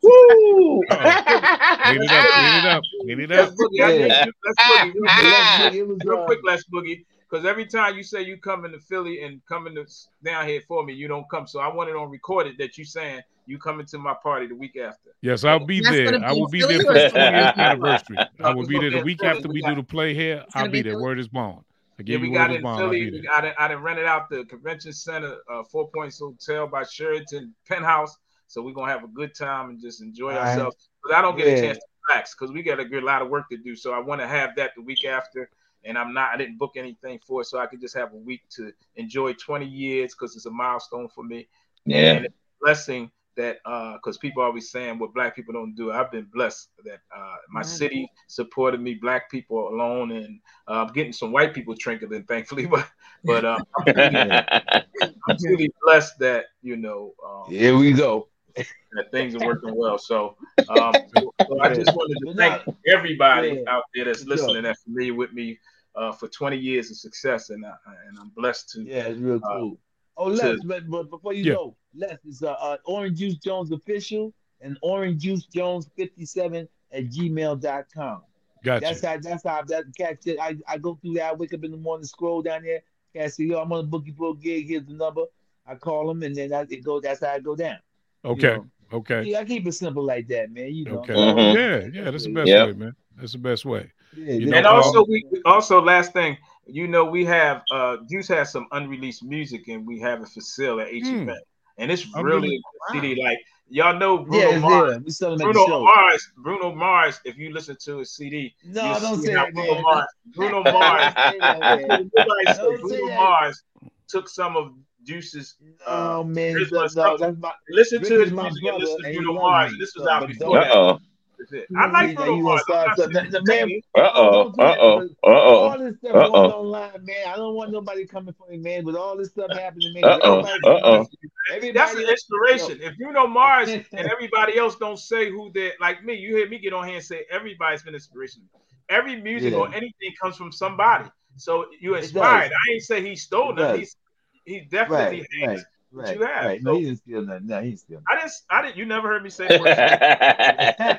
Woo! Clean it up, clean it up, clean it Let's up. boogie. I Yeah. think you- let's boogie. Real quick. Ah. Real uh, quick, let's boogie. Because every time you say you coming to Philly and coming to down here for me, you don't come. So I want it on recorded that you saying you coming to my party the week after. Yes, I'll be That's there. gonna I will be there for the 20th anniversary. I will be there the week after We we do the play here. I'll be be there. Philly. Word is bond. I Yeah, give we you got word it is in bond. I'll Philly. be We there. got it. I done rented out the convention center, uh, Four Points Hotel by Sheraton Penthouse. So we're gonna have a good time and just enjoy All right. ourselves. But I don't get Yeah. a chance to relax because we got a good lot of work to do. So I want to have that the week after. And I'm not. I didn't book anything for it, so I could just have a week to enjoy 20 years because it's a milestone for me. Yeah. And it's a blessing that because people always saying what black people don't do. I've been blessed that uh, my city supported me, black people alone, and uh, I'm getting some white people trinkling, thankfully. But but um, I'm, really, I'm truly blessed that you know um, Here we go. That things are working well. So, um, so, so I just wanted to thank everybody Yeah. out there that's listening that's familiar with me uh, for 20 years of success, and I, and I'm blessed to. Yeah, it's real Uh, cool. oh, Les, to- but, but before you Yeah. go, Les is uh, uh, Oran Juice Jones official and Oran Juice Jones 57 at gmail.com. Gotcha. That's how that's how that cat said I, I go through that, I wake up in the morning, scroll down there, cat say, yo, I'm on a bookie pro gig, here's the number. I call him and then I, it go that's how I go down. You Okay. know. Okay. Yeah, I keep it simple like that, man. You know. Okay. Mhm. Yeah, yeah, that's the best Yep. way, man. That's the best way. Yeah, You know, and also we we- also last thing you know we have uh juice has some unreleased music and we have it for sale at Hmm. HFN and it's really really- a CD like y'all know Bruno yeah, Mars there. We sell them at Bruno. Mars Bruno Mars if you listen to his CD No, you'll don't see say that, Bruno man. Mars Bruno Mars Say that, man. Nobody said Don't say Bruno. Mars took some of Juice's Oh uh, man, here's no, no, that's my listen to is his my music and listen to Bruno Mars this was out before don't- that Uh-oh. That's it. You I like Bruno Mars gonna I'm not start saying something. The man- Uh-oh. Don't Uh-oh. Uh-oh. All this stuff Uh-oh. going online, man. I don't want nobody coming for me, man. With all this stuff happening, man. Uh-oh. Uh-oh. That's an inspiration. If Bruno Mars and everybody else don't say who they're like me, you hear me get on here and say everybody's been inspiration. Every music Yeah. or anything comes from somebody. So you inspired. I ain't say he stole It nothing. does. He's he definitely right, has. right, what right, you have. right. No, So- he didn't steal nothing. No, he didn't steal I didn't I didn't you never heard me say the word.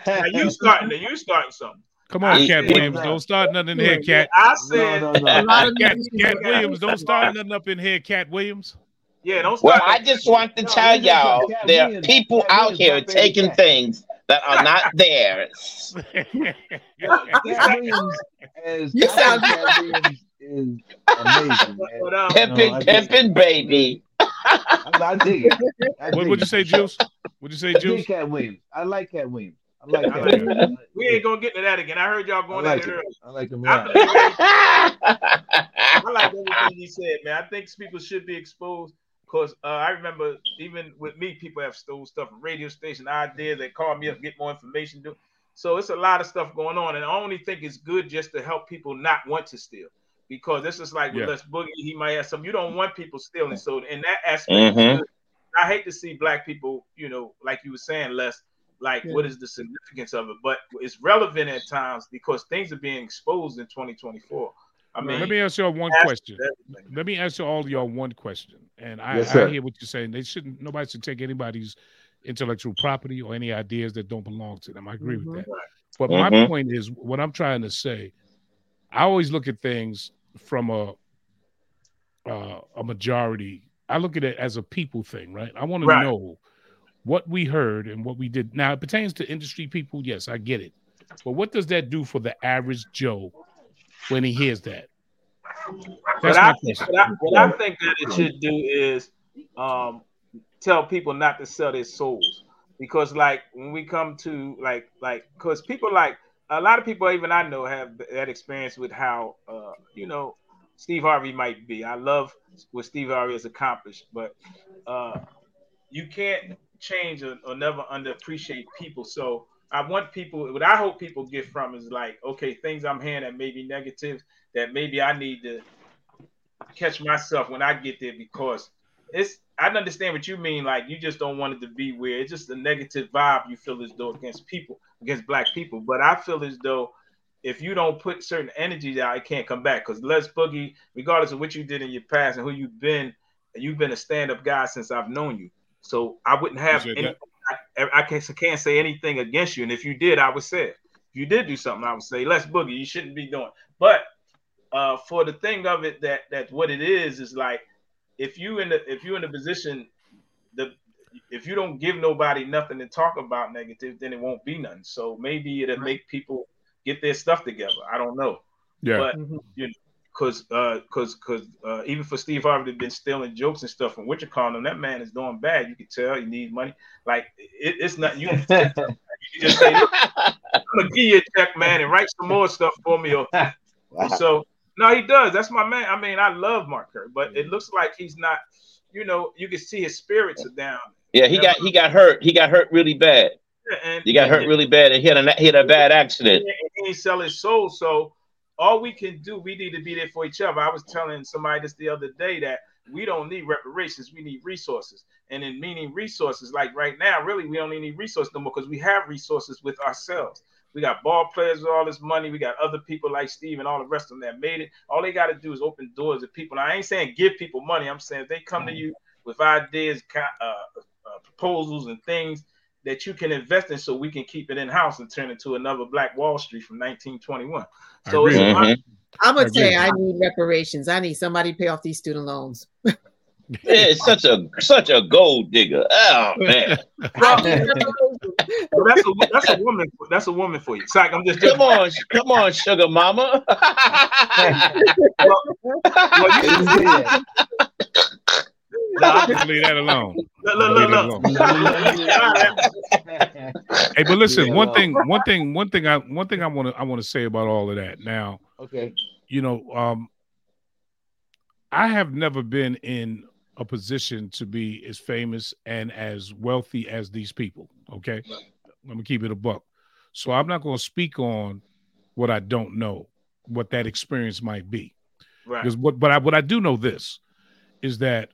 now you starting you starting something. Come on, I- Katt Yeah. Williams. Don't start nothing in here, Katt. I said no, A no. Katt, Katt Williams. Don't start nothing up in here, Katt Williams. yeah, don't Well. I just want to tell listen, y'all Katt there are people Katt out Williams, here taking cat. things that are not theirs. Katt Williams You sound- Katt Williams is amazing, man. Pimpin', No, pimpin', baby. I, I dig it. I what would you it. say, Juice? Would you say, I dig Juice? Katt Williams. I like Katt Williams. I like I Katt like Williams. we ain't gonna get into that again. I heard y'all I going like at it earlier. I like him. I a lot. believe I like everything he said, man. I think people should be exposed because uh, I remember even with me, people have stole stuff from radio station ideas. They call me up, get more information. Do so. It's a lot of stuff going on, and I only think it's good just to help people not want to steal. Because this is like with Yeah. Les Boogie, he might have some. You don't want people stealing. So in that aspect, Mhm. I hate to see black people, you know, like you were saying, less like Yeah. what is the significance of it? But it's relevant at times because things are being exposed in 2024. I mean, Let me ask y'all one question. everything. Let me ask you all y'all one question. And I, Yes, I hear what you're saying. They shouldn't. Nobody should take anybody's intellectual property or any ideas that don't belong to them. I agree Mhm. with that. But mm-hmm. my point is, what I'm trying to say, I always look at things from a uh, a majority. I look at it as a people thing, right? I want right. to know what we heard and what we did. Now, it pertains to industry people. Yes, I get it. But what does that do for the average Joe when he hears that? What I, what, I, what I, think that it should do is um, tell people not to sell their souls because like when we come to like like because people like a lot of people even I know have that experience with how uh, you know Steve Harvey might be. I love what Steve Harvey has accomplished, but uh, you can't change or, or never underappreciate people. So I want people. What I hope people get from is like, okay, things I'm hearing that may be negative, that maybe I need to catch myself when I get there because it's I understand what you mean. Like you just don't want it to be weird. it's just a negative vibe you feel as though against people, against black people. But I feel as though if you don't put certain energies out, it can't come back. Because Les Boogie, regardless of what you did in your past and who you've been, you've been a stand-up guy since I've known you. So I wouldn't have any. I, I, can't, can't say anything against you. And if you did, I would say it. If you did do something, I would say Les Boogie, you shouldn't be doing. But uh, for the thing of it that that what it is is like if you in the if you in the position the if you don't give nobody nothing to talk about negative, then it won't be none. So maybe it'll make people get their stuff together. I don't know. Yeah. But mm-hmm. you know, cause uh cause cause uh even for Steve Harvey to been stealing jokes and stuff from what you call him, that man is doing bad. You can tell he needs money. Like it, it's not you, can, you just say, I'm gonna give you a check, man, and write some more stuff for me. Or, wow. So no, he does. That's my man. I mean, I love Mark Curry, but it mm-hmm. looks like he's not. You know, you can see his spirits are down. Yeah, he got he got hurt. He got hurt really bad. And, he got hurt really bad, and he had a he had a bad accident. And he sell his soul. So all we can do, we need to be there for each other. I was telling somebody this the other day that we don't need reparations, we need resources. And in meaning resources, like right now, really, we only need resources no more because we have resources with ourselves. We got ball players with all this money. We got other people like Steve and all the rest of them that made it. All they got to do is open doors to people. Now, I ain't saying give people money. I'm saying they come to you with ideas, uh, uh, proposals, and things that you can invest in so we can keep it in house and turn it to another Black Wall Street from 1921. So it's mm-hmm. I'm gonna say I need reparations. I need somebody to pay off these student loans. Yeah, it's such a such a gold digger. Oh man. well, that's a that's a woman. That's a woman for you. Psych, I'm just come on, come on, sugar mama. well, well, you, no, leave that alone. Look, look, look, hey, but listen, one thing, one thing, one thing, I one thing I want to I want to say about all of that. Now, okay, you know, um, I have never been in a position to be as famous and as wealthy as these people. Okay. Let me keep it a buck. So I'm not going to speak on what I don't know, what that experience might be. Right. Because what, but I, what I do know this is that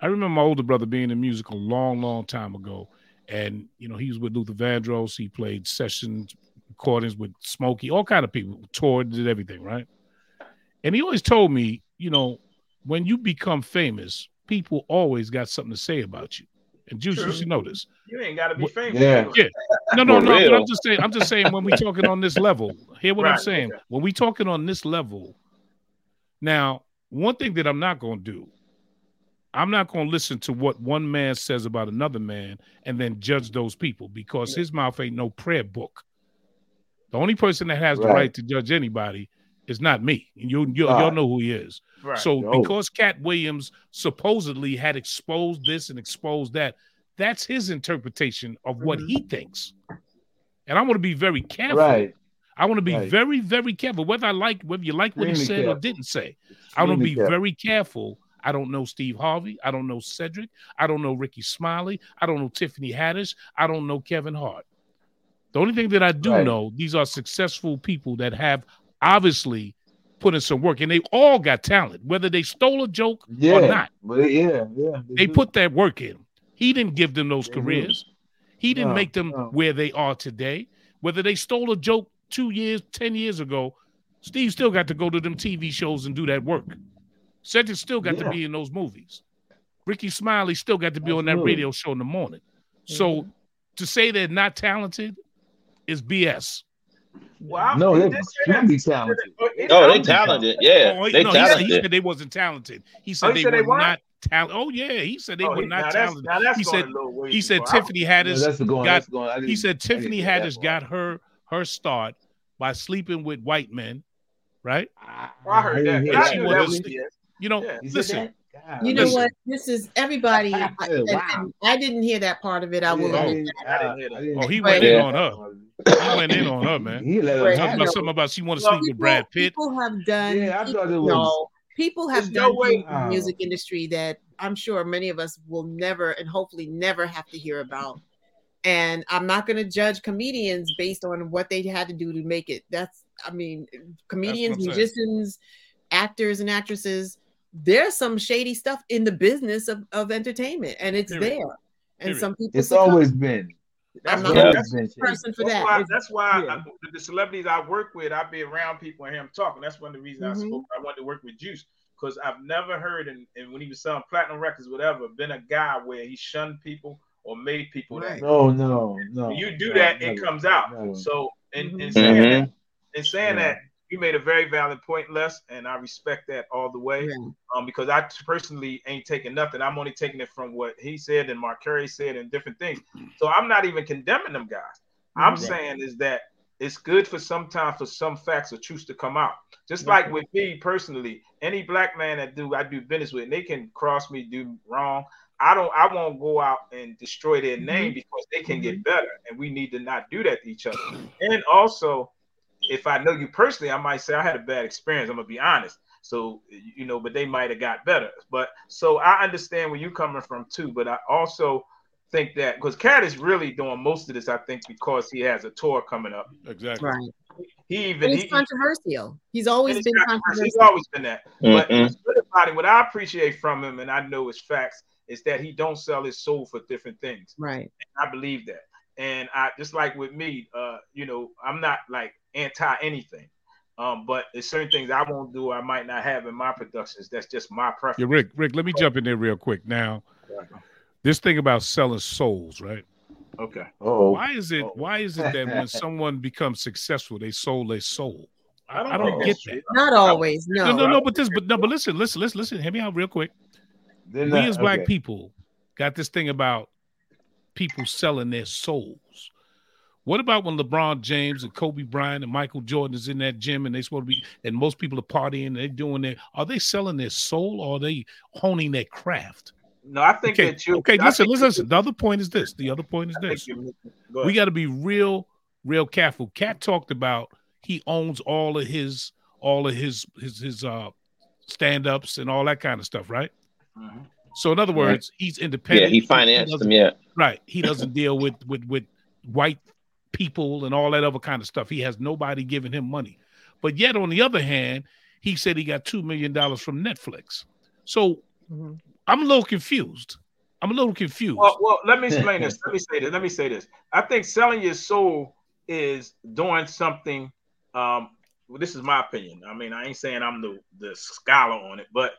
I remember my older brother being in music a long, long time ago. And, you know, he was with Luther Vandross. He played sessions, recordings with Smokey, all kind of people, toured, did everything, right? And he always told me, you know, when you become famous, people always got something to say about you. And Juice, True. you should know this. You ain't got to be famous. Yeah. yeah. No, no, no. But I'm just saying. I'm just saying when we talking on this level. Hear what right. I'm saying? Okay. When we talking on this level. Now, one thing that I'm not going to do. I'm not going to listen to what one man says about another man and then judge those people because his mouth ain't no prayer book. The only person that has right. the right to judge anybody is not me. You, you uh, y'all know who he is. Right. So because Katt Williams supposedly had exposed this and exposed that, that's his interpretation of what mm-hmm. he thinks. And I want to be very careful. Right. I want to be right. very, very careful. Whether I like whether you like what he said careful. or didn't say. Extremely I want to be careful. very careful. I don't know Steve Harvey. I don't know Cedric. I don't know Rickey Smiley. I don't know Tiffany Haddish. I don't know Kevin Hart. The only thing that I do right. know, these are successful people that have obviously put in some work, and they all got talent, whether they stole a joke yeah, or not. But yeah, yeah, they, they put that work in. He didn't give them those they careers. Do. He didn't no, make them no. where they are today. Whether they stole a joke two years, ten years ago, Steve still got to go to them TV shows and do that work. Cedric still got yeah. to be in those movies. Rickey Smiley still got to be Absolutely. on that radio show in the morning. Mm-hmm. So to say they're not talented is BS. Well, No, they're did extremely talented. Oh, they talented. Yeah, Oh, they no, he said, he talented. said they wasn't talented. He said Oh, he they said were they weren't? talented. Oh yeah, he said they Oh, were he, not that's- talented. now He said a little way he said far. Tiffany No, Haddish that's going. got going. He said Tiffany get that Haddish got her her start by sleeping with white men, right? Well, I heard that. didn't I she was that a- was yes. You know, Yeah. Listen. God, You know Listen. what? This is everybody. I, Wow. and- and I didn't hear that part of it. I will. Yeah, I admit didn't- that. I didn't hear that. I didn't- Oh, he went in on her. He went in on her, man. He let her Right. Talking about something about she want to Well, sleep with Brad Pitt. People have done. Yeah, I thought it was- No, people have There's no done way- in the music industry that I'm sure many of us will never and hopefully never have to hear about. And I'm not going to judge comedians based on what they had to do to make it. That's, I mean, comedians, musicians, actors, and actresses. There's some shady stuff in the business of, of entertainment, and it's Period. there. And Period. some people. It's succumb. always been. That's, I'm not- what- That's that's, the person for that's that. why, that's why yeah. I, the celebrities I work with, I be around people and hear them talking. That's one of the reasons I Mhm. spoke. I wanted to work with Juice because I've never heard, and, and when he was selling platinum records, whatever, been a guy where he shunned people or made people Right. that. No, no, no. When you do no, that, never, it comes out. never. So, in, in Mhm. saying Mhm. that, in saying Yeah. that, you made a very valid point, Les, and I respect that all the way. Yeah. Um, because I personally ain't taking nothing. I'm only taking it from what he said and Mark Curry said and different things. So I'm not even condemning them guys. I'm saying is that it's good for some time for some facts or truths to come out. Just like with me personally, any black man that do I do business with, they can cross me, do wrong. I don't. I won't go out and destroy their name because they can get better, and we need to not do that to each other. And also, if I know you personally, I might say I had a bad experience. I'm gonna be honest. So you know, but they might have got better. But so I understand where you're coming from too. But I also think that because Katt is really doing most of this, I think, because he has a tour coming up. Exactly. Right. He even And he's he, controversial. He's always and been he's controversial. He's always been that. But Mhm. what's good about it, what I appreciate from him, and I know his facts, is that he don't sell his soul for different things. Right. I believe that. And I just like with me, uh, you know, I'm not like anti anything. Um, but there's certain things I won't do, I might not have in my productions. That's just my preference. Yeah, Rick, Rick, let me jump in there real quick. Now, this thing about selling souls, right? Okay. Oh, Why is it why is it that when someone becomes successful, they sold their soul? I, I don't I don't get that. Not always. No. No, no, no, but this, but no, but listen, listen, listen, listen. Hear me out real quick. they're we as black okay. people got this thing about people selling their souls. What about when LeBron James and Kobe Bryant and Michael Jordan is in that gym and they supposed to be and most people are partying and they're doing their are they selling their soul or are they honing their craft? No, I think Okay, that you okay, I listen, listen, listen. The other point is this. The other point is this. go. We got to be real, real careful. Katt talked about he owns all of his all of his his his uh stand-ups and all that kind of stuff, right? Mhm. So in other Right. words, he's Yeah, independent. he financed doesn't- them. Yeah. Right. He doesn't deal with with with white people and all that other kind of stuff. He has nobody giving him money. But yet on the other hand, he said he got 2 million dollars from Netflix. So Mhm. I'm a little confused. I'm a little confused. Well, well, let me explain this. Let me say this. Let me say this. I think selling your soul is doing something. Um, well, this is my opinion. I mean, I ain't saying I'm the the scholar on it, but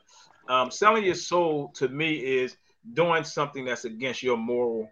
um, selling your soul to me is doing something that's against your moral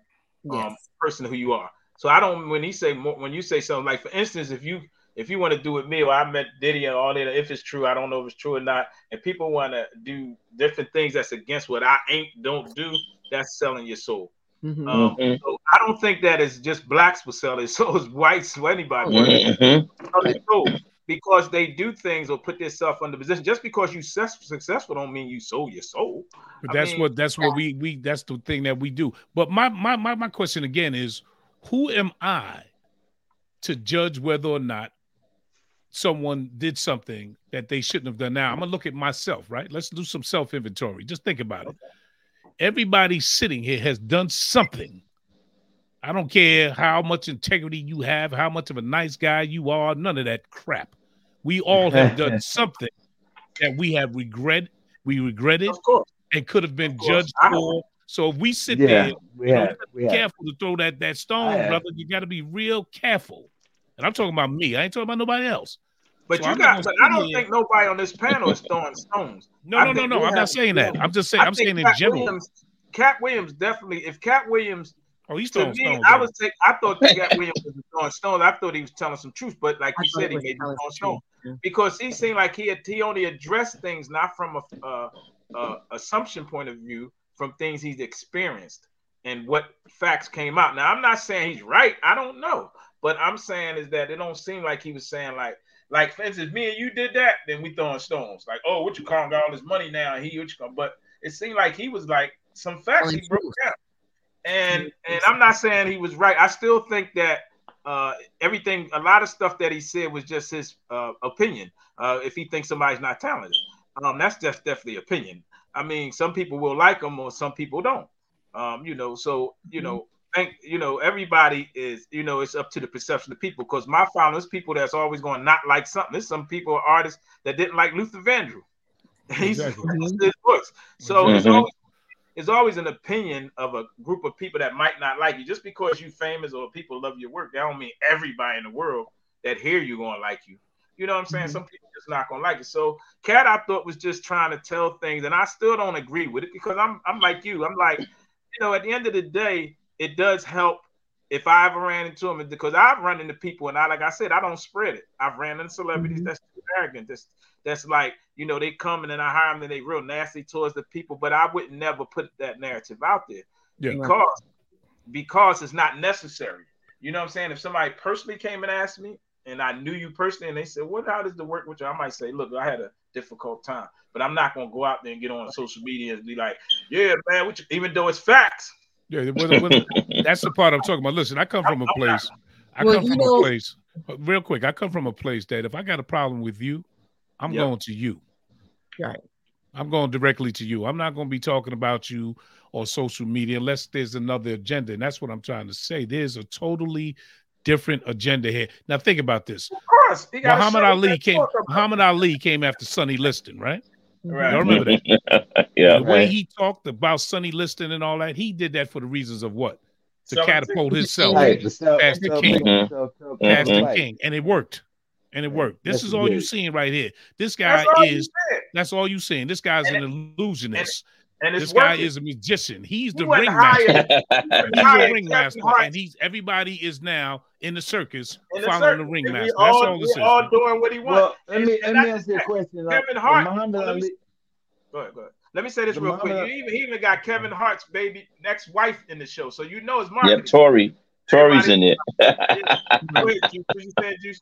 um, Yes. person who you are. So I don't when he say mo- when you say something like for instance, if you if you want to do with me, or I met Diddy and all that, if it's true, I don't know if it's true or not, and people want to do different things that's against what I ain't don't do, that's selling your soul. Mhm. Um, Mhm. so I don't think that it's just blacks will sell it, so it's whites, so anybody will Mhm. sell their soul because they do things or put themselves under position. Just because you success- successful don't mean you sold your soul. But I that's mean- what that's what we we that's the thing that we do. But my my my my question again is, who am I to judge whether or not someone did something that they shouldn't have done? Now I'm gonna look at myself, right? Let's do some self inventory. Just think about it. Everybody sitting here has done something. I don't care how much integrity you have, how much of a nice guy you are, none of that crap. We all have done something that we have regret, we regretted, Of course. and could have been judged for. So if we sit Yeah, there, we you know, have, we be have. careful to throw that that stone, I have. brother. You got to be real careful. And I'm talking about me. I ain't talking about nobody else. But So you I'm got, but I don't sit here- think nobody on this panel is throwing stones. No, I no, no, no. I'm not saying that. I'm just saying. I I'm think saying in Katt general. Williams, Katt Williams definitely. If Katt Williams Oh, he's To throwing me, stones. I baby. was take, I thought Katt Williams was throwing stones. I thought he was telling some truth, but like I you said, he made was may throwing stones yeah. because he seemed like he had, he only addressed things not from a uh, uh, assumption point of view, from things he's experienced and what facts came out. Now, I'm not saying he's right. I don't know, but I'm saying is that it don't seem like he was saying like. Like for instance, me and you did that, then we throwing stones. Like, oh, what you calling got all this money now? He, what you call? But it seemed like he was like some facts he broke truth. down. And and I'm not saying he was right. I still think that uh, everything, a lot of stuff that he said was just his uh, opinion. Uh, if he thinks somebody's not talented, um, that's just definitely opinion. I mean, some people will like him, or some people don't. Um, you know, so you know, think you know, everybody is, you know, it's up to the perception of people. Because my followers, people that's always going to not like something. There's some people, artists that didn't like Luther Vandross. He's Exactly. his books. So it's Mhm. always it's always an opinion of a group of people that might not like you. Just because you're famous or people love your work, that don't mean everybody in the world that hear you gonna like you. You know what I'm saying? Mhm. Some people just not gonna like it. So Katt, I thought was just trying to tell things, and I still don't agree with it because I'm I'm like you. I'm like, you know, at the end of the day, it does help if I ever ran into them because I've run into people and I like I said, I don't spread it. I've ran into celebrities Mhm. that's arrogant. That's that's like, you know, they come and then I hire them and they real nasty towards the people, but I would never put that narrative out there Yeah. because because it's not necessary. You know what I'm saying? If somebody personally came and asked me and I knew you personally and they said, What how does the work with you? I might say, Look, I had a difficult time, but I'm not gonna go out there and get on social media and be like, Yeah, man, what even though it's facts. Yeah, well, well, that's the part I'm talking about. Listen, I come from a place. I Well, come from know- a place. Real quick, I come from a place that if I got a problem with you, I'm Yep. going to you. Right. I'm going directly to you. I'm not going to be talking about you or social media unless there's another agenda. And that's what I'm trying to say. There's a totally different agenda here. Now think about this. Of course, he got a Muhammad Ali came. Muhammad Ali came after Sonny Liston, right? Right. Y'all remember that? yeah. the way Right. he talked about Sonny Liston and all that, he did that for the reasons of what? To Selling catapult himself Right, the Past the self- king. past the mm-hmm. right. king, and it worked. And it worked. This Yes, is all you did. seeing right here. This guy That's is. That's all you're seeing. This guy's And an illusionist. And it's This guy working. is a magician. He's the ringmaster. He's the ringmaster, and he's everybody is now in the circus in the following the ringmaster. We That's all, all this is. all doing what he wants. Well, let me And let me ask you a question. Kevin Hart- Muhammad let me Go ahead, go ahead. Let me say this The real quick. You even he even got Kevin Hart's baby next wife in the show, so you know it's Yep, marketing. Torrei. Torrei's in it.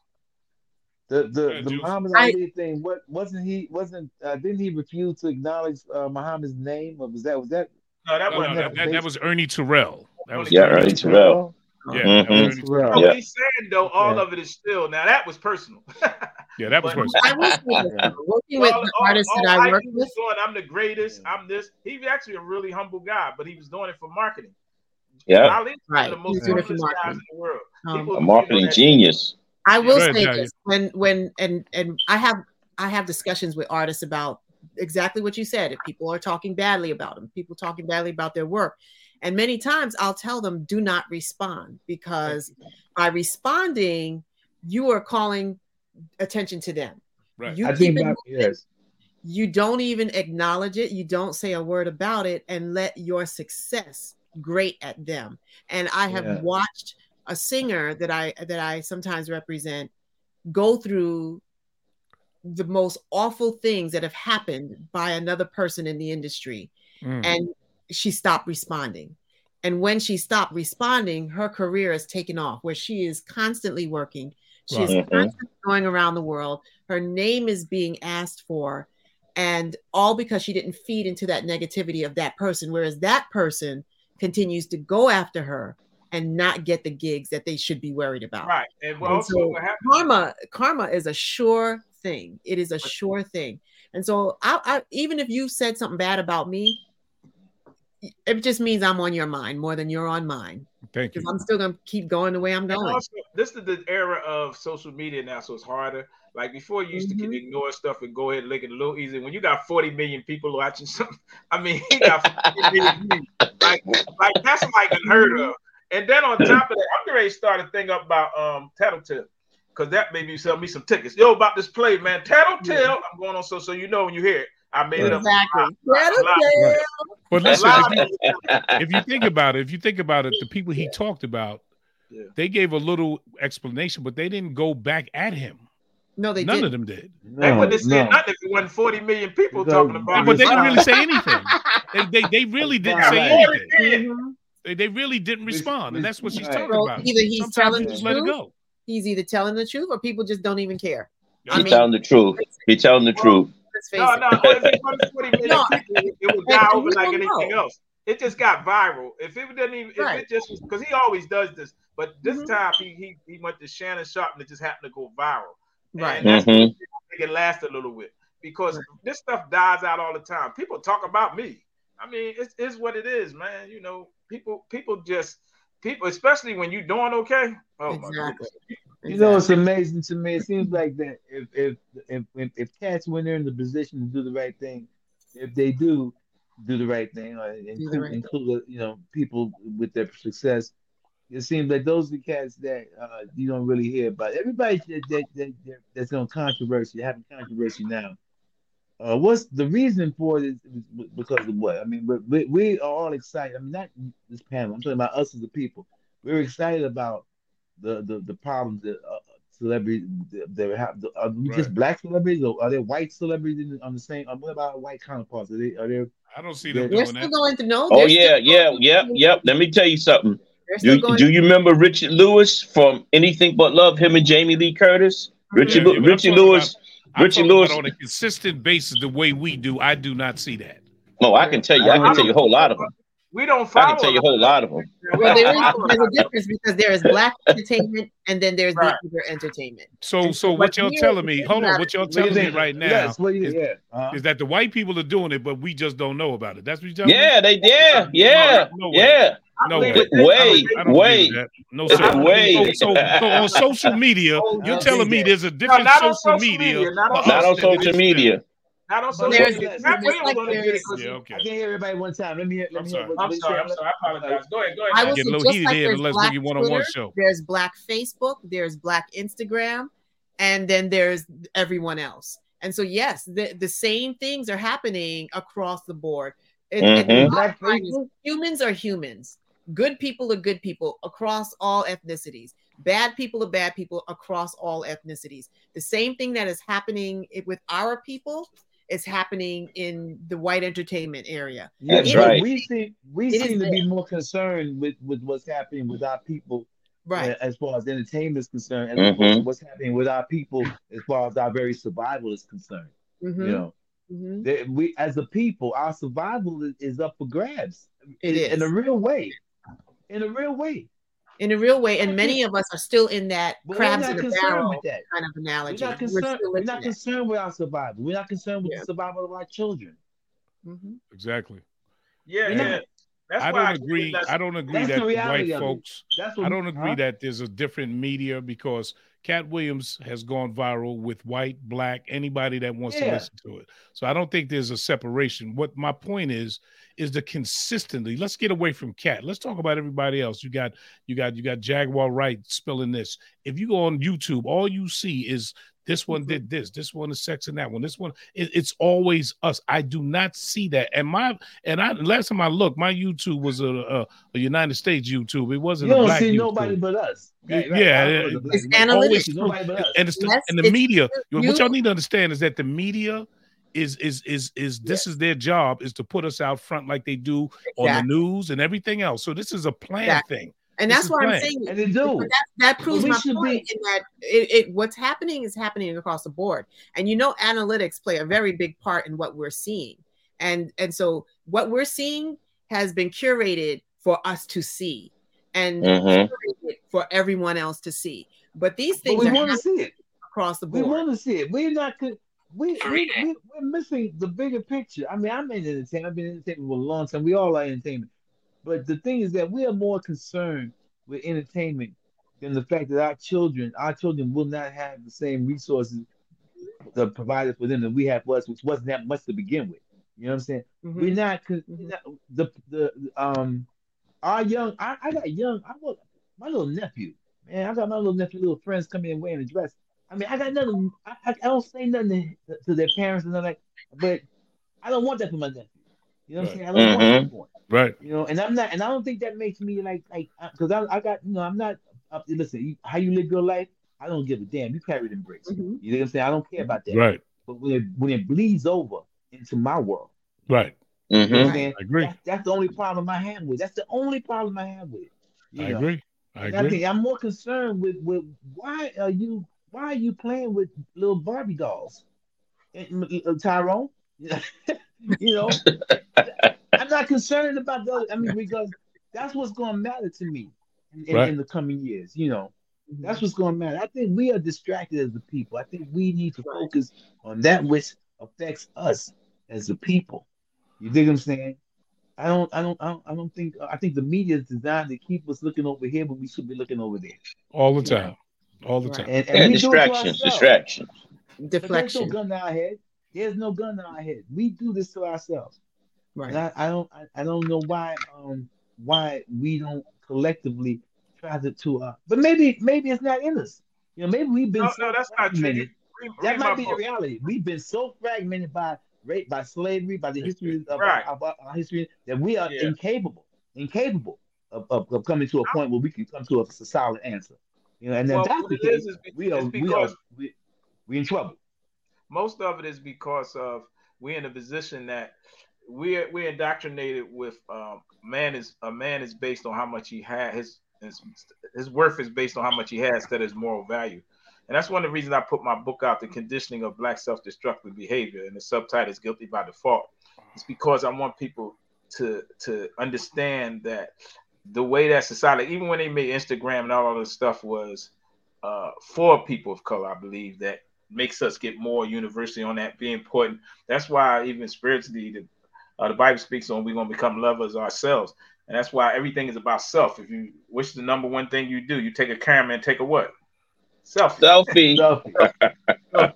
the the, Yeah, the Juice. Muhammad I- Ali thing. What wasn't he? Wasn't uh, didn't he refuse to acknowledge uh, Muhammad's name? Or was that was that? No, that No, wasn't no, that. that, that, that was Ernie Terrell. That was Yeah, Ernie Ernie Terrell. Yeah, Mhm. that Ernie Terrell. No, Yeah. he's saying though, all Yeah. of it is still. Now that was personal. Yeah, that was But- personal. I will say this, though, working with All- the all- artists all that I hype work with, was doing, I'm the greatest. I'm this. He's actually a really humble guy, but he was doing it for marketing. Yeah. Ali's Right, one of the most he's doing it for humblest guys marketing. in the world. um, A marketing people genius. I will ahead, say Talia. this when when and and I have I have discussions with artists about exactly what you said. If people are talking badly about them, people talking badly about their work, and many times I'll tell them do not respond because by responding you are calling attention to them. Right. You I keep think it my, moving. yes. you don't even acknowledge it you don't say a word about it and let your success grate at them and i have Yeah. watched a singer that i that i sometimes represent go through the most awful things that have happened by another person in the industry Mm. and she stopped responding and when she stopped responding her career has taken off where she is constantly working she is Right. Mhm. constantly going around the world her name is being asked for and all because she didn't feed into that negativity of that person whereas that person continues to go after her and not get the gigs that they should be worried about Right. And And also so what karma karma is a sure thing it is a sure thing and so I, I even if you said something bad about me it just means i'm on your mind more than you're on mine Thank you. i'm still gonna keep going the way i'm going also, this is the era of social media now, so it's harder. Like before, you used to Mhm. can ignore stuff and go ahead and lick it a little easy. When you got 40 million people watching something, I mean, he got 40 million. Like, like that's like unheard of. And then on top of that, I'm ready to start a thing up about um Tattletale. Cause that made me sell me some tickets. Yo, about this play, man. Tattletale. I'm going on so so you know when you hear it. I made it up. Exactly. Lot- lot- Right. But listen, if you, if you think about it, if you think about it, the people he talked about, Yeah. they gave a little explanation, but they didn't go back at him. No, they didn't None of them did. They wouldn't have said no. nothing if it wasn't 40 million people No, talking about But they didn't really say anything. They they, they really didn't Right. say anything. They, they really didn't respond, and that's what she's right. talking So about. either he's Sometimes telling the just let it truth, go. he's either telling the truth, or people just don't even care. I mean- telling the truth. He's telling the truth. Let's No, it. no, it wasn't 40 million it would die over like anything know. else. It just got viral. If it didn't even, if Right. it just was, because he always does this, but this Mhm. time he, he he went to Shannon Sharpe and it just happened to go viral. Right. And that's Mhm. make it last a little bit because this stuff dies out all the time. People talk about me. I mean, it's, it's what it is, man. You know, people people just people, especially when you're doing okay. Oh my Exactly. goodness. You know, it's amazing to me. It seems like that if if if if, if cats when they're in the position to do the right thing, if they do do the right thing, or include, right thing. you know people with their success, it seems like those are the cats that uh, you don't really hear about. Everybody that, that, that, that that's on controversy, having controversy now. Uh, what's the reason for it? Is, is because of what? I mean, we, we are all excited. I mean, not this panel. I'm talking about us as a people. We're excited about the the, the problems that uh, celebrities that have. Are we just black celebrities, or are there white celebrities on the same? uh, What about white counterparts? Are they? Are there? I don't see them They're doing still that. going to know. Oh they're yeah, yeah, going yep, to- yep. Let me tell you something. Do, do to- you remember Richard Lewis from Anything But Love? Him and Jamie Lee Curtis. Richard, Yeah, Lew- yeah, Richard Lewis. I'm Richard talking Lewis. on a consistent basis, the way we do. I do not see that. No, I can tell you. I can tell you a whole lot of them. We don't follow. I can tell you a whole lot of them. Well, there is there's a difference because there is black entertainment and then there's Right. the other entertainment. So, so so what what y'all telling me? Hold on, what y'all What do you telling me right now Yes. You, is, yeah. Uh-huh. is that the white people are doing it, but we just don't know about it. That's what you're telling me? Yeah, they. Yeah, yeah, No way. yeah. No way. it. I Way, believe it. I way. No sir. Way. So, so, so on social media, Oh, you're telling me they- there's a different not on social social media. media, not on Not on social media. Not on social media. there's- Matt Williams like on the there's- because Yeah, I can't hear everybody one time. Let me hear. Let I'm me sorry. hear I'm sorry. I'm sorry. I apologize. Go ahead. Go ahead. I Matt. will Get say a little heated here there's unless black we one on one Twitter, show. there's black Facebook, there's black Instagram, and then there's everyone else. And so yes, the, the same things are happening across the board. And, and mm-hmm. the bottom Black line is Facebook? humans are humans. Good people are good people across all ethnicities. Bad people are bad people across all ethnicities. The same thing that is happening with our people is happening in the white entertainment area. That's It- right. We seem we It is seem to there. be more concerned with with what's happening with our people Right. uh, as far as entertainment is concerned, as opposed to Mhm. what's happening with our people as far as our very survival is concerned. Mhm, You know, mhm. That we as a people, our survival is, is up for grabs. It in, in a real way. In a real way. in a real way, and many of us are still in that But crabs we're in not a concerned barrel with that. kind of analogy. We're analogy. not concerned. still We're not concerned with our survival. We're not concerned with Yeah. the survival of our children. Mhm. Exactly. Yeah, yeah. That's I don't agree. that's- I don't agree that white folks. That's what I don't agree huh? that there's a different media because Katt Williams has gone viral with white, black, anybody that wants to listen to it. So I don't think there's a separation. What my point is is the consistently. Let's get away from Katt. Let's talk about everybody else. You got you got you got Jaguar Wright spilling this. If you go on YouTube, all you see is this one Mm-hmm. did this, this one is sex and that one, this one. It, it's always us. I do not see that. And my and I last time I looked, my YouTube was a, a, a United States YouTube. It wasn't a don't black see YouTube. nobody but us. Yeah, yeah, I don't know It's analytics. always nobody but us. and it's the, Yes, and the it's media. you- what y'all need to understand is that the media is is is is this is their job is to put us out front like they do on the news and everything else. So this is a planned Exactly. thing. And that's is why I'm saying And they do. That, that proves we my point be- in that it, it what's happening is happening across the board. And you know, analytics play a very big part in what we're seeing. And and so what we're seeing has been curated for us to see and Mhm. for everyone else to see. But these But things we want to see it. across the board. We want to see it. We're not. con- We, we, we, we're missing the bigger picture. I mean, I'm in entertainment. I've been in entertainment for a long time. We all are entertainment. But the thing is that we are more concerned with entertainment than the fact that our children, our children will not have the same resources that provided for them that we have for us, which wasn't that much to begin with. You know what I'm saying? Mhm. We're not, Mhm. we're not the the um our young. I, I got young. I got my little nephew. Man, I got my little nephew, little friends coming in wearing a dress. I mean, I got nothing. I, I, don't say nothing to, to their parents and nothing like. But I don't want that for my nephew. You know what I'm saying? I don't want Mhm. that for him. Right. You know, and I'm not, and I don't think that makes me like, like, because I, I got, you know, I'm not. Up, listen, you, how you live your life, I don't give a damn. You carry them bricks. Mhm. You know what I'm saying? I don't care about that. Right. But when it when it bleeds over into my world, Right. you know what I'm Mhm. saying? I agree. That's, that's the only problem I have with. it. That's the only problem I have with. it. You I know? agree. I And I agree. think I'm more concerned with with why are you why are you playing with little Barbie dolls, And, uh, Tyrone? you know, I'm not concerned about those. I mean, because that's what's going to matter to me in, in, Right. in the coming years. You know, mm-hmm. that's what's going to matter. I think we are distracted as a people. I think we need to focus on that which affects us as a people. You dig what I'm saying? I don't, I don't, I don't, I don't think. I think the media is designed to keep us looking over here, but we should be looking over there. All the time. All the Right. time. And, and Yeah, we do it to distractions, distractions. But there's no Deflection. gun to our head. There's no gun in our head. We do this to ourselves. Right. And I, I don't I, I don't know why um why we don't collectively try to to uh but maybe maybe it's not in us. You know, maybe we've been No, so no, that's not true. fragmented. Read, That might my be the book. reality. We've been so fragmented by rape, by slavery, by the history of, Right. of our, our history that we are Yeah. incapable, incapable of, of, of coming to a point where we can come to a, solid answer. You know, and then Well, that's what the case. is We are we are because we, we in trouble. Most of it is because of we're in a position that we're we're indoctrinated with um, man is a man is based on how much he has his, his his worth is based on how much he has instead of moral value. And that's one of the reasons i put my book out the conditioning of black self-destructive behavior and the subtitle is guilty by default. It's because i want people to to understand that the way that society even when they made instagram and all of this stuff was uh, for people of color i believe that makes us get more universally on that being important. That's why even spiritually, the, uh, the Bible speaks on we're going to become lovers ourselves, and that's why everything is about self. If you which the number one thing you do, you take a camera and take a what? Selfie. Selfie. Selfie.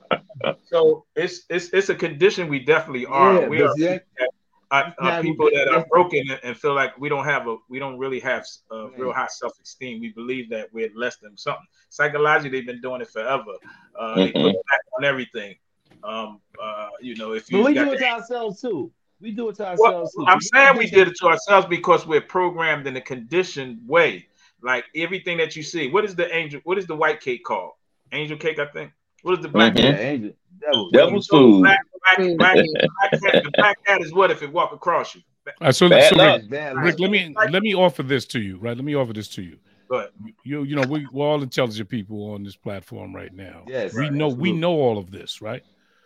So it's it's it's a condition we definitely are. Yeah, we are, see, that- are, are Yeah, people that are broken and- and feel like we don't have a we don't really have a Right. real high self esteem. We believe that we're less than something. Psychologically, they've been doing it forever. Uh, They put it back on everything. Um, uh, you know, if you But we got do it to ourselves too. We do it to well, ourselves too. I'm saying we did it to ourselves because we're programmed in a conditioned way. Like everything that you see. What is the angel? What is the white cake called? Angel cake, I think. What is the black Mhm. Yeah, angel. Devil. Devil's So food. Black, black, Food. black, black cat, the black cat is what if it walk across you? All right, so, Bad so luck. Rick, Bad Rick, let me let me offer this to you, right? Let me offer this to you. Go ahead. You you know we we're all intelligent people on this platform right now. Yes, we right, know we know all of this, right?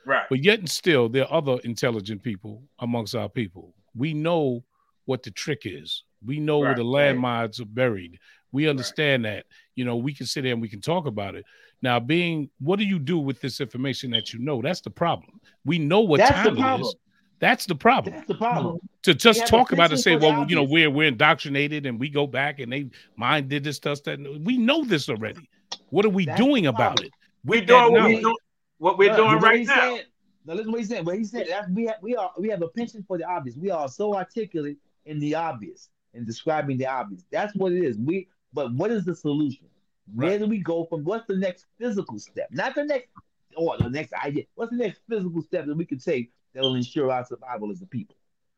Right. But yet and still, there are other intelligent people amongst our people. We know what the trick is. We know where Right, the right. landmines are buried. We understand that. You know, we can sit there and we can talk about it. Now, being what do you do with this information that you know? That's the problem. We know what That's time the problem. is. That's the problem. That's the problem. to just have talk about it and say, for the well, you know, we're we're indoctrinated and we go back and they mine did this stuff that we know this already. What are we That's doing about it? We're With that doing what, we do, what we're doing what right he's now. saying- now listen what he said. What he said that we have, we are we have a penchant for the obvious. We are so articulate in the obvious in describing the obvious. That's what it is. We but what is the solution? Where Right. do we go from? What's the next physical step? Not the next or the next idea. What's the next physical step that we can take that will ensure our survival as a people?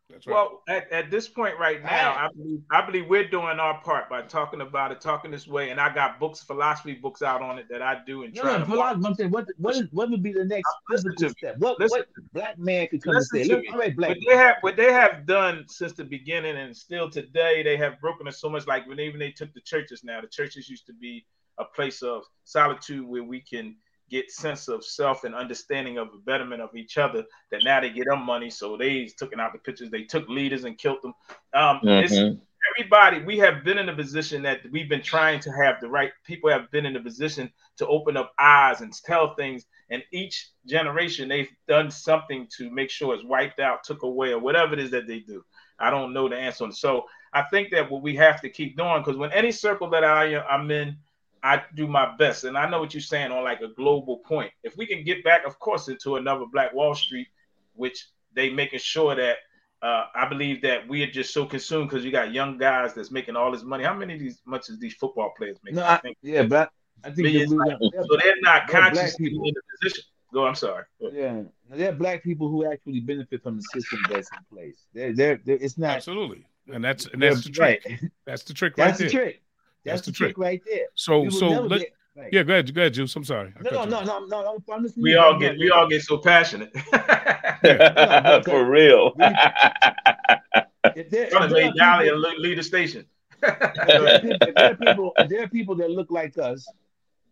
That's Well, at, at this point right now, I believe I believe we're doing our part by talking about it, talking this way, and I got books, philosophy books out on it that I do and No, try no, to. philosophy, I'm saying what what is what would be the next Listen physical to step? What Listen what black man could come and say? to Look, all right, black What they have, what they have done since the beginning, and still today, they have broken us so much. Like when even they took the churches now, the churches used to be a place of solitude where we can get sense of self and understanding of the betterment of each other. That now they get them money, so they took out the pictures. They took leaders and killed them. Um, Mhm. everybody we have been in a position that we've been trying to have the right people have been in a position to open up eyes and tell things and each generation they've done something to make sure it's wiped out took away or whatever it is that they do i don't know the answer so i think that what we have to keep doing because when any circle that I, i'm in i do my best and i know what you're saying on like a global point if we can get back of course into another black wall street which they making sure that uh, I believe that we are just so consumed because you got young guys that's making all this money. How many of these much as these football players make? No, I I, think yeah, but I think that millions. we got, so they're not They're black people. in the position. Go. I'm sorry. Yeah, now, there are black people who actually benefit from the system that's in place. They're, they're, they're it's not absolutely, and that's and that's the trick. Right. That's the trick right That's the there. trick. That's That's, the the trick. right there. So We so let, get- right. yeah, go ahead, go ahead, Juice. I'm sorry. No, no, no, no, no, no. I'm listening We all get we all get so passionate. For real. If there, if Trying to lay are down and lead the station. if there are people, if there are people that look like us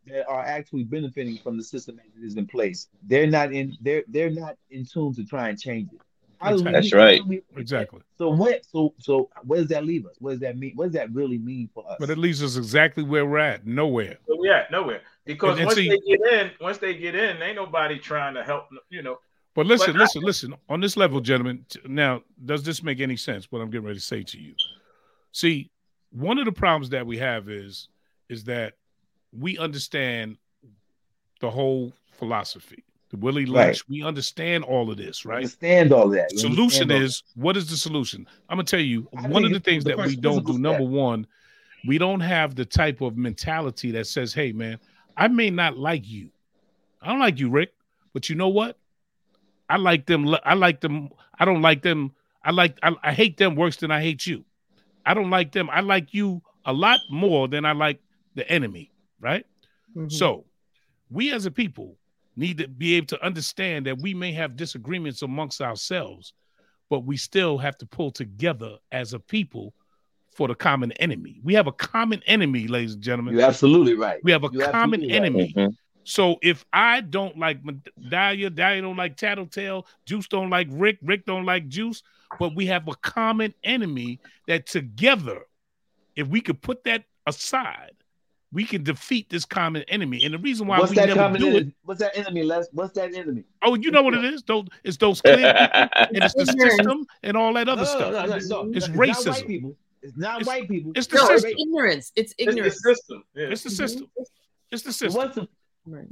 that are actually benefiting from the system that is in place. They're not in. They're they're not in tune to try and change it. How do we- That's how right. do Exactly. So what? So so where does that leave us? What does that mean? What does that really mean for us? But it leaves us exactly where we're at. Nowhere. Where we at? Nowhere. Because And- and once see- they get in, once they get in, ain't nobody trying to help. You know, But listen, But I- listen, listen. On this level, gentlemen. Now, does this make any sense? What I'm getting ready to say to you. See, one of the problems that we have is is that we understand the whole philosophy, the Willie Lynch. Right. We understand all of this, right? Understand all that. We solution understand all is what is the solution? I'm gonna tell you I one of the things the that we don't do. physical Number step. one, we don't have the type of mentality that says, "Hey, man, I may not like you. I don't like you, Rick, but you know what? I like them. I like them. I don't like them. I like. I, I hate them worse than I hate you. I don't like them. I like you a lot more than I like the enemy. Right? Mhm. So, we as a people need to be able to understand that we may have disagreements amongst ourselves, but we still have to pull together as a people for the common enemy. We have a common enemy, ladies and gentlemen. You're absolutely right. we have a you're common absolutely right. enemy. Mhm. So if I don't like Medallia, Dahlia don't like Tattletale, Juice don't like Rick, Rick don't like Juice, but we have a common enemy that together, if we could put that aside, we can defeat this common enemy. And the reason why What's we that never common do enemy? it, What's that enemy, Les? What's that enemy? oh, you know what it is? Those it's those clear people, and it's the system and all that other no, stuff. No, no, no, no. It's Not racism. white people. It's not It's- white people. It's the No, it's ignorance. It's it's the ignorance. system. Yeah. It's the system. It's the system. what's the Right.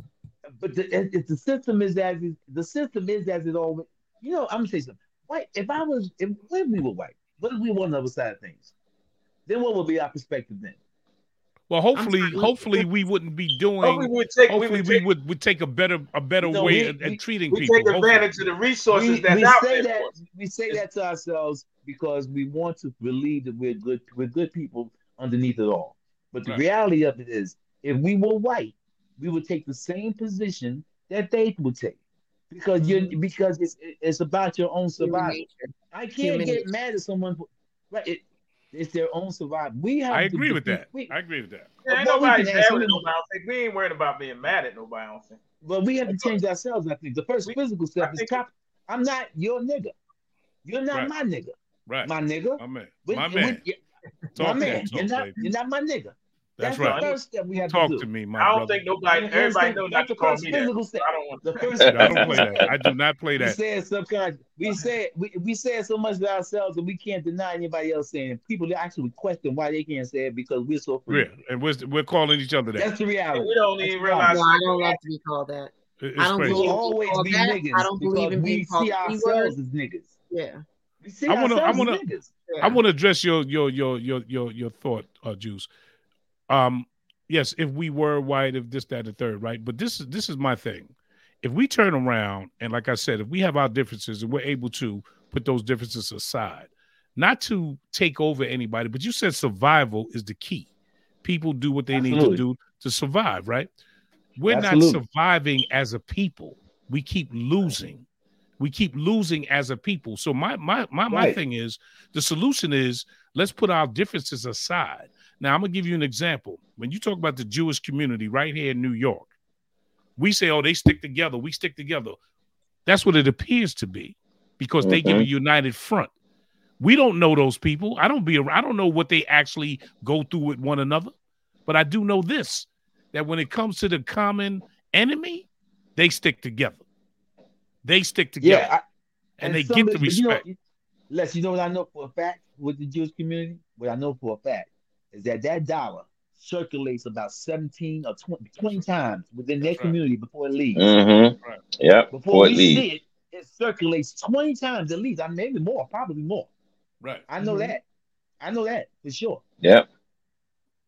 but the, it's the system is as it, the system is as it always. You know, I'm gonna say something. White. If I was, if, what if we were white? What if we were on the other side of things? Then what would be our perspective then? Well, hopefully, hopefully we wouldn't be doing. Hopefully we would take we hopefully would we take, would would take a better a better No, way we- at, at we- treating we people. take hopefully. advantage of the resources We, that's we out say there. that for we say that to ourselves because we want to believe that we're good we're good people underneath it all. But the Right. reality of it is, if we were white, we would take the same position that they would take. Because you Mhm. because it's it's about your own survival. I can't get mad at someone. For, right, it, it's their own survival. We have. I to agree with defeat- that. We, I agree with that. Yeah, ain't But we nobody can mad ask with them- nobody. I don't think we ain't worried about being mad at nobody. I don't think. but we have to change ourselves. I think the first We- physical step is think- cop. I'm not your nigga. You're not Right. my nigga. Right, My nigga. my man, my we- man. yeah, my man. me, You're not. baby. You're not my nigga. That's That's, right. the first step we have Talk to do. to me, my brother. I don't brother. think nobody. And Everybody that's know not to call me that. step. I don't want. The first. I don't play that. I do not play We that. say it subconscious. We say we we say it so much to ourselves that we can't deny anybody else saying it. People actually question why they can't say it because we're so free. Yeah, and we're we're calling each other that. That's the reality. We don't That's even realize. No, I don't like to be called that. It's I don't crazy. We'll believe- always called be that. niggas. I don't believe in being we see ourselves B-word. as niggas. Yeah. See I wanna- I wanna- yeah. I want to address your your your your your your thought, uh, Juice. Um, yes, if we were white, if this, that, and the third, right? But this is this is my thing. If we turn around and, like I said, if we have our differences and we're able to put those differences aside, not to take over anybody, but you said survival is the key. People do what they need to do to survive, right? We're Absolutely. not surviving as a people. We keep losing. We keep losing as a people. So my my my my Right. thing is the solution is let's put our differences aside. Now I'm gonna give you an example. When you talk about the Jewish community right here in New York, we say, "Oh, they stick together. We stick together." That's what it appears to be, because they give a mm-hmm. united front. We don't know those people. I don't be. I don't know what they actually go through with one another, but I do know this: that when it comes to the common enemy, they stick together. They stick together, Yeah, I, and, they some get the it- you know- respect. Les, you know what I know for a fact with the Jewish community? What I know for a fact is that that dollar circulates about 17 or 20, 20 times within their right. community before it leaves. Mm-hmm. Yep. Before Before it leaves. see it, it circulates 20 times at least. I mean, maybe more, probably more. right. I know Mhm. that. I know that for sure. Yep.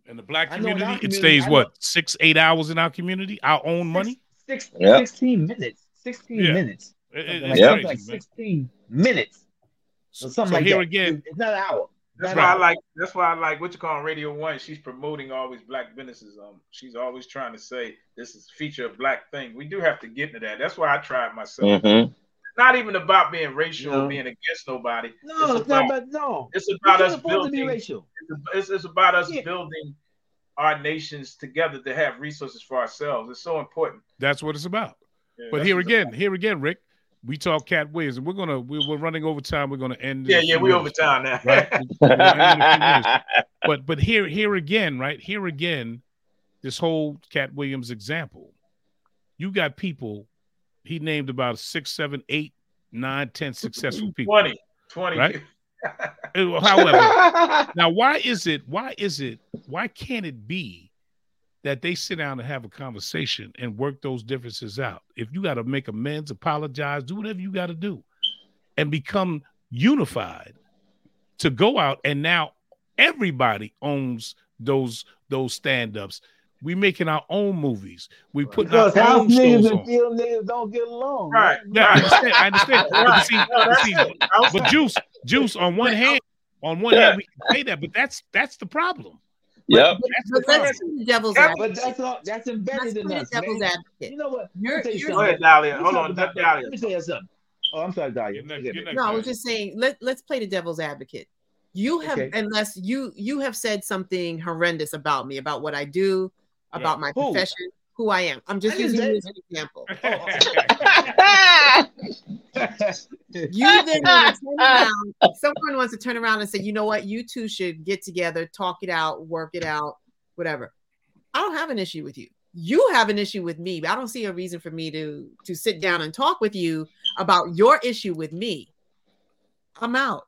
In the black I know in community, it stays I what know- six, eight hours in our community, our own money. Six, Yeah. 16 minutes. 16 Yeah. minutes. It- Something it- like, Yep. like 16 minutes. Or something so like here that. again, It's not an hour. That's Not why I like. That's why I like what you call on Radio One. She's promoting always black businesses. Um, she's always trying to say this is feature of black thing. We do have to get into that. That's why I tried myself. Mhm. Not even about being racial No. or being against nobody. No, it's it's not about, about no. it's about us afford to be building. racial. It's, it's about us Yeah. building our nations together to have resources for ourselves. It's so important. that's what it's about. Yeah, But here again, about. here again, Rick, we talk Katt Williams, and we're gonna we, we're running over time. We're gonna end. Yeah, yeah, few we over time now. right? We're gonna end in a few minutes. but but here here again, right? Here again, this whole Katt Williams example. You got people. He named about six, seven, eight, nine, ten successful people. 20, 20. Right? Uh, However, now why is it? Why is it? Why can't it be that they sit down and have a conversation and work those differences out? If you got to make amends, apologize, do whatever you got to do, and become unified to go out and now everybody owns those those stand-ups. We making our own movies. We putting our Because house own niggas shows and on. field niggas don't get along. Right. Yeah, I understand. I understand. But see, No, but see, it. I was but juice, juice. On one hand, on one hand, we can say that, but that's that's the problem. Yep. That's the But let's problem. be the devil's Yeah, advocate. But that's all that's Let's embedded in us. devil's man. advocate. You know what? You're- Let me you you're- Go ahead, Dahlia. Hold on. about Let that. Dahlia. Let me tell you something. Oh, I'm sorry, Dahlia. Next- Forgive next. No, I was just saying let let's play the devil's advocate. You have Okay. unless you you have said something horrendous about me, about what I do, about my Who? profession, who I am. I'm just using say- you as an example. You then want to turn around. Someone wants to turn around and say, you know what, you two should get together, talk it out, work it out, whatever. I don't have an issue with you. You have an issue with me, but I don't see a reason for me to to sit down and talk with you about your issue with me. I'm out.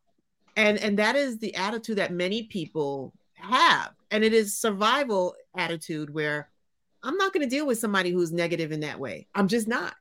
And and that is the attitude that many people have. And it is survival attitude where I'm not going to deal with somebody who's negative in that way. I'm just not.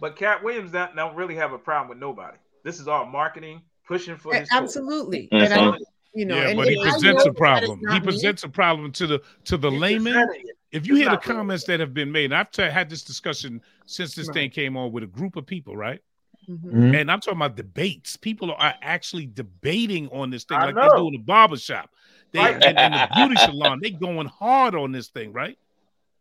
But Katt Williams don't, don't really have a problem with nobody. This is all marketing, pushing for his Absolutely. Mhm. And I, you know, yeah, and but he presents a problem. He not me. presents a problem to the to the He's layman. If you It's hear the not real. comments that have been made, and I've t- had this discussion since this Right. thing came on with a group of people, right? Mhm. Mhm. And I'm talking about debates. People are actually debating on this thing I like know. they do in the barber shop. They Right. and, and the beauty salon, they going hard on this thing, right?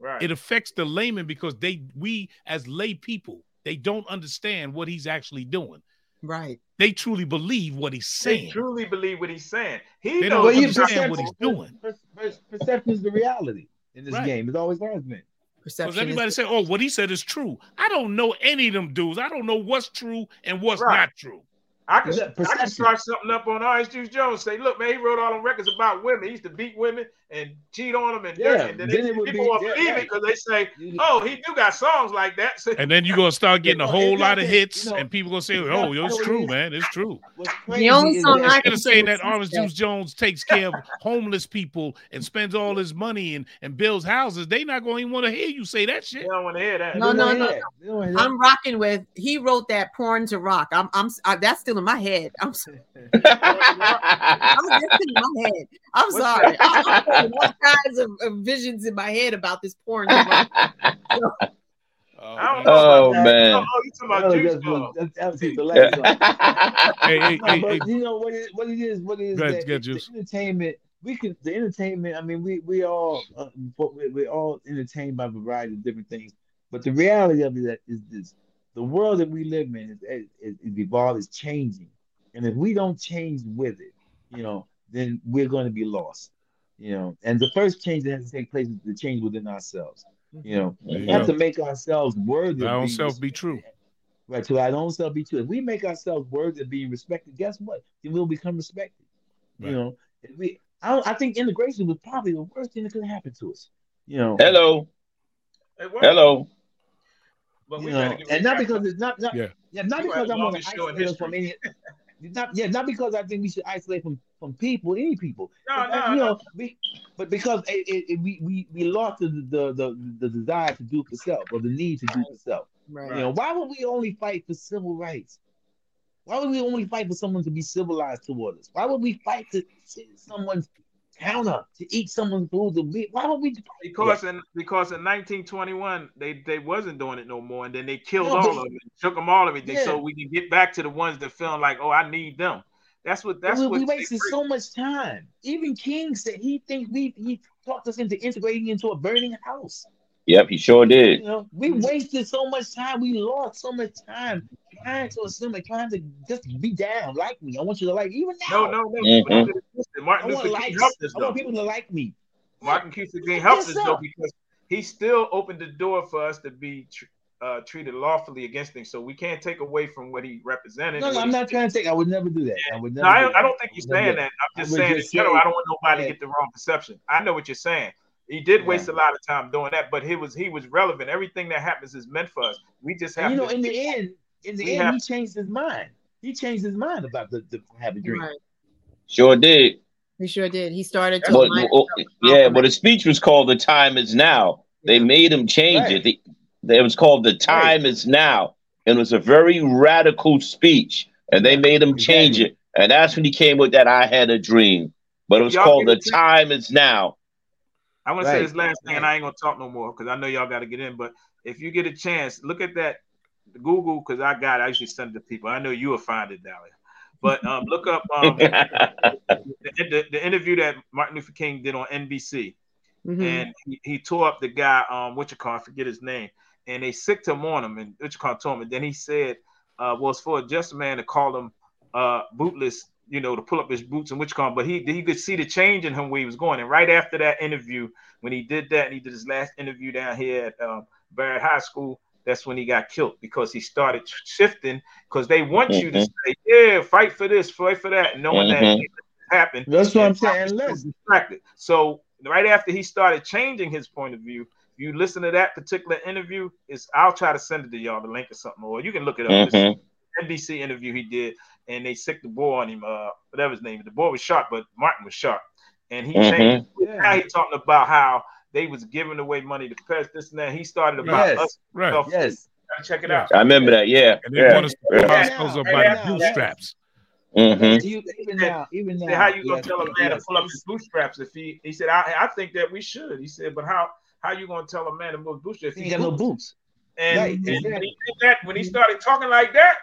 Right. It affects the layman because they we as lay people, they don't understand what he's actually doing. Right. They truly believe what he's they saying. truly believe what he's saying. He they don't Well, he's understand not- what he's doing. per- per- Perception is the reality in this Right. game. It always has been. Perception. Because is- everybody say, "Oh, what he said is true." I don't know any of them dudes. I don't know what's true and what's Right. not true. I can, I can start something up on Oran Juice Jones. Say, look, man, he wrote all them records about women. He used to beat women and cheat on them, and, Yeah, and then, then they, people be- won't yeah, believe it because they say, oh, he do got songs like that. So, And then you're gonna start getting a whole lot of hits, You know, and people gonna say, "Oh, you it's know what true, man. It's true." What's crazy only is song that- I Instead of saying that Yes, Oran. Juice Jones takes care of homeless people and spends all his money and, and builds houses, they not going to even want to hear you say that shit. you don't want to hear that. No, They no, no, hear that. They don't hear that. I'm rocking with. He wrote that porn to rock. I'm. I'm. I, that's still in my head. I'm. s- I'm that's still in my head. I'm What's sorry. that? I, I'm all kinds of, of visions in my head about this porn. To rock. I don't know oh about that. man. Oh, oh, you talking about was Juice just- Jones. that's- that was the last song. Hey, hey, No, hey, but hey, you know what it, what it is, what it is Go ahead, that go the Juice. entertainment. We can the entertainment. I mean, we we all uh, we, we're all entertained by a variety of different things. But the reality of it is this: the world that we live in is is, is evolved, is changing, and if we don't change with it, you know, then we're going to be lost. You know, and the first change that has to take place is the change within ourselves. You know, There we have to make ourselves worthy. Our own being self be respected. true. Right, to our own self be true. If we make ourselves worthy of being respected, guess what? Then we'll become respected. Right. You know, if we. I, don't, I think integration was probably the worst thing that could happen to us. You know, Hello. It was. Hello. But we know, gotta and not because it's not, not Yeah. yeah, not We because got I the going to longest isolate from any. Not yeah, not because I think we should isolate from from people, any people. No, But, uh, no, you no. know, we, but because it, it, it, we, we we lost the, the the the desire to do for self or the need to do for self. Right. You know, why would we only fight for civil rights? Why would we only fight for someone to be civilized toward us? Why would we fight to see someone counter to eat someone's food. To be, why would we? Because in because in 1921 they they wasn't doing it no more, and then they killed no, all of them, took them all everything, yeah. so we can get back to the ones that feel like, oh, I need them. That's what that's we, what we wasted so much time. Even King said he thinks we he talked us into integrating into a burning house. Yep, he sure did. You know, we wasted so much time. We lost so much time trying to assume and trying to just be down, like me. I want you to like even now. No, no, no. Mm-hmm. Martin Luther King helped us. I want people to like me. Martin Luther King helped us though because he still opened the door for us to be uh, treated lawfully against things. So we can't take away from what he represented. No, no I'm not trying to take. I would never do that. I would never. No, I, do I, don't think you're saying that. I'm just saying just in general. I don't want nobody yeah. to get the wrong perception. I know what you're saying. He did waste yeah. a lot of time doing that, but he was he was relevant. Everything that happens is meant for us. We just have. And you know, in the end, in the end, have, he changed his mind. He changed his mind about the, the having dream. Right. Sure did. He sure did. He started to. But, oh, yeah, but his speech was called "The Time Is Now." They made him change right. it. They, it was called "The Time right. Is Now," and it was a very radical speech, and they made him change exactly. it. And that's when he came with that "I Had a Dream," but it was y'all called "The Time Is Now." I want to say this last thing, and I ain't gonna talk no more because I know y'all got to get in. But if you get a chance, look at that Google because I got. It. I usually send it to people. I know you will find it, Dahlia. But um, look up um, the, the, the, interview that Martin Luther King did on NBC, mm-hmm. and he, he, tore up the guy, um, what you call, I forget his name, and they sicked him on him, and what you call told him, and then he said, uh, well, it's for just a man to call him uh, bootless, you know, to pull up his boots and which call, but he he could see the change in him where he was going, and right after that interview, when he did that, and he did his last interview down here at um, Barrett High School that's when he got killed because he started shifting because they want mm-hmm. you to mm-hmm. say, yeah, fight for this, fight for that, knowing mm-hmm. that happened. That's what I'm saying. Distracted. So right after he started changing his point of view, you listen to that particular interview. Is I'll try to send it to y'all the link or something, or you can look it up. Mm-hmm. NBC interview he did, and they sick the boy on him. Uh, whatever his name. The boy was sharp, but Martin was sharp, and he mm-hmm. changed. Yeah. Now he's talking about how they was giving away money to press this and that. He started about yes, us. Right. Yes. Check it out. I remember that. Yeah. And they yeah. want us to pull yeah. ourselves up by the bootstraps. Mm-hmm. even now, even now, how you gonna tell a man to pull up his bootstraps if he? He said, I, I think that we should. He said, but how? How you gonna tell a man to move bootstraps? If He ain't got no boots. And, right, and exactly. he did that when he started talking like that.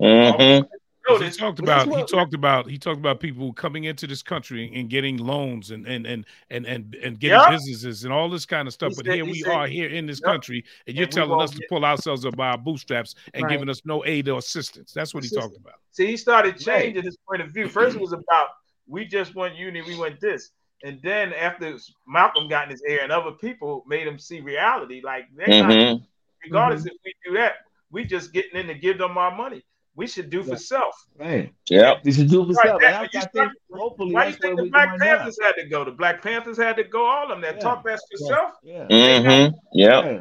Mm-hmm he talked about he talked about he talked about people coming into this country and getting loans and and and and and, and getting yep. businesses and all this kind of stuff. He but said, here we said, are here in this yep. country, and you're and telling us to pull ourselves up by our bootstraps and right. giving us no aid or assistance. That's what he talked about. See, he started changing right. his point of view. First, it was about we just want unity, we want this. And then after Malcolm got in his ear and other people made him see reality, like mm-hmm. not, regardless mm-hmm. if we do that, we just getting in to give them our money we should do for self. Right. Yeah. We should do for right, self. That, I, I think, hopefully why do you think the Black Panthers now. had to go? The Black Panthers had to go. All of them that yeah. talk best for yeah. self. Yeah. Mm-hmm. Yeah.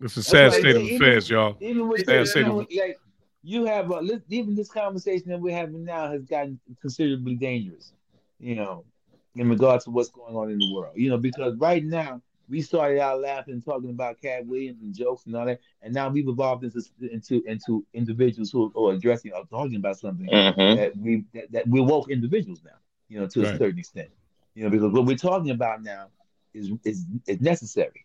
It's a sad state of affairs, y'all. Even with sad state of like, you have uh, even this conversation that we're having now has gotten considerably dangerous. You know, in regards to what's going on in the world. You know, because right now we started out laughing, talking about Katt Williams and jokes and all that, and now we've evolved into into into individuals who are addressing or talking about something mm-hmm. that we that, that, we're woke individuals now. You know, to right. a certain extent. You know, because what we're talking about now is is is necessary.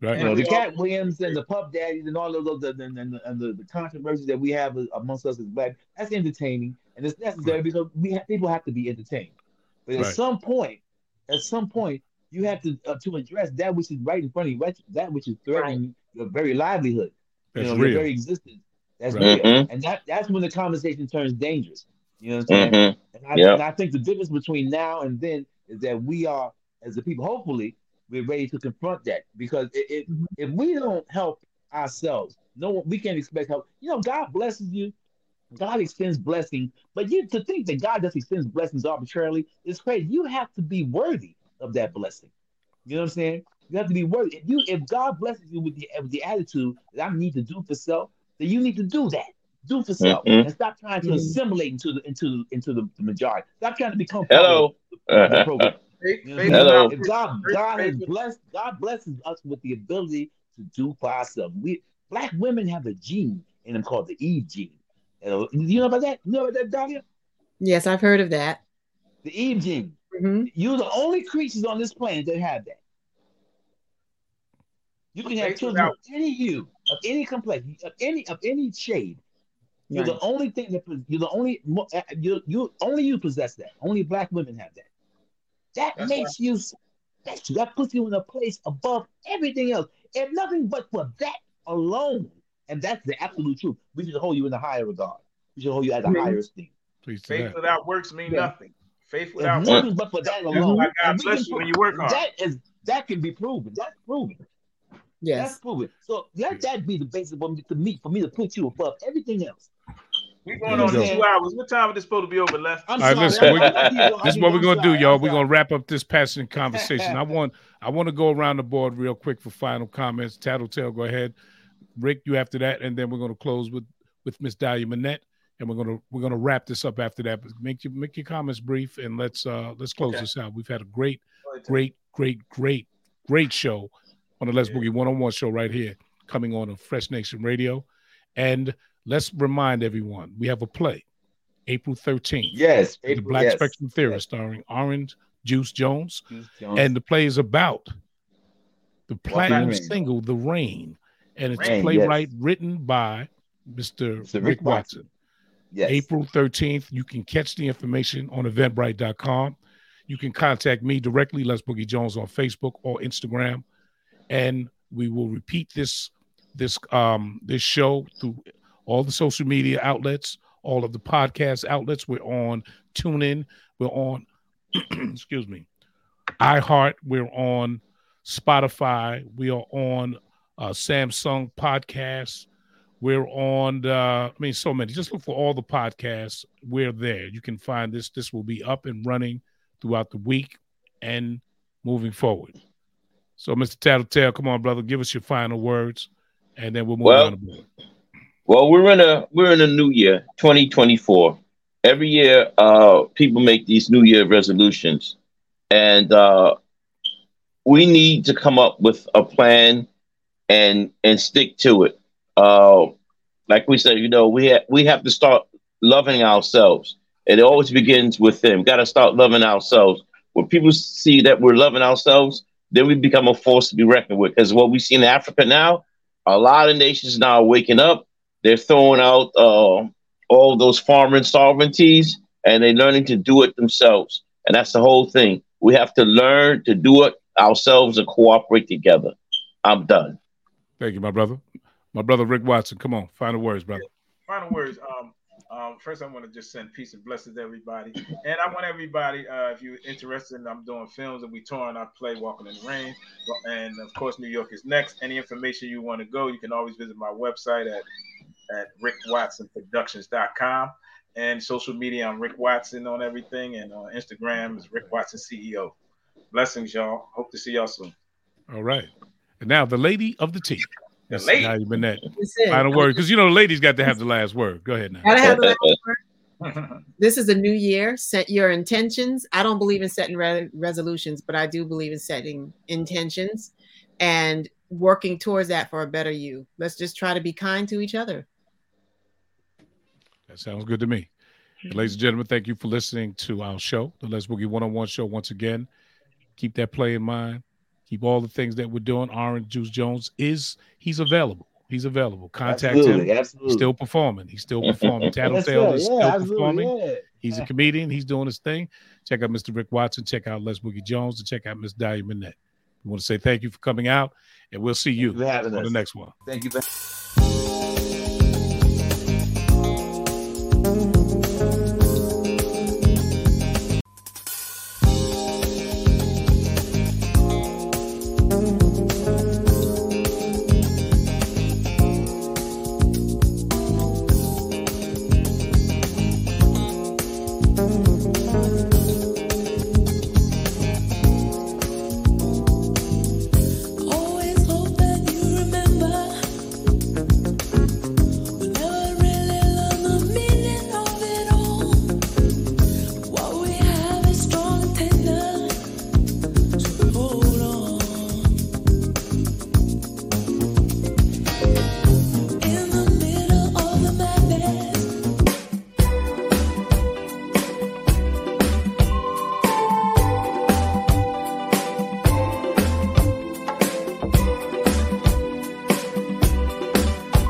Right. You know, the Katt Williams and the Puff Daddies and all of those and, and, and, and the, the controversies that we have amongst us as black, that's entertaining and it's necessary right. because we have, people have to be entertained. But at some point, at some point, you have to uh, to address that which is right in front of you, that which is threatening right. your very livelihood, that's you know, real. your very existence. That's right. real, mm-hmm. and that that's when the conversation turns dangerous. You know what I'm saying? Mm-hmm. And, I, yep. and I think the difference between now and then is that we are, as the people, hopefully, we're ready to confront that because if mm-hmm. if we don't help ourselves, no one we can't expect help. You know, God blesses you. God extends blessing, but you to think that God just extends blessings arbitrarily is crazy. You have to be worthy of that blessing. You know what I'm saying? You have to be worthy. If you if God blesses you with the with the attitude that I need to do for self, then you need to do that. Do for self mm-hmm. and stop trying to mm-hmm. assimilate into the into into the, the majority. Stop trying to become hello. the program. You know hello. If God God has blessed God blesses us with the ability to do for ourselves. We black women have a gene in them called the Eve gene. You know about that? You know about that, Dahlia? Yes, I've heard of that. The Eve gene. Mhm. You're the only creatures on this planet that have that. You can have Faith children of any hue, of any complexion, of any of any shade. You're the only thing that you're the only uh, you you only you possess that. Only black women have that. That That's makes you that that puts you in a place above everything else. If nothing but for that alone, and that's the absolute truth. We should hold you in a higher regard. We should hold you as a higher esteem. Please to Faith that. without works mean Yeah. nothing. Faith If without works. nothing but for that alone, why God and we bless can you when you work hard. That is that can be proven. That's proven. Yes. That's proven. So let that be the basis for me to me for me to put you above everything else. We're going There on go. two hours. What time is this supposed to be over, left? I'm All right, sorry. listen, we- I- I keep going- I This is what we're going. gonna do, y'all. We're gonna wrap up this passionate conversation. I want I want to go around the board real quick for final comments. Tattletale, go ahead. Rick, you after that, and then we're gonna close with with Miss Dahlia Minnette, and we're gonna we're gonna wrap this up after that. But make your make your comments brief, and let's uh let's close Okay. this out. We've had a great, great, great, great, great show on the Let's Yeah. Boogie One on One show right here, coming on a Fresh Nation Radio, and let's remind everyone we have a play, April thirteenth. Yes, The Black yes. Spectrum Theatre, starring Oran Juice Jones. Juice Jones. And the play is about the platinum single, The Rain. And it's Rain, playwright written by Mr. Mr. Rick, Rick Watson. Watson. Yes. April 13th. You can catch the information on eventbrite.com. You can contact me directly, Les Boogie Jones, on Facebook or Instagram. And we will repeat this this um this show through all the social media outlets, all of the podcast outlets. We're on TuneIn, we're on excuse me, iHeart, we're on Spotify, we are on uh, Samsung Podcasts. We're on, uh, I mean, so many. Just look for all the podcasts. We're there. You can find this. This will be up and running throughout the week and moving forward. So, Mr. Tattletale, come on, brother, give us your final words, and then we'll move Well, on. Well, we're in a we're in a new year, 2024. Every year, uh, people make these New Year resolutions, and uh, we need to come up with a plan and and stick to it. Uh, like we said, you know, we ha- we have to start loving ourselves. It always begins with them. Got to start loving ourselves. When people see that we're loving ourselves, then we become a force to be reckoned with. Because what we see in Africa now, a lot of nations now are waking up. They're throwing out uh, all those foreign sovereignties, and they're learning to do it themselves. And that's the whole thing. We have to learn to do it ourselves and cooperate together. I'm done. Thank you, my brother. My brother Rick Watson. Come on, final words, brother. Final words. Um, um, first, I want to just send peace and blessings to everybody, and I want everybody, uh, if you're interested, in, I'm doing films and we touring I play, Walking in the Rain, and of course, New York is next. Any information you want to go, you can always visit my website at at rickwatsonproductions.com and social media. I'm Rick Watson on everything, and on Instagram is Rick Watson CEO. Blessings, y'all. Hope to see y'all soon. All right. And now the lady of the tea. The Miss lady. Dahlia Minnette. That's it. Final word, because you know the ladies got to have the last word. Go ahead now. Gotta have the last word. This is a new year. Set your intentions. I don't believe in setting re- resolutions, but I do believe in setting intentions and working towards that for a better you. Let's just try to be kind to each other. That sounds good to me. And ladies and gentlemen, thank you for listening to our show, the Les Boogie One on One Show. Once again, keep that play in mind. Keep all the things that we're doing. Oran Juice Jones is he's available. He's available. Contact absolutely, him. absolutely. He's still performing. He's still performing. Tattletale sir. is Yeah, still performing. yeah. He's a comedian. He's doing his thing. Check out Mr. Rick Watson. Check out Les Boogie Jones. And check out Miss Dahlia Minnette. We want to say thank you for coming out, and we'll see you you on us. the next one. Thank you.